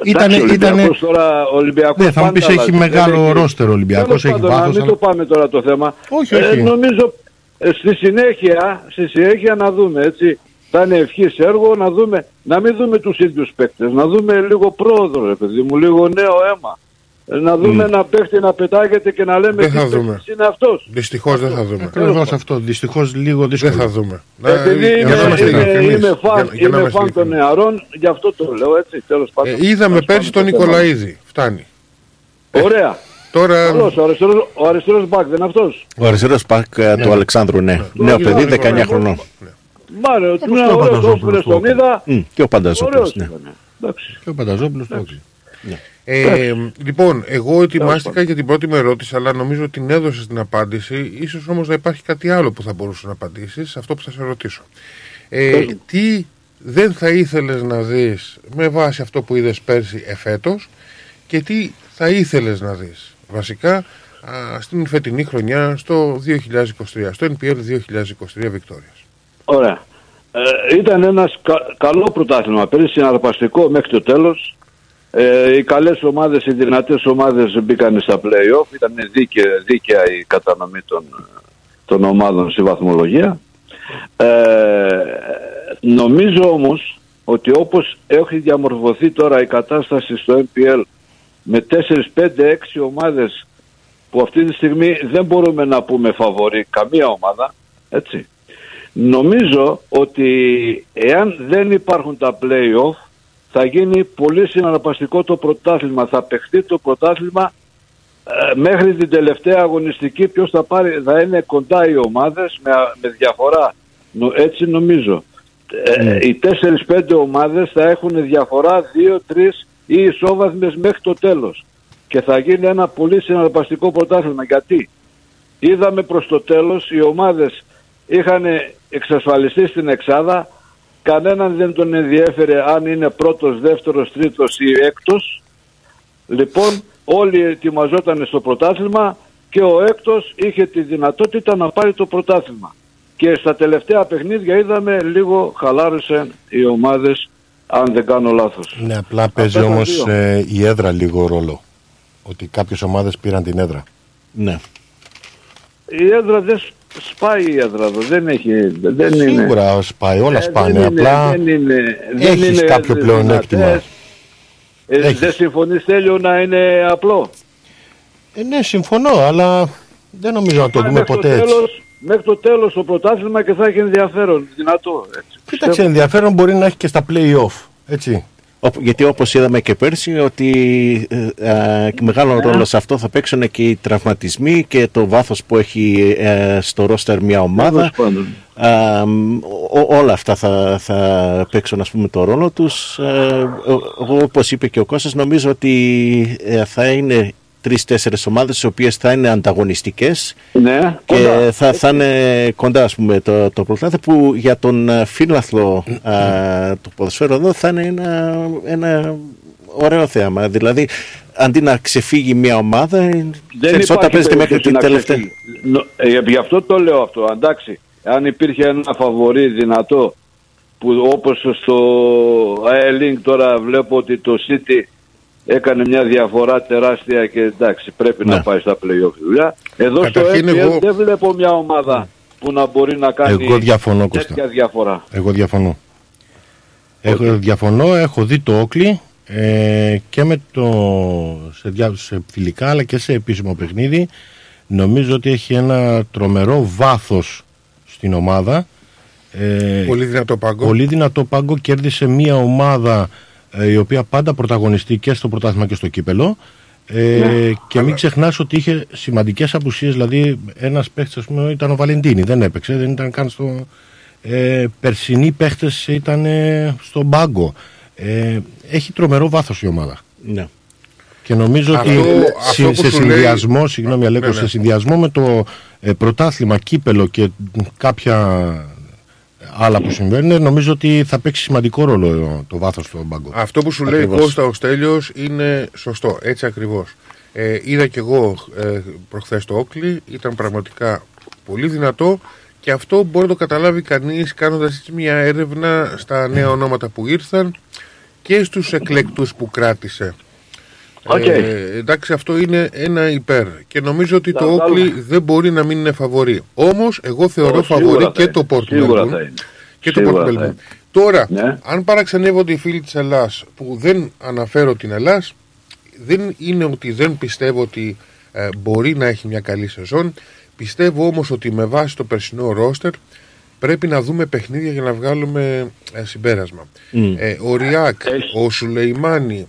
Ήτανε, Ήτανε- ήτανε- τώρα Ολυμπιακός Ναι, θα μου πεις πάντα έχει αλλάζει. μεγάλο Δεν έχει- ρόστερ ο Ολυμπιακός, Τέλος έχει πάντων, βάθος, Να μην αλλά- το πάμε τώρα το θέμα. Όχι, όχι. νομίζω ε, στη συνέχεια, στη συνέχεια να δούμε έτσι. Θα είναι ευχής έργο να δούμε, να μην δούμε τους ίδιους παίκτες, να δούμε λίγο πρόοδο ρε παιδί μου, λίγο νέο αίμα. Ε, Να δούμε ένα παίκτη να πετάγεται και να λέμε Δεν θα τι δούμε. παίκτης είναι αυτός. Δυστυχώς δεν θα δούμε. Ακριβώς αυτό, δυστυχώς λίγο Δεν δύσκολο θα δούμε. Να- Επειδή για είμαι, να είμαστε είμαι, ειλικρινείς. είμαι φαν, Για- για να είμαι είμαστε φαν των ειλικρινείς. νεαρών, γι' αυτό το λέω έτσι, τέλος πάντων. Ε, Είδαμε Ας πέρσι τον πάμε στο θέμα. Νικολαίδη. Φτάνει. Ωραία. Τώρα Καλώς, ο αριστερός, ο αριστερός μπακ δεν είναι αυτός. Ο αριστερός πακ ε, του Αλεξάνδρου, ναι. Νέο Ναι, παιδί, ναι, 19 ναι. χρονών. Μάρε, Όπως ναι, και ο ωραίος Πανταζόπουλος όφιλες το τον έκανε. είδα. Μμ, Και ο Πανταζόπουλος, Ωραίος ναι. ήταν. Εντάξει. Και ο Πανταζόπουλος το έκλεισε. Ε, λοιπόν, εγώ ετοιμάστηκα για την πρώτη μου ερώτηση, αλλά νομίζω ότι την έδωσε την απάντηση. Ίσως όμως να υπάρχει κάτι άλλο που θα μπορούσε να απαντήσει σε αυτό που θα σε ρωτήσω. Ε, τι δεν θα ήθελες να δεις με βάση αυτό που είδες πέρσι εφέτος και τι θα ήθελες να δεις βασικά α, στην φετινή χρονιά στο 2023, στο NPL 2023 Βικτόριας. Ωραία. Ε, ήταν ένας κα- καλό πρωτάθλημα, πέρυσι συναρπαστικό μέχρι το τέλος. Ε, οι καλές ομάδες, οι δυνατές ομάδες μπήκαν στα play-off. Ήταν δίκαια, δίκαια η κατανομή των, των ομάδων στη βαθμολογία. Ε, νομίζω όμως ότι όπως έχει διαμορφωθεί τώρα η κατάσταση στο MPL με 4, 5, 6 ομάδες που αυτή τη στιγμή δεν μπορούμε να πούμε φαβορή καμία ομάδα, έτσι. Νομίζω ότι εάν δεν υπάρχουν τα play-off θα γίνει πολύ συναρπαστικό το πρωτάθλημα. Θα παιχτεί το πρωτάθλημα ε, μέχρι την τελευταία αγωνιστική ποιος θα πάρει, θα είναι κοντά οι ομάδες με, με διαφορά. Νο- έτσι νομίζω. Ε, οι 4-5 ομάδες θα έχουν διαφορά 2-3 ή ισόβαθμες μέχρι το τέλος. Και θα γίνει ένα πολύ συναρπαστικό πρωτάθλημα. Γιατί; Είδαμε προς το τέλος οι ομάδες είχαν εξασφαλιστεί στην εξάδα κανέναν δεν τον ενδιέφερε αν είναι πρώτος, δεύτερος, τρίτος ή έκτος λοιπόν όλοι ετοιμαζόταν στο πρωτάθλημα και ο έκτος είχε τη δυνατότητα να πάρει το πρωτάθλημα και στα τελευταία παιχνίδια είδαμε λίγο χαλάρωσε οι ομάδες αν δεν κάνω λάθος Ναι, απλά παίζει Αυτά τα όμως δύο. η έδρα λίγο ρόλο. Ότι κάποιες ομάδες πήραν την έδρα. Ναι. η έδρα δεν σ- σπάει η έδρα εδώ δεν έχει δεν είναι Σίγουρα σπάει, όλα Ε, σπάνε. δεν είναι- απλά δεν είναι, δεν έχεις είναι κάποιο δυνατές. πλεονέκτημα. Ε, Έχεις. δεν συμφωνείς Τέλειο να είναι απλό; Ε, ναι, συμφωνώ, αλλά δεν νομίζω να το δούμε μέχρι, ποτέ το έτσι. τέλος, μέχρι το τέλος το πρωτάθλημα και θα έχει ενδιαφέρον. Δυνατό. Έτσι. Κοίταξε, ενδιαφέρον μπορεί να έχει και στα play-off. Έτσι. Οπ- Γιατί όπως είδαμε και πέρσι ότι ε, ε, και μεγάλο ρόλο σε αυτό θα παίξουν και οι τραυματισμοί και το βάθος που έχει ε, στο ρόστερ μια ομάδα. Α, μ, ό- όλα αυτά θα, θα παίξουν ας πούμε το ρόλο τους. Ε, ο- ο- όπως είπε και ο Κώστας νομίζω ότι ε, θα είναι τρεις-τέσσερις ομάδες οι οποίες θα είναι ανταγωνιστικές Ναι, και κοντά. θα, θα είναι κοντά ας πούμε το, το πρωτάθλημα που για τον ε, φίλαθλο α, του ποδοσφαίρου εδώ θα είναι ένα, ένα ωραίο θέαμα. Δηλαδή αντί να ξεφύγει μια ομάδα, Δεν ξέρεις, όταν υπάρχει παίζεται μέχρι περίπτωση την να τελευταία. ξεφύγει. Νο- ε, γι' αυτό το λέω αυτό. Εντάξει, αν υπήρχε ένα φαβορή δυνατό που όπως στο A-Link τώρα βλέπω ότι το City έκανε μια διαφορά τεράστια και εντάξει πρέπει να πάει στα play-off η δουλειά. Εδώ Καταρχήν στο FPL εγώ- δεν βλέπω μια ομάδα που να μπορεί να κάνει Εγώ διαφωνώ, Κώστα. τέτοια διαφορά. Εγώ διαφωνώ. Έχω, διαφωνώ, έχω δει το Όκλι ε, και με το, σε, διά, σε φιλικά αλλά και σε επίσημο παιχνίδι. Νομίζω ότι έχει ένα τρομερό βάθος στην ομάδα. Ε, Πολύ δυνατό πάγκο. Πολύ δυνατό πάγκο. Κέρδισε μια ομάδα ε, η οποία πάντα πρωταγωνιστεί και στο πρωτάθλημα και στο κύπελο. Ε, Ναι. και μην ξεχνάς ότι είχε σημαντικές απουσίες. Δηλαδή, ένας παίχτης ας πούμε, ήταν ο Βαλεντίνη. Δεν έπαιξε, δεν ήταν καν στο. Ε, περσινοί παίχτες ήταν ε, στον πάγκο. Ε, έχει τρομερό βάθος η ομάδα. Ναι. Και νομίζω Αυτό- ότι αυτό συ- που σε σου λέει- συνδυασμό, συγγνώμη Αλέκο, Ναι, ναι. σε συνδυασμό με το ε, πρωτάθλημα, κύπελο και κάποια άλλα που συμβαίνουν, νομίζω ότι θα παίξει σημαντικό ρόλο ε, το βάθος του πάγκο. Αυτό που σου λέει Ακριβώς. Κώστας ο Στέλιος είναι σωστό, έτσι ακριβώς. Ε, είδα και εγώ ε, προχθές το Όκλι, ήταν πραγματικά πολύ δυνατό και αυτό μπορεί να το καταλάβει κανείς κάνοντας έτσι μια έρευνα στα νέα ονόματα που ήρθαν και στους εκλεκτούς που κράτησε. Οκ. Ε, εντάξει, αυτό είναι ένα υπέρ. Και νομίζω ότι Θα το βγάλουμε. Oakleigh δεν μπορεί να μην είναι φαβορή. Όμως, εγώ θεωρώ Ω, σίγουρα φαβορή θα και είναι. το Port Σίγουρα Melbourne. θα είναι. Και το Σίγουρα Port θα Melbourne. είναι. Τώρα, Ναι. αν παραξενεύονται οι φίλοι της Ελλάς που δεν αναφέρω την Ελλάς, δεν είναι ότι δεν πιστεύω ότι ε, μπορεί να έχει μια καλή σεζόν. Πιστεύω όμως ότι με βάση το περσινό ρόστερ πρέπει να δούμε παιχνίδια για να βγάλουμε ε, συμπέρασμα. Μμ. Ε, ο Ριάκ, ο Σουλεϊμάνι,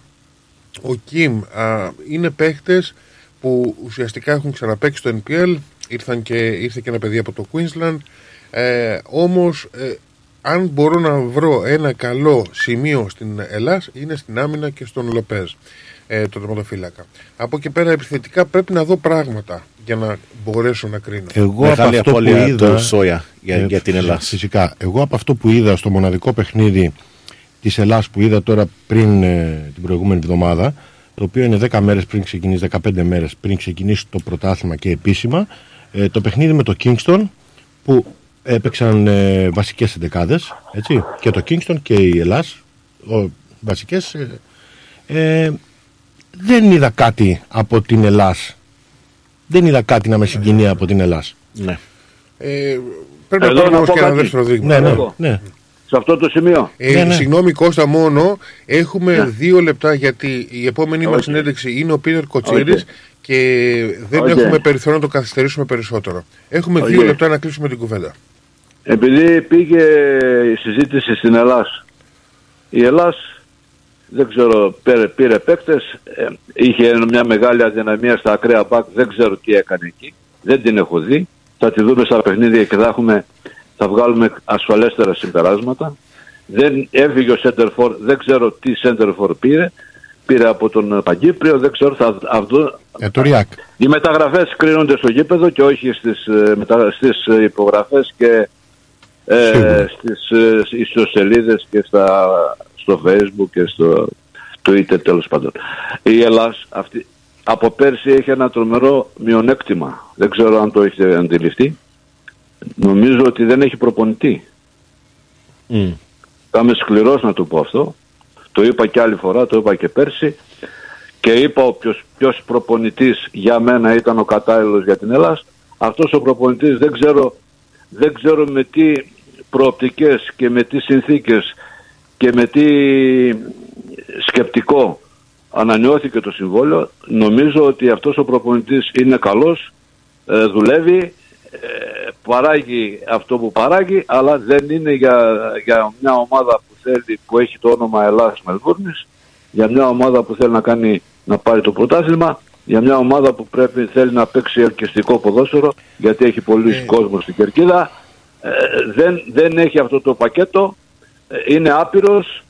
ο Κιμ α, είναι παίχτες που ουσιαστικά έχουν ξαναπαίξει στο NPL ήρθαν και, ήρθε και ένα παιδί από το Queensland ε, όμως ε, αν μπορώ να βρω ένα καλό σημείο στην Ελλάς είναι στην άμυνα και στον Λοπέζ ε, το τερματοφύλακα από εκεί πέρα επιθετικά πρέπει να δω πράγματα για να μπορέσω να κρίνω Εγώ από Μεγάλη αυτό που απώλεια είδα, του Σόια για- ε, για την φυσ- Ελλάς. Φυσικά. Εγώ από αυτό που είδα στο μοναδικό παιχνίδι της Ελλάς που είδα τώρα πριν ε, την προηγούμενη εβδομάδα, το οποίο είναι 10 μέρες πριν ξεκινήσει, 15 μέρες πριν ξεκινήσει το πρωτάθλημα και επίσημα, ε, το παιχνίδι με το Kingston που έπαιξαν ε, βασικές εντεκάδες, έτσι, και το Kingston και η Ελλάς, ο, βασικές, ε, ε, δεν είδα κάτι από την Ελλάς. Δεν είδα κάτι να με συγκινεί από την Ελλάς. Ναι. ε, πρέπει Εδώ να να πάρουμε πω και ένα κάτι. δεύτερο δείγμα Ναι, ναι, Εγώ. ναι. Σε αυτό το σημείο. Ε, Συγγνώμη Κώστα μόνο, έχουμε Ναι. δύο λεπτά γιατί η επόμενη μας Όχι. συνέντευξη είναι ο Πίτερ Κοτσίρης Όχι. και δεν Όχι. έχουμε περιθώριο να το καθυστερήσουμε περισσότερο. Έχουμε Όχι. δύο λεπτά να κλείσουμε την κουβέντα. Επειδή πήγε η συζήτηση στην Ελλάς, η Ελλάς δεν ξέρω, πήρε, πήρε παίκτες, ε, είχε μια μεγάλη αδυναμία στα ακραία μπακ, δεν ξέρω τι έκανε εκεί, δεν την έχω δει. Θα τη δούμε στα παιχνίδια και θα, έχουμε, θα βγάλουμε ασφαλέστερα συμπεράσματα. Δεν έφυγε ο Σέντερφορ, δεν ξέρω τι Σέντερφορ πήρε. Πήρε από τον Παγκύπριο, δεν ξέρω, θα, αυτό, Ε, το Ριάκ. οι μεταγραφές κρίνονται στο γήπεδο και όχι στις, ε, μετα... στις ε, υπογραφές και ε, Σίγουρα. στις ε, ιστοσελίδες και στα, στο facebook και στο twitter τέλος πάντων. Η Ελλάς αυτή, από πέρσι έχει ένα τρομερό μειονέκτημα. Δεν ξέρω αν το έχετε αντιληφθεί. Νομίζω ότι δεν έχει προπονητή. Μμ. Θα είμαι σκληρός να το πω αυτό. Το είπα και άλλη φορά, το είπα και πέρσι. Και είπα ο ποιος, ποιος προπονητής για μένα ήταν ο κατάλληλος για την Ελλάδα. Αυτός ο προπονητής δεν ξέρω, δεν ξέρω με τι προοπτικές και με τι συνθήκες και με τι σκεπτικό ανανεώθηκε το συμβόλαιο. Νομίζω ότι αυτός ο προπονητής είναι καλός, ε, δουλεύει, ε, παράγει αυτό που παράγει, αλλά δεν είναι για, για μια ομάδα που θέλει, που έχει το όνομα Ελλάδας Μελβούρνης, για μια ομάδα που θέλει να κάνει να πάρει το πρωτάθλημα, για μια ομάδα που πρέπει, θέλει να παίξει ελκυστικό ποδόσφαιρο, γιατί έχει πολλοί κόσμος στην Κερκίδα. Ε, δεν, δεν έχει αυτό το πακέτο, ε, είναι άπειρος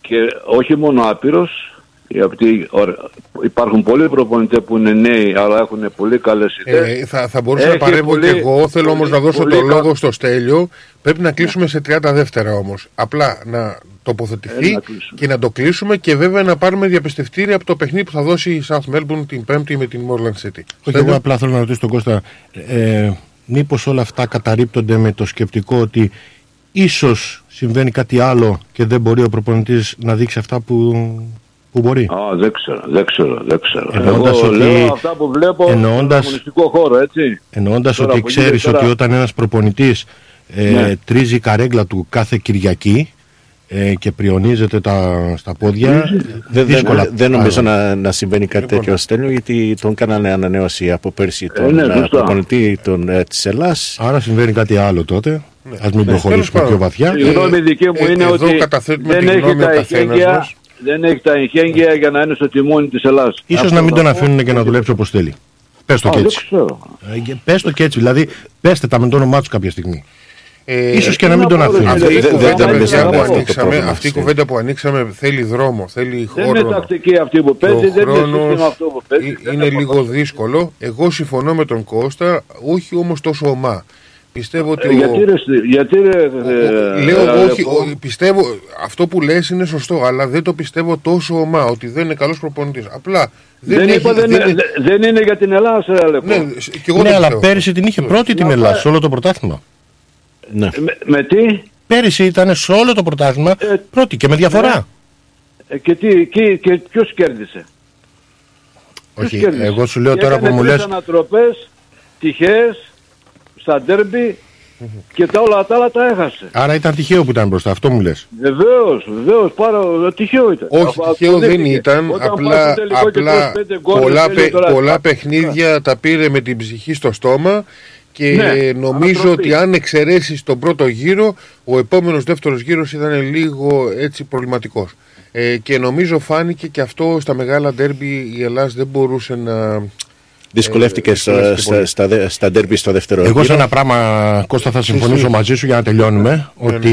και όχι μόνο άπειρος, γιατί ωραία, υπάρχουν πολλοί προπονητές που είναι νέοι αλλά έχουν πολύ καλές ιδέες. Ε, θα, θα μπορούσα να Έχει παρέμβω πολύ- και εγώ. Θέλω όμως πολύ- να δώσω πολύ το κα- λόγο στο Στέλιο. Πρέπει να κλείσουμε σε 30 δεύτερα όμως. Απλά να τοποθετηθεί Ε, να κλείσουμε. και να το κλείσουμε και βέβαια να πάρουμε διαπιστευτήρια από το παιχνίδι που θα δώσει η South Melbourne την Πέμπτη με την Moreland City. Όχι, Στέλιο. εγώ απλά θέλω να ρωτήσω τον Κώστα, ε, μήπως όλα αυτά καταρρύπτονται με το σκεπτικό ότι ίσως συμβαίνει κάτι άλλο και δεν μπορεί ο προπονητής να δείξει αυτά που, που μπορεί; Α, δεν ξέρω, δεν ξέρω, δεν ξέρω. Εννοώντας Εγώ ότι- λέω αυτά που βλέπω εννοώντας- στον αγωνιστικό χώρο, έτσι. Εννοώντας Τώρα ότι που γίνεται ξέρεις τώρα- ότι όταν ένας προπονητής ε, Ναι. τρίζει καρέγκλα του κάθε Κυριακή ε, και πριονίζεται τα, στα πόδια, Δεν, δεν, δύσκολα δεν νομίζω πράγματα. να, να συμβαίνει κάτι Λοιπόν. τέτοιο Στέλιο γιατί τον κάνανε ανανέωση από πέρσι τον ναι, ε, σωστά. προπονητή των, ε, της Ελλάς. Άρα συμβαίνει κάτι άλλο τότε. Ας μην Ναι, προχωρήσουμε τέλος πιο πάντων. βαθιά. Η γνώμη δική μου ε, είναι εδώ ότι καταθέτουμε δεν τη έχει, γνώμη τα ο καθένας εχέγγυα, μας. Δεν έχει τα εχέγγυα για να είναι στο τιμόνι της Ελλάδας. Ίσως Αυτό να μην θα τον πω. αφήνουν και να δουλέψει όπως θέλει. Πες το Α, και δεν έτσι. ξέρω. Ε, και Πες το και έτσι, δηλαδή πέστε τα με το όνομά τους κάποια στιγμή. Ε, Ίσως και να μην τι τον να πω, ρε, αφήνουν. Αυτή η Δεν- κουβέντα δεν- παιδιά, δεν- που δεν- ανοίξαμε, πρόβλημα, αυτή η έτσι. κουβέντα που ανοίξαμε θέλει δρόμο, θέλει Δεν χώρο. είναι τακτική αυτή που παίζει, Ο δεν είναι χρόνος σύστημα αυτό που παίζει. ε- δεν είναι είναι λίγο δύσκολο. Εγώ συμφωνώ με τον Κώστα, όχι όμως τόσο ομά. Πιστεύω ότι Ε, ο- Γιατί ρε, γιατί ρε, ο- ε, λέω εγώ ε, όχι, ε, ο- πιστεύω, αυτό που λες είναι σωστό, αλλά δεν το πιστεύω τόσο ομά, ότι δεν είναι καλός προπονητής. Απλά δεν, Δεν έχει, είπα δεν είναι- δεν είναι για την Ελλάδα, σε Αλέκο. Ναι, και εγώ Ναι, το αλλά πιστεύω. πέρυσι την είχε πρώτη την Να Ελλάδα πάει- σε όλο το πρωτάθλημα. Ναι. Με, με τι, Πέρυσι ήταν σε όλο το πρωτάθλημα Ε, πρώτη και με διαφορά. ε, και, τι, και, και ποιος κέρδισε; Ποιος Όχι, κέρδισε; εγώ σου λέω Και τώρα έκανε που μου τρεις λες ανατροπές, τυχαίες, στα ντέρμπι και τα όλα τα άλλα τα έχασε. Άρα ήταν τυχαίο που ήταν μπροστά, αυτό μου λες. Βεβαίως, βεβαίως, πάρα τυχαίο ήταν. Όχι, Αφού τυχαίο δεν αποδέχτηκε. ήταν. Όταν Απλά, πάει στο τελικό και απλά τρως πέντε γκολ, πολλά, δεν λέει παι- τώρα, πολλά «Α, παιχνίδια τα πήρε με την ψυχή στο στόμα και Ναι, νομίζω ανατροπή. ότι αν εξαιρέσεις τον πρώτο γύρο, ο επόμενος δεύτερος γύρος ήταν λίγο έτσι προβληματικός. Ε, και νομίζω φάνηκε και αυτό στα μεγάλα ντέρμπι η Ελλάδα δεν μπορούσε να... Δυσκολεύτηκες Ε, στα, δυσκολεύτηκε στα, πολύ. στα, δε- στα ντέρμπι στο δεύτερο Εγώ σε γύρο; ένα πράγμα, Κώστα, θα συμφωνήσω εσύ. μαζί σου για να τελειώνουμε, ότι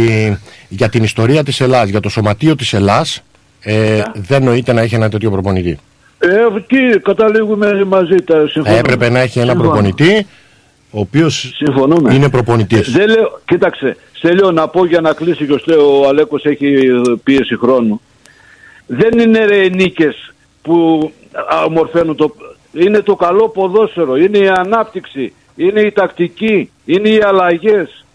για την ιστορία της Ελλάς, για το σωματείο της Ελλάς, ε, δεν νοείται να έχει ένα τέτοιο προπονητή. Ε, εκεί καταλήγουμε μαζί τα Θα συμφωνούμε. έπρεπε να έχει ένα Συμφωνώ. προπονητή, ο οποίος Συμφωνούμε. είναι προπονητής. Δεν λέω, κοίταξε, Στέλιο να πω για να κλείσει και ο, Στέλιο, ο Αλέκος έχει πίεση χρόνου. Δεν είναι ρε οι νίκες που α, ομορφαίνουν το... Είναι το καλό ποδόσφαιρο, είναι η ανάπτυξη, είναι η τακτική, είναι οι αλλαγές.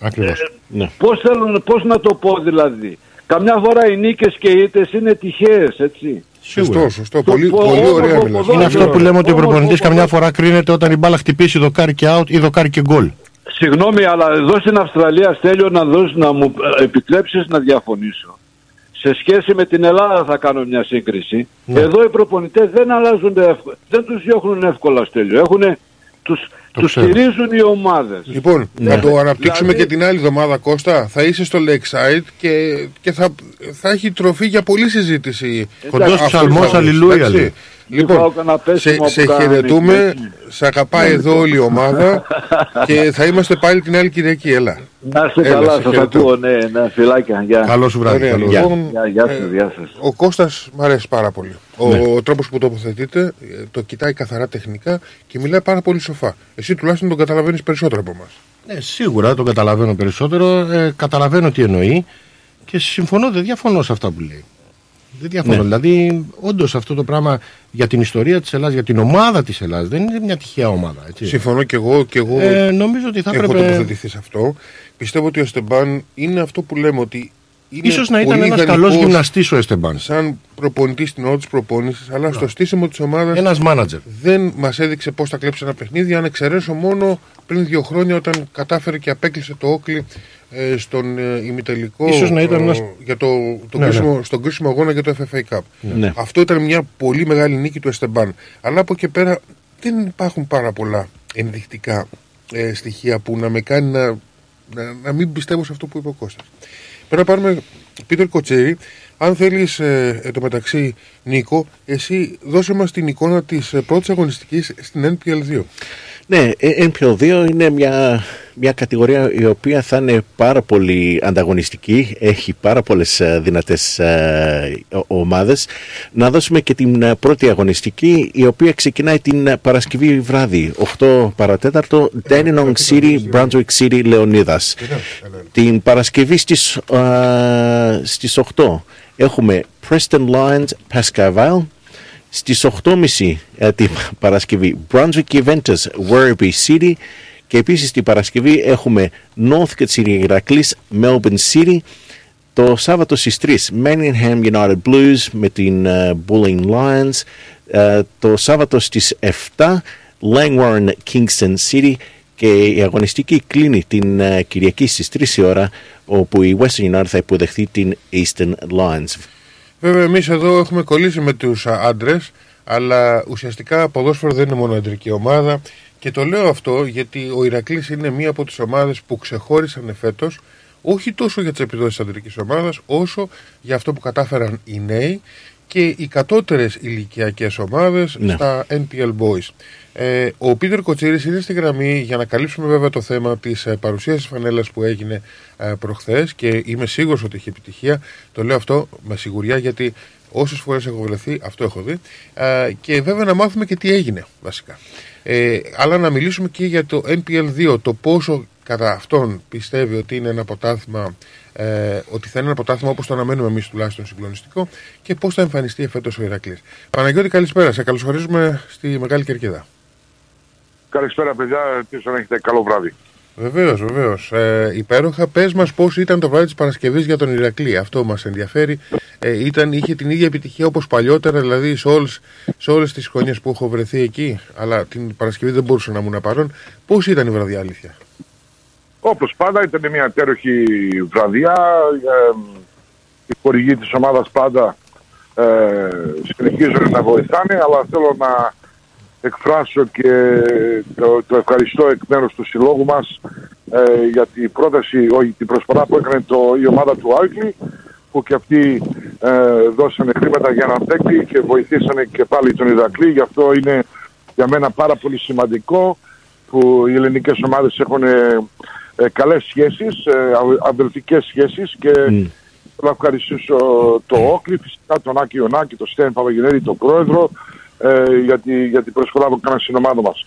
Ακριβώς. Ναι. Πώς, θέλουν, πώς να το πω δηλαδή. Καμιά φορά οι νίκες και οι ήττες είναι τυχαίες, έτσι. Σωστό, σωστό. Το Πολύ, πο- πολύ όμορφο ωραία μιλάς. ποδόσφαιρο. Είναι αυτό που λέμε ότι ο Όμως, προπονητής όμως, καμιά φορά κρίνεται όταν η μπάλα χτυπήσει δοκάρι και out ή δοκάρι και γκολ. Συγγνώμη, αλλά εδώ στην Αυστραλία Στέλιο να, δώσεις, να μου ε, επιτρέψεις να διαφωνήσω. Σε σχέση με την Ελλάδα θα κάνω μια σύγκριση. Ναι. Εδώ οι προπονητές δεν αλλάζουν, δεν τους διώχνουν εύκολα Στέλιο. Έχουνε, τους, τους ξέρω. στηρίζουν οι ομάδες. Λοιπόν, Ναι. να το αναπτύξουμε Δηλαδή- και την άλλη εβδομάδα, Κώστα. Θα είσαι στο Lakeside και, και θα, θα έχει τροφή για πολλή συζήτηση. Κοντός Αυτό ψαλμός, θα- αλληλούια, εντάξει. λέει. Λοιπόν, Πάω κανένα σε, πέσιμο σε που κάνανε χαιρετούμε, εκεί. σε αγαπάει Ναι, εδώ λοιπόν. όλη η ομάδα και θα είμαστε πάλι την άλλη Κυριακή. Έλα. Να είστε Έλα, καλά, σε σας χαιρετώ. ακούω, ναι, ναι, φιλάκια. Γεια. Καλό σου βράδυ. Ωραία, καλό. λοιπόν, Γεια, γεια σας, ε, γεια σας. Ο Κώστας μ' αρέσει πάρα πολύ. Ο, Ναι. ο τρόπος που τοποθετείται, ε, το κοιτάει καθαρά τεχνικά και μιλάει πάρα πολύ σοφά. Εσύ τουλάχιστον τον καταλαβαίνεις περισσότερο από εμάς. Ναι, σίγουρα τον καταλαβαίνω περισσότερο. Ε, καταλαβαίνω τι εννοεί και συμφωνώ, δεν διαφωνώ σε αυτά που λέει. Δεν διαφωνώ. Ναι. Δηλαδή, όντως αυτό το πράγμα για την ιστορία της Ελλάδας, για την ομάδα της Ελλάδας, δεν είναι μια τυχαία ομάδα. Έτσι. Συμφωνώ και εγώ, και εγώ Ε, νομίζω ότι θα έχω έπρεπε- τοποθετηθεί σε αυτό. Πιστεύω ότι ο Στεμπάν είναι αυτό που λέμε ότι είναι Ίσως να ήταν πολύ ένας ιδανικός καλός γυμναστής ο Εστεμπάν. Σαν προπονητής στην ώρα της προπόνησης, αλλά στο στήσιμο της ομάδας Ένας μάνατζερ. δεν μας έδειξε πώς θα κλέψει ένα παιχνίδι. Αν εξαιρέσω μόνο πριν δύο χρόνια όταν κατάφερε και απέκλεισε το Όκλι ε, στον ε, ημιτελικό Ίσως να ήταν ε, ένας- για το, το Ναι, κρίσιμο, ναι. στον κρίσιμο αγώνα για το FFA Cup. Ναι. Αυτό ήταν μια πολύ μεγάλη νίκη του Εστεμπάν. Αλλά από εκεί πέρα δεν υπάρχουν πάρα πολλά ενδεικτικά ε, στοιχεία που να με κάνει να, να, να μην πιστεύω σε αυτό που είπε ο Κώστας. Πρέπει να πάρουμε Πίτερ Κοτσέρη. Αν θέλεις ε, εν τω μεταξύ Νίκο, εσύ δώσε μας την εικόνα της ε, πρώτης αγωνιστικής στην NPL2. Ναι, ε, NPL2 είναι μια, μια κατηγορία η οποία θα είναι πάρα πολύ ανταγωνιστική, έχει πάρα πολλές ε, δυνατές ε, ο- ομάδες. Να δώσουμε και την ε, πρώτη αγωνιστική, η οποία ξεκινάει την ε, Παρασκευή βράδυ, 8 παρατέταρτο, Dandenong City, Brunswick City, Λεωνίδας. Την Παρασκευή στις, ε, στις 8 έχουμε Preston Lions, Pascal στις 8.30 ε, την Παρασκευή. Brunswick Juventus Werribee City. Και επίσης την Παρασκευή έχουμε Northcote City Ηρακλής Melbourne City. Το Σάββατο στις 3 Manningham United Blues με την ε, Bulling Lions. Ε, το Σάββατο στις 7 Langwarren Kingston City. Και η αγωνιστική κλείνει την ε, Κυριακή στις 3 η ώρα όπου η Western United θα υποδεχθεί την Eastern Lions. Βέβαια εμείς εδώ έχουμε κολλήσει με τους άντρες, αλλά ουσιαστικά ποδόσφαιρο δεν είναι μόνο αντρική ομάδα. Και το λέω αυτό γιατί ο Ηρακλής είναι μία από τις ομάδες που ξεχώρισαν φέτος όχι τόσο για τις επιδόσεις της αντρικής ομάδας όσο για αυτό που κατάφεραν οι νέοι και οι κατώτερες ηλικιακές ομάδες Ναι. στα NPL Boys. Ε, ο Πίτερ Κοτσίρης είναι στη γραμμή για να καλύψουμε βέβαια το θέμα της ε, παρουσίας της φανέλας που έγινε ε, προχθές και είμαι σίγουρος ότι έχει επιτυχία. Το λέω αυτό με σιγουριά γιατί όσες φορές έχω βρεθεί αυτό έχω δει ε, και βέβαια να μάθουμε και τι έγινε βασικά. Ε, αλλά να μιλήσουμε και για το NPL2, το πόσο κατά αυτόν πιστεύει ότι είναι ένα ποτάθημα ε, ότι θα είναι ένα ποτάθημα όπως το αναμένουμε εμείς τουλάχιστον συγκλονιστικό και πώς θα εμφανιστεί εφέτος ο Ηρακλής. Παναγιώτη καλησπέρα, σε καλωσορίζουμε στη Μεγάλη Κερκίδα. Καλησπέρα, παιδιά. Ελπίζω να έχετε καλό βράδυ. Βεβαίως, βεβαίως. Ε, υπέροχα. Πες μας πώς ήταν το βράδυ της Παρασκευής για τον Ηρακλή. Αυτό μας ενδιαφέρει. Ε, ήταν, είχε την ίδια επιτυχία όπως παλιότερα, δηλαδή σε, όλες, σε όλες τις χρονιές που έχω βρεθεί εκεί. Αλλά την Παρασκευή δεν μπορούσα να ήμουν παρόν. Πώς ήταν η βραδιά, αλήθεια; Όπως πάντα ήταν μια τέροχη βραδιά. Ε, οι χορηγοί της ομάδας πάντα ε, συνεχίζουν να βοηθάνε, αλλά θέλω να εκφράσω και το, το ευχαριστώ εκ μέρους του συλλόγου μας ε, για την πρόταση, όχι την προσφορά που έκανε το, η ομάδα του Άικλη που και αυτοί ε, δώσανε χρήματα για έναν παίκτη και βοηθήσανε και πάλι τον Ηρακλή. Γι' αυτό είναι για μένα πάρα πολύ σημαντικό που οι ελληνικές ομάδες έχουν ε, ε, καλές σχέσεις, ε, α- αδελφικές σχέσεις και θέλω να ευχαριστήσω το Όκλι, φυσικά τον Άκη Ιωνάκη, τον Στέν Παπαγενέρη, τον Πρόεδρο ε, για, τη, για την προσφορά που έκαναν στην ομάδα μας.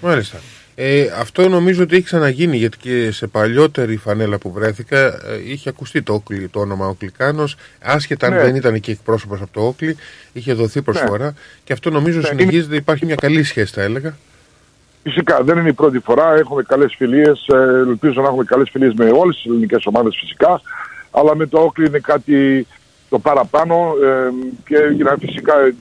Μάλιστα. Ε, αυτό νομίζω ότι έχει ξαναγίνει γιατί και σε παλιότερη φανέλα που βρέθηκα ε, είχε ακουστεί το, Όκλι, το όνομα Οκλικάνος άσχετα αν Ναι. δεν ήταν εκεί εκπρόσωπος από το Όκλι είχε δοθεί προσφορά και αυτό νομίζω Ναι, συνεχίζεται υπάρχει μια καλή σχέση θα έλεγα Φυσικά δεν είναι η πρώτη φορά, έχουμε καλές φιλίες, ε, ελπίζω να έχουμε καλές φιλίες με όλες τις ελληνικές ομάδες φυσικά, αλλά με το Όκλι είναι κάτι το παραπάνω ε, και για- φυσικά ε,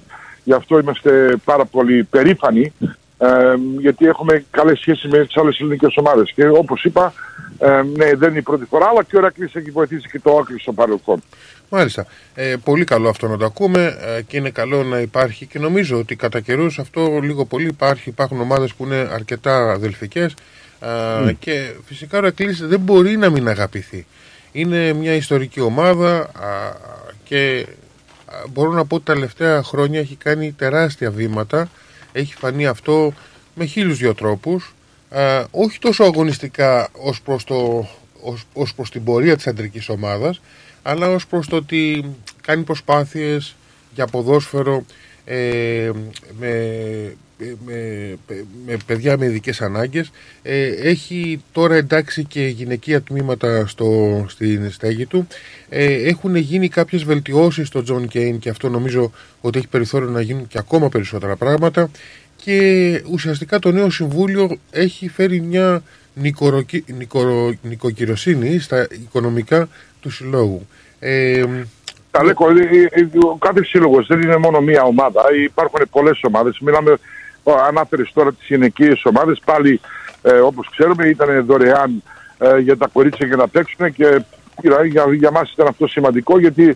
γι' αυτό είμαστε πάρα πολύ περήφανοι Ε, γιατί έχουμε καλές σχέσεις με τις άλλες ελληνικές ομάδες. Και όπως είπα, ε, ναι, δεν είναι η πρώτη φορά, αλλά και ο Ρακλής έχει βοηθήσει και το Όκλη στο παρελθόν. Μάλιστα. Ε, πολύ καλό αυτό να το ακούμε ε, και είναι καλό να υπάρχει και νομίζω ότι κατά καιρούς αυτό λίγο πολύ υπάρχει. Υπάρχουν ομάδες που είναι αρκετά αδελφικές ε, και φυσικά ο Ρακλής δεν μπορεί να μην αγαπηθεί. Είναι μια ιστορική ομάδα α, και α, μπορώ να πω ότι τα τελευταία χρόνια έχει κάνει τεράστια βήματα. Έχει φανεί αυτό με χίλιους δυο τρόπους. Α, όχι τόσο αγωνιστικά ως προς, το, ως, ως προς την πορεία της αντρικής ομάδας αλλά ως προς το ότι κάνει προσπάθειες για ποδόσφαιρο ε, με, με, με παιδιά με ειδικές ανάγκες ε, έχει τώρα εντάξει και γυναικεία τμήματα στο, στην στέγη του. Ε, έχουν γίνει κάποιες βελτιώσεις στο John Cain και αυτό νομίζω ότι έχει περιθώριο να γίνουν και ακόμα περισσότερα πράγματα. Και ουσιαστικά το νέο συμβούλιο έχει φέρει μια νοικοκυροσύνη στα οικονομικά του συλλόγου. Ε, τα λέγω, ο κάθε σύλλογος δεν είναι μόνο μία ομάδα. Υπάρχουν πολλές ομάδες. Μιλάμε, ανάφερε τώρα τις γυναικείες ομάδες. Πάλι, ε, όπως ξέρουμε, ήταν δωρεάν ε, για τα κορίτσια για να παίξουν και για, για, για μας ήταν αυτό σημαντικό γιατί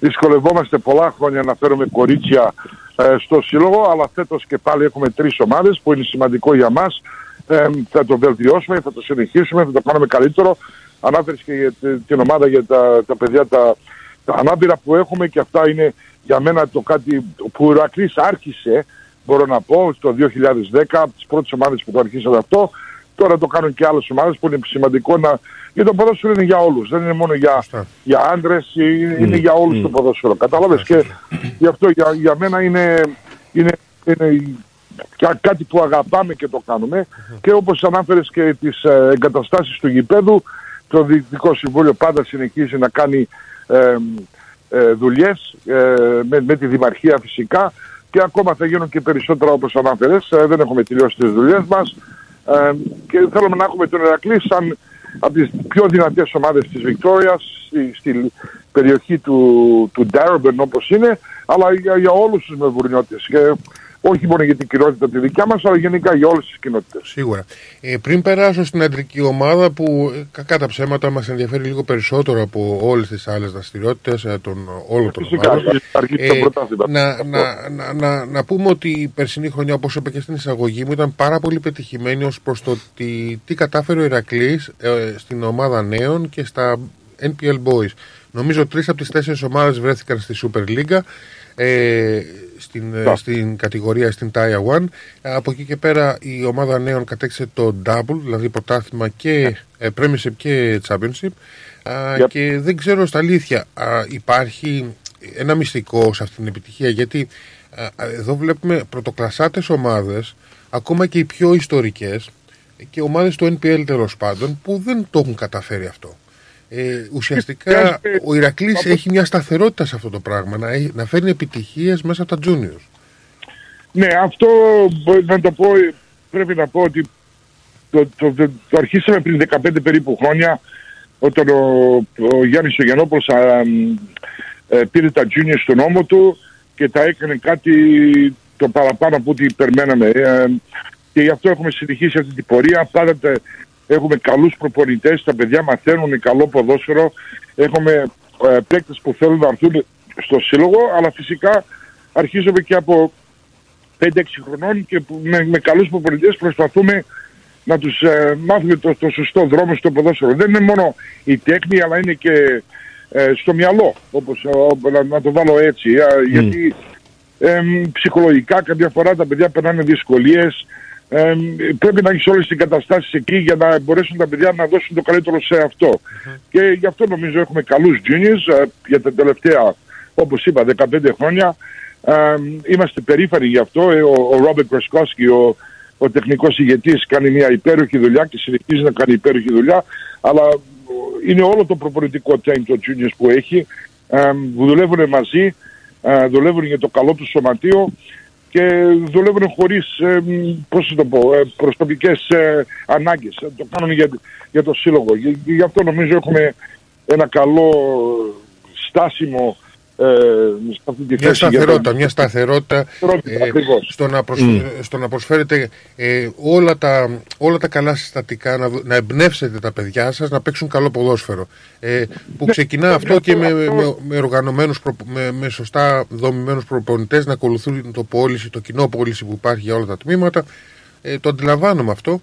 δυσκολευόμαστε πολλά χρόνια να φέρουμε κορίτσια ε, στο σύλλογο. Αλλά φέτος και πάλι έχουμε τρεις ομάδες που είναι σημαντικό για μας. Ε, θα το βελτιώσουμε, θα το συνεχίσουμε, θα το κάνουμε καλύτερο. Ανάφερες και για την ομάδα για τα, τα παιδιά τα, τα ανάπηρα που έχουμε και αυτά είναι για μένα το κάτι που ο Ρακλής άρχισε, μπορώ να πω, το 2010, από τις πρώτες ομάδες που το αρχίσαν αυτό. Τώρα το κάνουν και άλλες ομάδες που είναι σημαντικό να... Γιατί το ποδόσφαιρο είναι για όλους, δεν είναι μόνο για, για άντρες, είναι για όλους το ποδόσφαιρο. Κατάλαβες; Και γι' αυτό για, για μένα είναι, είναι, είναι κάτι που αγαπάμε και το κάνουμε. Και όπως ανάφερες και τις ε, εγκαταστάσεις του γηπέδου το Διοικητικό Συμβούλιο πάντα συνεχίζει να κάνει ε, ε, δουλειές ε, με, με τη Δημαρχία φυσικά. Και ακόμα θα γίνουν και περισσότερα όπως ανάφερες. Ε, δεν έχουμε τελειώσει τις δουλειές μας. Ε, και θέλουμε να έχουμε τον Ερακλή σαν από τις πιο δυνατές ομάδες της Βικτόριας στη, στη περιοχή του, του Darabin όπως είναι αλλά για, για όλους τους μεβουρνιώτες. Και όχι μόνο για την κοινότητα τη δικιά μας, αλλά γενικά για όλες τις κοινότητες. Σίγουρα. Ε, πριν περάσω στην αντρική ομάδα, που ε, κακά τα ψέματα μας ενδιαφέρει λίγο περισσότερο από όλες τις άλλες δραστηριότητες, ε, των όλων των ομάδων. Ε, να, να, να, να, να πούμε ότι η περσινή χρονιά, όπως είπα και στην εισαγωγή μου, ήταν πάρα πολύ πετυχημένη ως προς το τι, τι κατάφερε ο Ηρακλής ε, στην ομάδα νέων και στα NPL Boys. Νομίζω τρεις από τις τέσσερις ομάδες βρέθηκαν στη Super League. Ε, στην, ε, στην κατηγορία στην Taya One. Από εκεί και πέρα η ομάδα νέων κατέξε το Double, δηλαδή πρωτάθλημα και ε, Premiership και Championship. Και δεν ξέρω στα αλήθεια, υπάρχει ένα μυστικό σε αυτή την επιτυχία γιατί εδώ βλέπουμε πρωτοκλασσάτες ομάδες, ακόμα και οι πιο ιστορικές και ομάδες του NPL τέλος πάντων που δεν το έχουν καταφέρει αυτό. Ε, ουσιαστικά ο Ηρακλής έχει μια σταθερότητα σε αυτό το πράγμα, να, να φέρνει επιτυχίες μέσα από τα juniors. Ναι, αυτό να το πω, πρέπει να πω ότι το, το, το, το αρχίσαμε πριν 15 περίπου χρόνια όταν ο, ο Γιάννης ο Γιαννόπουλος ε, πήρε τα juniors στον νόμο του και τα έκανε κάτι το παραπάνω από ό,τι περιμέναμε. Ε, και γι' αυτό έχουμε συνεχίσει αυτή την πορεία. Πάντα Έχουμε καλούς προπονητές, τα παιδιά μαθαίνουν καλό ποδόσφαιρο. Έχουμε ε, παίκτες που θέλουν να έρθουν στο σύλλογο, αλλά φυσικά αρχίζουμε και από 5-6 χρονών και με, με καλούς προπονητές προσπαθούμε να τους ε, μάθουμε το, το σωστό δρόμο στο ποδόσφαιρο. Δεν είναι μόνο η τέχνη, αλλά είναι και ε, στο μυαλό, όπως να, να, το βάλω έτσι. Γιατί ψυχολογικά κάποια φορά τα παιδιά περνάνε δυσκολίες, ε, πρέπει να έχεις όλες τις εγκαταστάσεις εκεί για να μπορέσουν τα παιδιά να δώσουν το καλύτερο σε αυτό. Και γι' αυτό νομίζω έχουμε καλούς juniors ε, για τα τελευταία, όπως είπα, 15 χρόνια. Ε, είμαστε περήφανοι γι' αυτό. Ε, ο Ρόμπερτ Κρασκόσκι, ο, ο τεχνικός ηγετής, κάνει μια υπέροχη δουλειά και συνεχίζει να κάνει υπέροχη δουλειά. Αλλά είναι όλο το προπονητικό team το juniors που έχει. Ε, δουλεύουν μαζί, ε, δουλεύουν για το καλό του σωματείο και δουλεύουν χωρίς, ε, πώς το πω, ε, προσωπικές ε, ανάγκες. Ε, το κάνουν για, για το σύλλογο. Γι, γι' αυτό νομίζω έχουμε ένα καλό στάσιμο ε, σε αυτή τη Μια θέση. για σταθερότητα, το- μια σταθερότητα Σταθερότητα, ε, ακριβώς. στο, να προσ... Μμ. στο να προσφέρετε ε, όλα, τα, όλα τα καλά συστατικά, να, δω- να εμπνεύσετε τα παιδιά σας να παίξουν καλό ποδόσφαιρο. Ε, που Ναι, ξεκινά ναι, αυτό και με, αυτό- με, με, οργανωμένους προπο- με, με σωστά δομημένους προπονητές να ακολουθούν το πώληση, το κοινό πώληση που υπάρχει για όλα τα τμήματα. Ε, το αντιλαμβάνομαι αυτό.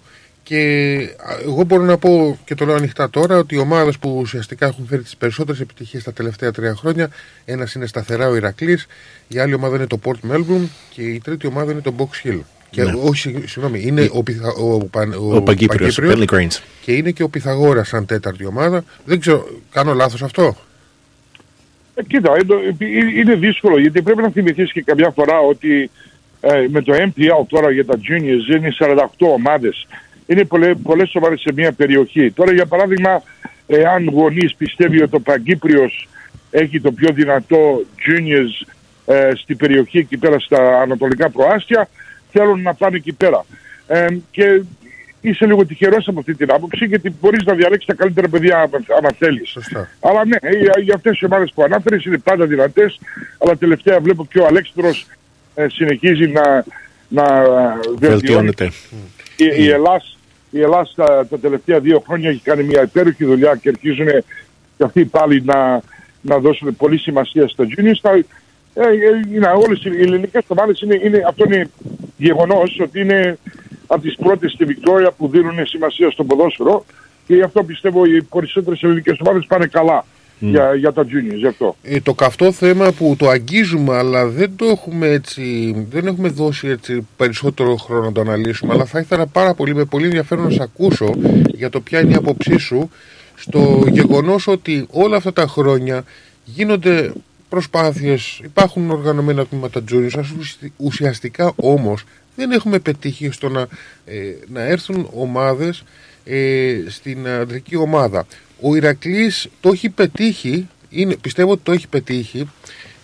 Και α, εγώ μπορώ να πω και το λέω ανοιχτά τώρα ότι οι ομάδες που ουσιαστικά έχουν φέρει τις περισσότερες επιτυχίες τα τελευταία τρία χρόνια, ένας είναι σταθερά ο Ηρακλής, η άλλη ομάδα είναι το Port Melbourne και η τρίτη ομάδα είναι το Box Hill. Και Ναι. όχι, συγ- συγγνώμη, είναι ο, Πιθα, ο, Παν- Ο Παγκύπριος, ο Παγκύπριος Pellegrini. και είναι και ο Πιθαγόρα σαν τέταρτη ομάδα. Δεν ξέρω, κάνω λάθος αυτό; Ε, κοίτα, είναι, είναι δύσκολο γιατί πρέπει να θυμηθείς και καμιά φορά ότι ε, με το MPL τώρα για τα juniors είναι 48 ομάδες. Είναι πολλέ, πολλές ομάδες σε μια περιοχή. Τώρα για παράδειγμα, εάν γονείς πιστεύει ότι ο Παγκύπριος έχει το πιο δυνατό juniors ε, στην περιοχή εκεί πέρα στα ανατολικά προάστια, θέλουν να πάνε εκεί πέρα. Ε, και είσαι λίγο τυχερός από αυτή την άποψη γιατί μπορείς να διαλέξεις τα καλύτερα παιδιά άμα, άμα θέλεις. Σωστά. Αλλά ναι, για, για αυτές τις ομάδες που ανάφερες είναι πάντα δυνατές, αλλά τελευταία βλέπω και ο Αλέξανδρος ε, συνεχίζει να, να ε, βελτιώνει. Βελτιώνεται. Η, η Ελλάς, η Ελλάς τα, τα τελευταία δύο χρόνια έχει κάνει μια υπέροχη δουλειά και αρχίζουν και αυτοί πάλι να, να δώσουν πολύ σημασία στα juniors. Τα, ε, ε, είναι, όλες οι ελληνικές ομάδες είναι, είναι, αυτό είναι γεγονός ότι είναι από τις πρώτες στη Βικτόρια που δίνουν σημασία στο ποδόσφαιρο και γι' αυτό πιστεύω οι περισσότερες ελληνικές ομάδες πάνε καλά για, για τα juniors. Γι' αυτό. Ε, το καυτό θέμα που το αγγίζουμε αλλά δεν το έχουμε έτσι, δεν έχουμε δώσει έτσι περισσότερο χρόνο να το αναλύσουμε αλλά θα ήθελα πάρα πολύ με πολύ ενδιαφέρον να σε ακούσω για το ποια είναι η άποψή σου στο γεγονός ότι όλα αυτά τα χρόνια γίνονται προσπάθειες, υπάρχουν οργανωμένα τμήματα juniors ας ουσιαστι- ουσιαστικά όμως δεν έχουμε πετύχει στο να, ε, να έρθουν ομάδες ε, στην αντρική ομάδα. Ο Ηρακλής το έχει πετύχει, είναι, πιστεύω ότι το έχει πετύχει,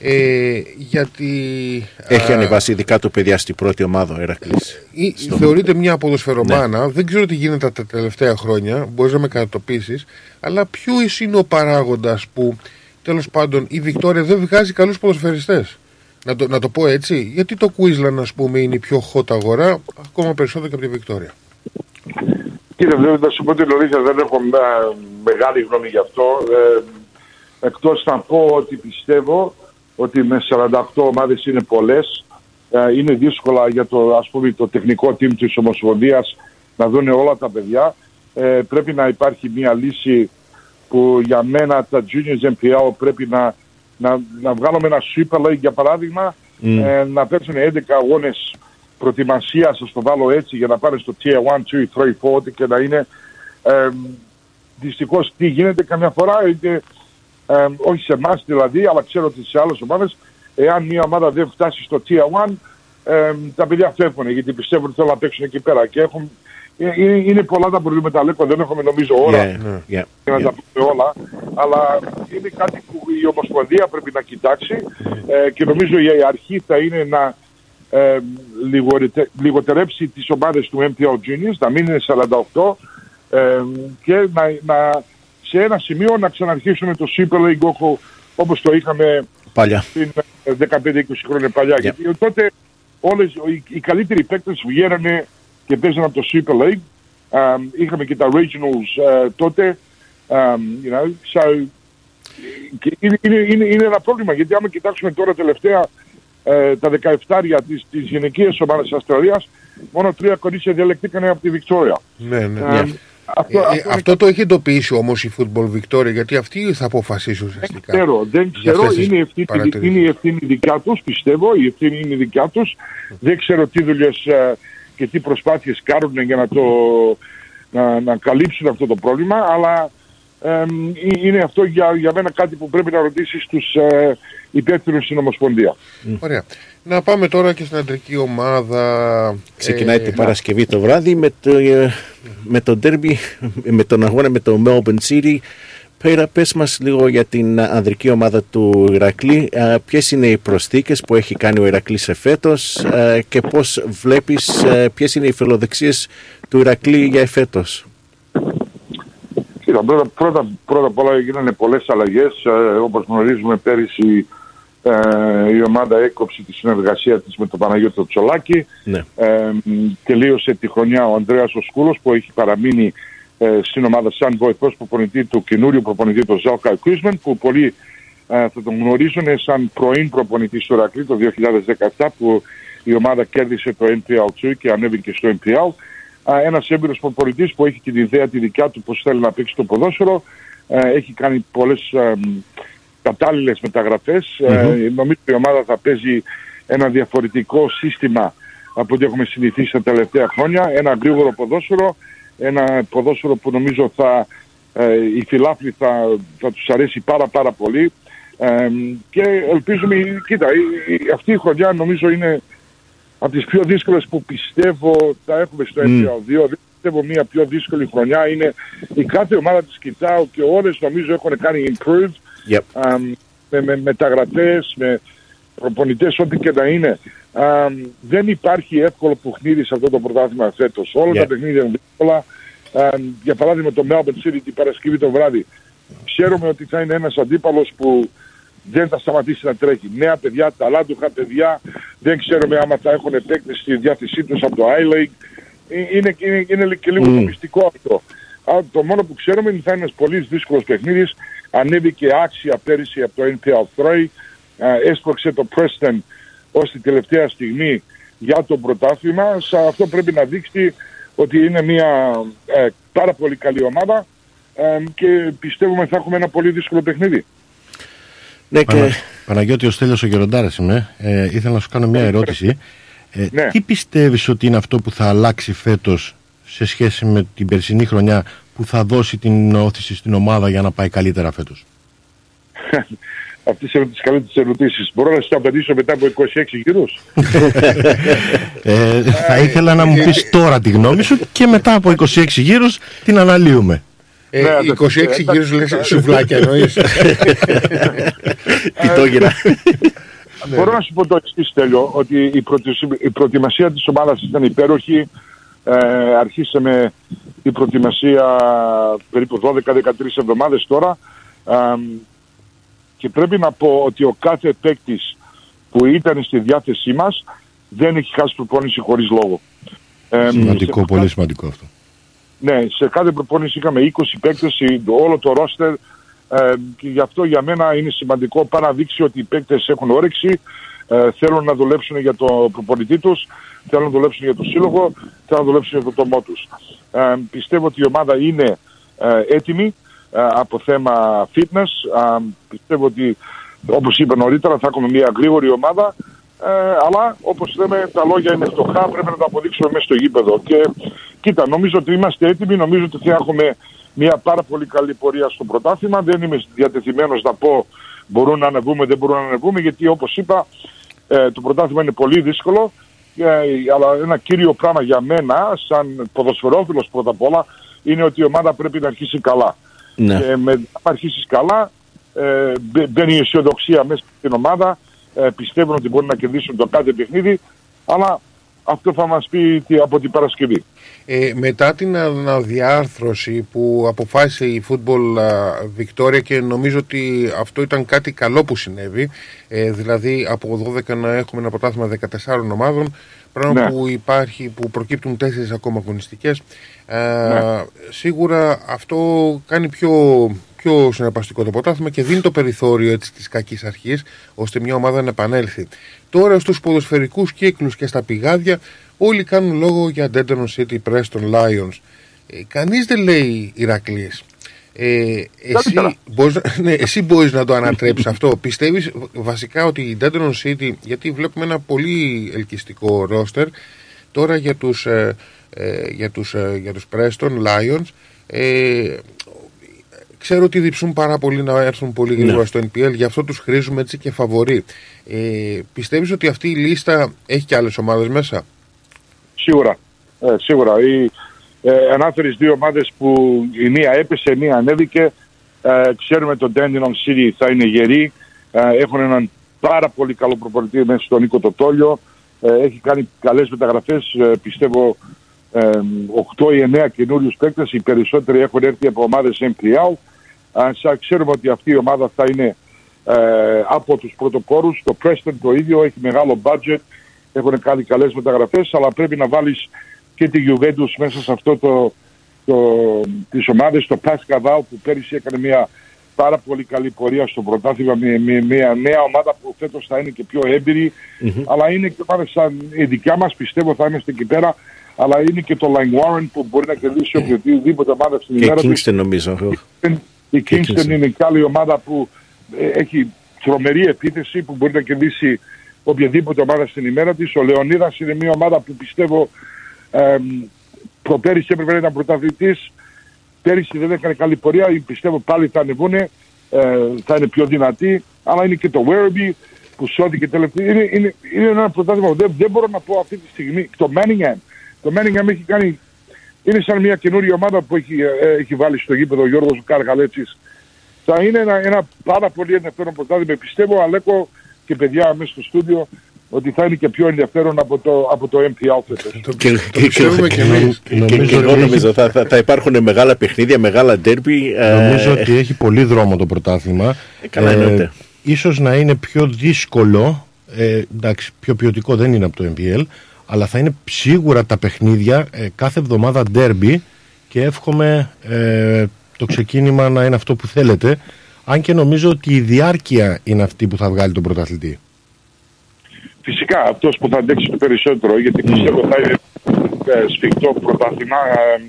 ε, γιατί Έχει α, ανεβάσει ειδικά το παιδιά στην πρώτη ομάδα ο Ερακλής. ή- θεωρείται μια ποδοσφαιρομάνα. Δεν ξέρω τι γίνεται τα τελευταία χρόνια, μπορείς να με κατατοπίσεις, αλλά ποιο είναι ο παράγοντας που τέλος πάντων η Βικτόρια δεν βγάζει καλούς ποδοσφαιριστές; Να το, να το πω έτσι, γιατί το Queensland, ας πούμε, είναι η πιο hot αγορά, ακόμα περισσότερο και από τη Βικτόρια. Κύριε Βλέβη, να σου πω την αλήθεια, δεν έχω ε, μεγάλη γνώμη γι' αυτό. Ε, εκτός να πω ότι πιστεύω ότι με 48 ομάδες είναι πολλές. Ε, είναι δύσκολα για το, ας πούμε, το τεχνικό team της Ομοσπονδίας να δουν όλα τα παιδιά. Ε, πρέπει να υπάρχει μια λύση που για μένα τα Juniors MPL πρέπει να, να, να βγάλουμε ένα Super League για παράδειγμα, Mm. ε, να παίξουν 11 αγώνες προετοιμασία, σας το βάλω έτσι, για να πάνε στο Tier 1, 2, 3, 4 και να είναι. Ε, δυστυχώς τι γίνεται καμιά φορά, είτε, ε, όχι σε εμάς δηλαδή, αλλά ξέρω ότι σε άλλες ομάδες, εάν μια ομάδα δεν φτάσει στο Tier 1, ε, τα παιδιά φεύγουν γιατί πιστεύουν ότι θέλουν να παίξουν εκεί πέρα. Και έχουν, ε, είναι, είναι πολλά τα προβλήματα, Λέκο, δεν έχουμε νομίζω ώρα Yeah, yeah, για να yeah. τα πούμε όλα, αλλά είναι κάτι που η Ομοσπονδία πρέπει να κοιτάξει. Ε, και νομίζω η αρχή θα είναι να ε, λιγορετε- λιγοτερέψει τις ομάδες του MPL Juniors, να μην είναι 48 ε, και να, να, σε ένα σημείο να ξαναρχίσουμε το Super League όπω- όπως το είχαμε Παλιά. πριν ε, 15-20 χρόνια παλιά. Γιατί τότε όλες, οι, οι καλύτεροι παίκτες βγαίνανε και παίζανε από το Super League. Um, είχαμε και τα Regionals ε, τότε. Um, you know, so, και είναι, είναι, είναι, είναι ένα πρόβλημα γιατί άμα κοιτάξουμε τώρα τελευταία ε, τα 17 της, της γυναικείας ομάδας της Αυστραλίας μόνο τρία κορίτσια διαλεκτήκανε από τη Βικτόρια. Ναι, ναι. Ε, αυτό, Ε, ε, αυτό αυτό το έχει εντοπίσει όμως η Football Victoria, γιατί αυτή θα αποφασίσει ουσιαστικά. Δεν ξέρω, δεν για ξέρω. αυτές τις Είναι, ευθύνη, παρατηρήσεις. είναι η ευθύνη δικιά τους, πιστεύω. Η ευθύνη είναι δικιά τους. Δεν ξέρω τι δουλειές ε, και τι προσπάθειες κάνουν για να, το, να, να καλύψουν αυτό το πρόβλημα, αλλά εμ, ε, είναι αυτό για, για μένα κάτι που πρέπει να ρωτήσεις στους ε, υπεύθυνους στην Ομοσπονδία. Ωραία. Να πάμε τώρα και στην αντρική ομάδα. Ξεκινάει Ε, την Παρασκευή το βράδυ με το, ε, με το derby, με τον αγώνα με το Melbourne City. Πέρα, πες μας λίγο για την ανδρική ομάδα του Ηρακλή. Ε, ποιες είναι οι προσθήκες που έχει κάνει ο Ηρακλής εφέτος ε, και πώς βλέπεις ε, ποιες είναι οι φιλοδεξίες του Ηρακλή για εφέτος; Κοίτα, πρώτα, πρώτα, πρώτα απ' όλα έγιναν πολλές αλλαγές. Ε, όπως γνωρίζουμε πέρυσι Ε, η ομάδα έκοψε τη συνεργασία της με τον Παναγιώτο Τσολάκη. Ναι. Ε, τελείωσε τη χρονιά ο Ανδρέας ο Σκούλος που έχει παραμείνει ε, στην ομάδα σαν βοηθός προπονητή του καινούριου προπονητή του Ζέλκα Κρίσμεν που πολλοί ε, θα τον γνωρίζουν σαν πρώην προπονητή στο Ρακλή το 2017 που η ομάδα κέρδισε το NPL 2 και ανέβηκε στο NPL. Ε, ένας έμπειρος προπονητής που έχει την ιδέα τη δικιά του πώς θέλει να παίξει το ποδόσφαιρο. Ε, έχει κάνει πολλές ε, κατάλληλες μεταγραφές. Ε, νομίζω η ομάδα θα παίζει ένα διαφορετικό σύστημα από ό,τι έχουμε συνηθίσει τα τελευταία χρόνια. Ένα γρήγορο ποδόσφαιρο, ένα ποδόσφαιρο που νομίζω θα, ε, οι φιλάθλοι θα, θα τους αρέσει πάρα πάρα πολύ. Ε, και ελπίζουμε, κοίτα, η- η- αυτή η χρονιά νομίζω είναι από τις πιο δύσκολες που πιστεύω θα έχουμε στο Μμ. NPL2. Δεν πιστεύω μια πιο δύσκολη χρονιά. Είναι η κάθε ομάδα της κοιτάω και όλες νομίζω έχουν κάνει improve Yep. αμ, με, με μεταγραφές, με προπονητές, ό,τι και να είναι. Αμ, δεν υπάρχει εύκολο παιχνίδι σε αυτό το πρωτάθλημα φέτος. Όλα Yeah. τα παιχνίδια είναι δύσκολα. Αμ, για παράδειγμα το Melbourne City την Παρασκευή το βράδυ. Ξέρουμε ότι θα είναι ένας αντίπαλος που δεν θα σταματήσει να τρέχει. Νέα παιδιά, ταλάντουχα παιδιά, δεν ξέρουμε άμα θα έχουν επέκτηση στη διάθεσή τους από το I-League. Ε, Είναι, είναι, είναι και λίγο Μμ. το μυστικό αυτό. Α, το μόνο που ξέρουμε είναι ότι θα είναι ένας πολύ δύσκολος παιχνίδις. Ανέβηκε άξια πέρυσι από το NPL3. Α, έσπρωξε το Preston ως την τελευταία στιγμή για το πρωτάθλημα. Σε αυτό πρέπει να δείξει ότι είναι μια ε, πάρα πολύ καλή ομάδα ε, και πιστεύουμε θα έχουμε ένα πολύ δύσκολο παιχνίδι. Ναι, Πανα... Παναγιώτη, ο Στέλιος ο Γεροντάρας είμαι. Ε, ήθελα να σου κάνω μια ερώτηση. Ε, Ναι. Τι πιστεύεις ότι είναι αυτό που θα αλλάξει φέτος σε σχέση με την περσινή χρονιά που θα δώσει την όθηση στην ομάδα για να πάει καλύτερα φέτος; Αυτές είναι τις καλύτερες ερωτήσεις. Μπορώ να σας τα απαντήσω μετά από 26 γύρους; Ε, θα ήθελα να μου πεις τώρα τη γνώμη σου και μετά από 26 γύρους την αναλύουμε. Ε, Ναι, 26 εντάξει, γύρους λες σουβλάκια εννοείς. Πιτόγυρα. Μπορώ να σου πω το εξής τέλειο, ότι η, προτι- η προετοιμασία της ομάδας ήταν υπέροχη. Ε, αρχίσαμε η προετοιμασία περίπου 12-13 εβδομάδες τώρα Ε, και πρέπει να πω ότι ο κάθε παίκτης που ήταν στη διάθεσή μας δεν έχει χάσει προπόνηση χωρίς λόγο. Ε, Σημαντικό, σε- πολύ σημαντικό αυτό. ναι, σε κάθε προπόνηση είχαμε 20 παίκτες, η- όλο το ρόστερ ε, και γι' αυτό για μένα είναι σημαντικό πάρα να δείξει ότι οι παίκτες έχουν όρεξη, ε, θέλουν να δουλέψουν για το προπονητή τους, θέλουν να δουλέψουν για το σύλλογο, θέλουν να δουλέψουν για το τομό τους. Ε, πιστεύω ότι η ομάδα είναι ε, έτοιμη ε, από θέμα fitness. Ε, πιστεύω ότι όπως είπα νωρίτερα θα έχουμε μια γρήγορη ομάδα ε, αλλά όπως λέμε τα λόγια είναι φτωχά, πρέπει να τα αποδείξουμε μέσα στο γήπεδο. Και κοίτα, νομίζω ότι είμαστε έτοιμοι, νομίζω ότι θα έχουμε μια πάρα πολύ καλή πορεία στο πρωτάθλημα. Δεν είμαι διατεθειμένος να πω μπορούν να ανεβούμε, δεν μπορούν να ανεβούμε, γιατί όπως είπα ε, το πρωτάθλημα είναι πολύ δύσκολο. Ε, αλλά ένα κύριο πράγμα για μένα, σαν ποδοσφαιρόφιλος πρώτα απ' όλα, είναι ότι η ομάδα πρέπει να αρχίσει καλά. Ναι. Και με, αν αρχίσεις καλά, ε, μπαι- μπαίνει η αισιοδοξία μέσα στην ομάδα. Ε, πιστεύουν ότι μπορεί να κερδίσουν το κάθε παιχνίδι. Αλλά αυτό θα μας πει τι- από την Παρασκευή. Ε, μετά την αναδιάρθρωση που αποφάσισε η Football α, Victoria και νομίζω ότι αυτό ήταν κάτι καλό που συνέβη, ε, δηλαδή από 12 να έχουμε ένα πρωτάθλημα 14 ομάδων, πράγμα Ναι. που υπάρχει, που προκύπτουν τέσσερις ακόμα αγωνιστικές. Ε, Ναι. Σίγουρα αυτό κάνει πιο, πιο συναρπαστικό το πρωτάθλημα και δίνει το περιθώριο έτσι, της κακής αρχής ώστε μια ομάδα να επανέλθει. Τώρα στους ποδοσφαιρικούς κύκλους και στα πηγάδια όλοι κάνουν λόγο για Denton City, Preston, Lions. Ε, κανείς δεν λέει Ηρακλής. Ε, εσύ, μπορείς, ναι, εσύ μπορείς να το ανατρέψεις αυτό. Πιστεύεις βασικά ότι η Denton City, γιατί βλέπουμε ένα πολύ ελκυστικό ρόστερ, τώρα για τους, ε, ε, για τους, ε, για τους Preston, Lions, ε, ξέρω ότι διψούν πάρα πολύ να έρθουν πολύ γρήγορα Ναι. στο NPL, γι' αυτό τους χρήζουμε έτσι και φαβορεί. Ε, πιστεύεις ότι αυτή η λίστα έχει και άλλες ομάδες μέσα; Σίγουρα. Ε, σίγουρα. Η, ε, ανάφερες δύο ομάδες που η μία έπεσε, η μία ανέβηκε. Ε, ξέρουμε το Dandelion City θα είναι γεροί. Ε, έχουν έναν πάρα πολύ καλό προπονητή μέσα στον Νίκο Τotόλιο. Ε, έχει κάνει καλές μεταγραφές. Ε, πιστεύω ε, 8 ή 9 καινούριους παίκτες. Οι περισσότεροι έχουν έρθει από ομάδες MPL. Ε, σα- ξέρουμε ότι αυτή η ομάδα θα είναι ε, από τους πρωτοπόρους. Το Preston το ίδιο έχει μεγάλο budget, έχουν κάνει καλές μεταγραφές, αλλά πρέπει να βάλεις και τη Juventus μέσα σε αυτό το, το, τις ομάδες, το Pascal που πέρυσι έκανε μια πάρα πολύ καλή πορεία στο πρωτάθλημα με, με μια νέα ομάδα που φέτος θα είναι και πιο εμπειρη αλλά είναι και ομάδες σαν η δικιά μας πιστεύω θα είμαστε εκεί πέρα αλλά είναι και το Line Warren που μπορεί να κερδίσει οποιοδήποτε ομάδα στην Και ημέρα η της. Kingston νομίζω. Η Και Kingston Kingston. είναι και άλλη ομάδα που ε, έχει τρομερή επίθεση που μπορεί να κερδίσει οποιαδήποτε ομάδα στην ημέρα της. Ο Λεωνίδας είναι μια ομάδα που πιστεύω ε, προπέρυσι έπρεπε να ήταν πρωταθλητής. Πέρυσι δεν έκανε καλή πορεία. Πιστεύω πάλι θα ανεβούν. Ε, θα είναι πιο δυνατοί. Αλλά είναι και το Werribee που σώθηκε τελευταία. Είναι, είναι, είναι ένα πρωτάθλημα που δεν, δεν μπορώ να πω αυτή τη στιγμή. Το Manningham. Το Manningham έχει κάνει είναι σαν μια καινούργια ομάδα που έχει, ε, έχει βάλει στο γήπεδο ο Γιώργος Καργαλέτσης. Θα είναι ένα, ένα πάρα πολύ ενδιαφέρον πρωτάθλημα. Πιστεύω, Αλέκο και παιδιά μέσα στο στούντιο, ότι θα είναι και πιο ενδιαφέρον από το, από το MPL φέτος. Και, και, και, ξέρουμε κι εμείς. και- και- και εγώ ότι νομίζω θα, θα, θα υπάρχουν μεγάλα παιχνίδια, μεγάλα ντέρμπι. ε, Νομίζω ότι έχει πολύ δρόμο το πρωτάθλημα. καλά εννοείται. ίσως να είναι πιο δύσκολο, ε, εντάξει, πιο ποιοτικό δεν είναι από το MPL, αλλά θα είναι σίγουρα τα παιχνίδια ε, κάθε εβδομάδα derby και εύχομαι ε, το ξεκίνημα να είναι αυτό που θέλετε. Αν και νομίζω ότι η διάρκεια είναι αυτή που θα βγάλει τον πρωταθλητή. Φυσικά αυτός που θα αντέξει το περισσότερο, γιατί πιστεύω θα είναι ε, σφιχτό πρωτάθλημα. Ε,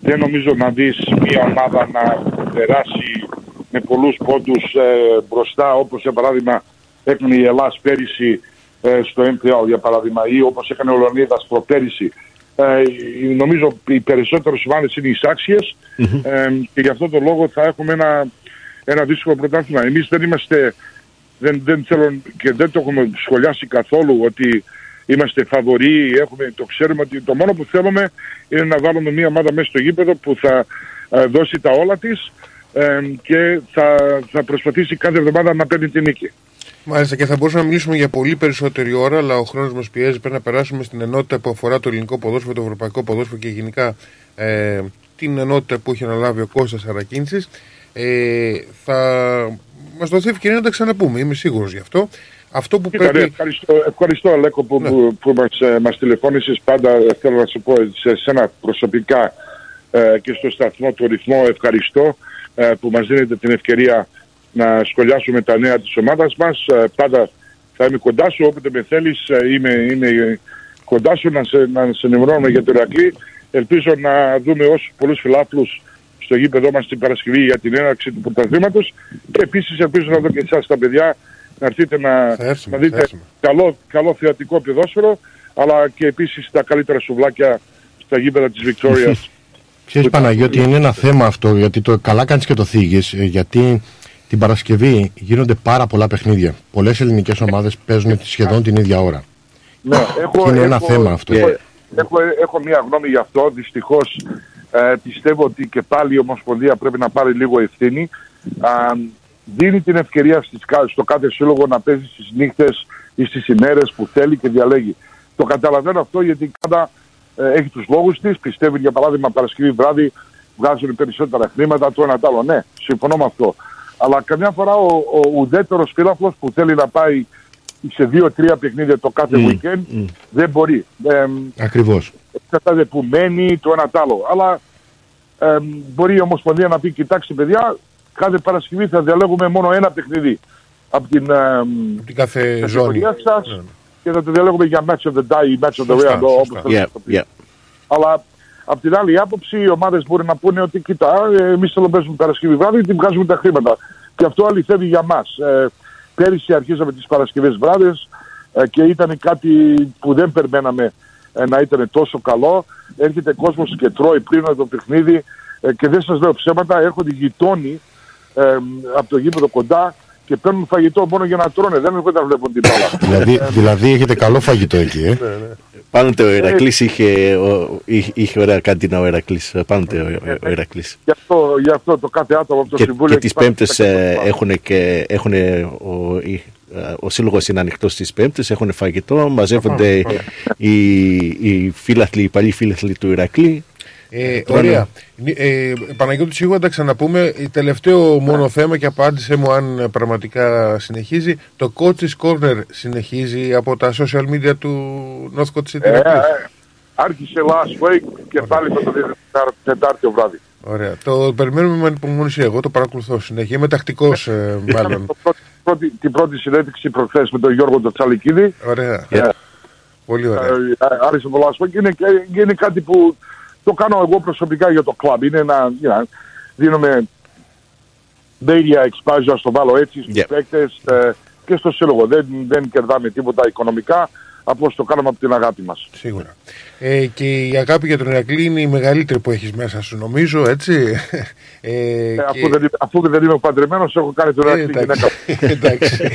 δεν νομίζω να δεις μια ομάδα να περάσει με πολλούς πόντους ε, μπροστά, όπως για παράδειγμα έκανε η Ελλάς πέρυσι ε, στο MPL για παράδειγμα ή όπως έκανε ο Λεωνίδας προπέρυσι. Ε, νομίζω οι περισσότερες ομάδες είναι εισάξιες ε, και γι' αυτό το λόγο θα έχουμε ένα, ένα δύσκολο πρωτάθλημα. Εμείς δεν είμαστε δεν, δεν θέλω και δεν το έχουμε σχολιάσει καθόλου ότι είμαστε φαβοροί, έχουμε, το ξέρουμε ότι το μόνο που θέλουμε είναι να βάλουμε μια ομάδα μέσα στο γήπεδο που θα ε, δώσει τα όλα της ε, και θα, θα προσπαθήσει κάθε εβδομάδα να παίρνει την νίκη. Μάλιστα και θα μπορούσαμε να μιλήσουμε για πολύ περισσότερη ώρα, αλλά ο χρόνος μας πιέζει. Πρέπει να περάσουμε στην ενότητα που αφορά το ελληνικό ποδόσφαιρο, το ευρωπαϊκό ποδόσφαιρο και γενικά ε, την ενότητα που έχει αναλάβει ο Κώστας Αρακίνησης. Ε, θα μας δοθεί ευκαιρία να τα ξαναπούμε, είμαι σίγουρος γι' αυτό. Αυτό που Κοίτα, ναι, πρέπει. ευχαριστώ, ευχαριστώ Αλέκο που, που, που μας, ε, μας τηλεφώνησες πάντα ε, θέλω να σου πω σε σένα προσωπικά ε, και στο σταθμό του ρυθμό ευχαριστώ ε, που μας δίνετε την ευκαιρία να σχολιάσουμε τα νέα της ομάδας μας Ε, πάντα θα είμαι κοντά σου όποτε με θέλεις ε, είμαι, είμαι κοντά σου να σε, να σε ενημερώνω για το Ηρακλή ελπίζω να δούμε όσους πολλούς φιλάθλους στο γήπεδό μας την Παρασκευή για την έναρξη του πρωταθλήματος και επίσης ελπίζω να δω και εσάς τα παιδιά να έρθετε να, έρθουμε, να δείτε θα έρθουμε. καλό, καλό θεατικό ποδόσφαιρο αλλά και επίσης τα καλύτερα σουβλάκια στα γήπεδα της Βικτόριας. Ξέρεις Παναγιώτη είναι ένα θέμα αυτό γιατί το καλά κάνεις και το θίγεις ε, γιατί την Παρασκευή γίνονται πάρα πολλά παιχνίδια. Πολλές ελληνικές ομάδες παίζουν σχεδόν την ίδια ώρα. ναι, Και είναι ένα θέμα αυτό. Έχω, έχω, έχω μια γνώμη γι' αυτό. Δυστυχώς ε, πιστεύω ότι και πάλι η Ομοσπονδία πρέπει να πάρει λίγο ευθύνη. Α, δίνει την ευκαιρία στις, κα- στο κάθε σύλλογο να παίζει στις νύχτες ή στις ημέρες που θέλει και διαλέγει. Το καταλαβαίνω αυτό γιατί η Κάντα ε, έχει τους λόγους της. Πιστεύει για παράδειγμα Παρασκευή βράδυ βγάζουν περισσότερα χρήματα, το ένα το άλλο. Ναι, συμφωνώ με αυτό. Αλλά καμιά φορά ο, ο ουδέτερος φίλαθλος που θέλει να πάει σε δύο-τρία παιχνίδια το κάθε Μμ, weekend μμ. δεν μπορεί. Ε, Ακριβώς. εξαρτάται που μένει το ένα το άλλο. Αλλά ε, μπορεί η Ομοσπονδία να πει, κοιτάξτε παιδιά, κάθε Παρασκευή θα διαλέγουμε μόνο ένα παιχνίδι από την, ε, την κάθε κατηγορία ζώνη. σας Ναι. και θα το διαλέγουμε για match of the day ή match of the Σωστά, round, όπως σωστά. θέλετε να Yeah, το πείτε. yeah. Αλλά από την άλλη άποψη οι ομάδες μπορεί να πούνε ότι κοιτά, ε, εμείς θέλουμε να παίζουμε Παρασκευή βράδυ και βγάζουμε τα χρήματα. Και αυτό αληθεύει για μας. Ε, πέρυσι αρχίσαμε τις Παρασκευές βράδες ε, και ήταν κάτι που δεν περιμέναμε ε, να ήταν τόσο καλό. Έρχεται κόσμος και τρώει πριν από το παιχνίδι ε, και δεν σας λέω ψέματα, έρχονται γειτόνοι ε, από το γήπεδο κοντά και παίρνουν φαγητό μόνο για να τρώνε, δεν έρχονται να βλέπουν την μπάλα. δηλαδή, δηλαδή έχετε καλό φαγητό εκεί, ε. Πάντοτε ο Ηρακλής είχε, ο- είχε, είχε ωραία καντίνα ο Ηρακλής. Πάντοτε ο, ο Ηρακλής. Γι' αυτό, γι' αυτό το κάθε άτομο από το Και, Συμβούλιο... και τις έχει πέμπτες πάρει ε, τα έχουν και έχουν ο, η- ε, ο σύλλογος είναι ανοιχτός στις πέμπτες, έχουν φαγητό, μαζεύονται οι, οι φίλαθλοι, οι παλιοί φίλαθλοι του Ηρακλή Ε, ωραία. Ε, Παναγιώτη, σίγουρα τα ξαναπούμε. Τελευταίο μόνο θέμα και απάντησε μου αν πραγματικά συνεχίζει. Το Coach's Corner συνεχίζει από τα social media του Northcote City. Ε, ε, άρχισε last week και πάλι θα το δείτε Τετάρτη το βράδυ. Ωραία. Το περιμένουμε με ανυπομονησία. Εγώ το παρακολουθώ συνέχεια. Είμαι τακτικός ε, μάλλον. Το πρώτη, πρώτη, την πρώτη συνέντευξη προχθές με τον Γιώργο Τατσαλικίδη. Ωραία. Ε, Πολύ ωραία. ε, άρχισε το last week και είναι, και είναι κάτι που το κάνω εγώ προσωπικά για το club. Είναι ένα, you know, δίνουμε media exposure, στο βάλω έτσι, στους Yeah. παίκτες ε, και στο σύλλογο. Δεν, δεν κερδάμε τίποτα οικονομικά, απλώς το κάνουμε από την αγάπη μας. Σίγουρα. Ε, και η αγάπη για τον Ηρακλή είναι η μεγαλύτερη που έχεις μέσα σου, νομίζω, έτσι. Ε, Ε, και- αφού, δεν, αφού δεν είμαι παντρεμένος, έχω κάνει τον Ε, Ηρακλή εντάξει. γυναίκα. εντάξει.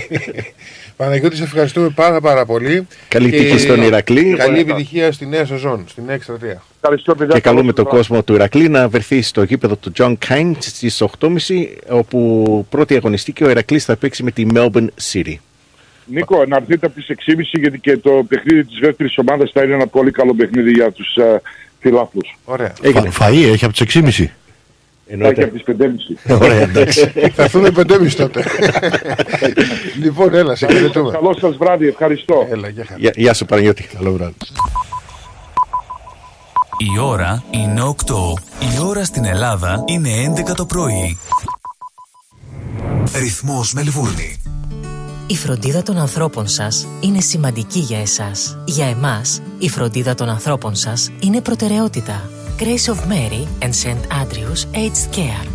Παναγιώτη, σε ευχαριστούμε πάρα πάρα πολύ. Καλή Και τύχη στον Ηρακλή. Καλή επιτυχία στη νέα σεζόν, στη νέα εκστρατεία. Ευχαριστώ, παιδιά. Και καλούμε τον Καλό κόσμο του Ηρακλή να βρεθεί στο γήπεδο του John Kine στις 8.30 όπου πρώτη αγωνιστική ο Ηρακλής θα παίξει με τη Melbourne City. Νίκο, να έρθετε από τις 6.30 γιατί και το παιχνίδι της δεύτερης ομάδας θα είναι ένα πολύ καλό παιχνίδι για τους uh, φιλάθλους. Ωραία. Φα, φαΐ έχει από τις 6.30. Θα έχει από τις 5.30. Ωραία, εντάξει. θα έρθουμε 5.30 τότε. λοιπόν, έλα, σε χαιρετούμε. Καλό σας βράδυ, ευχαριστώ. Έλα, γεια χαρά. Γεια, γεια σου Παναγιώτη. Καλό βράδυ. Η ώρα είναι 8. Η ώρα στην Ελλάδα είναι 11 το πρωί. Ρυθμός Μελβούρνη. Η φροντίδα των ανθρώπων σας είναι σημαντική για εσάς. Για εμάς, η φροντίδα των ανθρώπων σας είναι προτεραιότητα. Grace of Mary and St. Andrews Aged Care.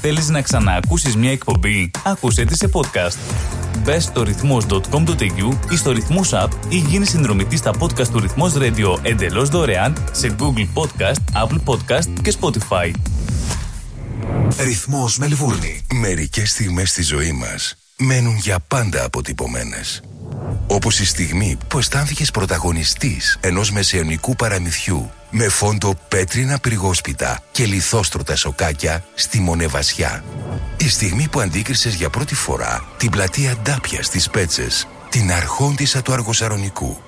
Θέλεις να ξαναακούσεις μια εκπομπή; Άκουσέ τη σε podcast. Μπες στο ρυθμός.com.au ή στο ρυθμός app ή γίνεις συνδρομητής στα podcast του Ρυθμός Radio εντελώς δωρεάν σε Google Podcast, Apple Podcast και Spotify. Ρυθμός Μελβούρνη. Μερικές στιγμές στη ζωή μας μένουν για πάντα αποτυπωμένες. Όπως η στιγμή που αισθάνθηκες πρωταγωνιστής ενός μεσαιωνικού παραμυθιού με φόντο πέτρινα πυργόσπιτα και λιθόστρωτα σοκάκια στη Μονεβασιά. Η στιγμή που αντίκρισες για πρώτη φορά την πλατεία Ντάπια στις Πέτσες, την αρχόντισσα του Αργοσαρονικού.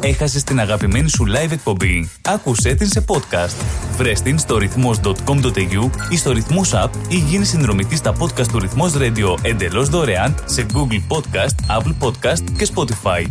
Έχασες την αγαπημένη σου live εκπομπή; Άκουσέ την σε podcast. Βρες την στο ρυθμός.com.au ή στο ρυθμός app ή γίνει συνδρομητής στα podcast του Ρυθμός Radio εντελώς δωρεάν σε Google Podcast, Apple Podcast και Spotify.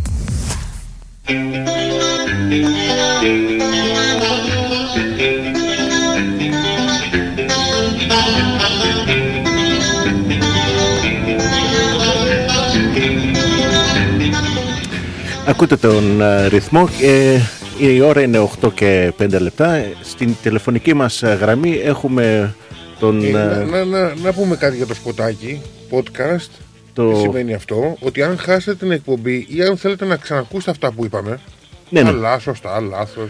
Ακούτε τον ε, ρυθμό. Ε, η ώρα είναι 8 και 5 λεπτά. Ε, Στην τηλεφωνική μας ε, γραμμή έχουμε τον... Ε, ε, να, να, να, να πούμε κάτι για το σποτάκι, podcast. Το- Τι σημαίνει αυτό, ότι αν χάσετε την εκπομπή ή αν θέλετε να ξανακούσετε αυτά που είπαμε, Ναι, ναι. καλά, σωστά, λάθος,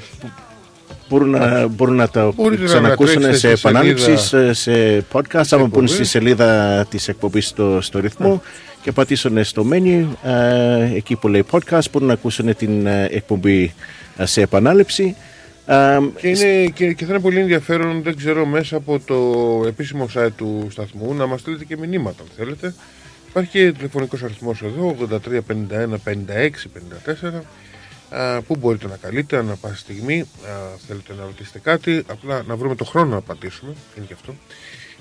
μπορούν, να, μπορούν να τα Μπορείτε να ξανακούσουν ανατρέξετε σε στη επανάληψη, σελίδα σε, σε podcast, άμα μπουν εκπομπής. στη σελίδα της εκπομπής στο, στο ρυθμό και πατήσουν στο menu ε, εκεί που λέει podcast μπορούν να ακούσουν την ε, εκπομπή ε, σε επανάληψη. Ε, Και, είναι, και, και θα είναι πολύ ενδιαφέρον, δεν ξέρω, μέσα από το επίσημο site του σταθμού να μας στείλετε και μηνύματα αν θέλετε. Υπάρχει και τηλεφωνικός αριθμός εδώ, 83 51 56 54, α, που μπορείτε να καλείτε ανά πάση στιγμή, α, θέλετε να ρωτήσετε κάτι, απλά να βρούμε το χρόνο να απαντήσουμε, είναι και αυτό.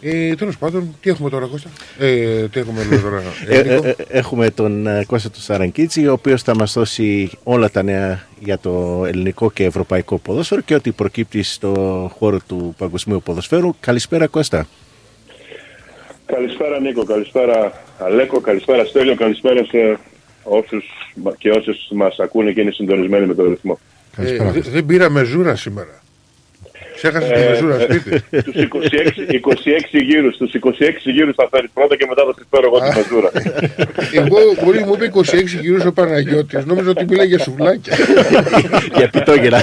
Ε, Τέλος πάντων, τι έχουμε τώρα, Κώστα; Ε, τι έχουμε λέω τώρα, Ε, ε, ε, Νίκο; ε, έχουμε τον ε, Κώστα του Σαρανκίτσι, ο οποίος θα μας δώσει όλα τα νέα για το ελληνικό και ευρωπαϊκό ποδόσφαιρο και ό,τι προκύπτει στο χώρο του παγκοσμίου ποδοσφαίρου. Καλησπέρα Κώστα. Καλησπέρα Νίκο, καλησπέρα Αλέκο, καλησπέρα Στέλιο, καλησπέρα σε όσους και όσες μας ακούνε και είναι συντονισμένοι με τον ρυθμό. Ε, δε- δεν πήραμε ζούρα σήμερα. Ξέχασε τη Ε, μεζούρα ε, σπίτι. Τους 26, 26 γύρους, τους 26 γύρους θα φέρεις πρώτα και μετά θα τις φέρω εγώ τη μεζούρα. Εγώ μπορεί μου είπε 26 γύρους ο Παναγιώτης, νόμιζα ότι μίλαγε για σουβλάκια. Για πιτόγερα.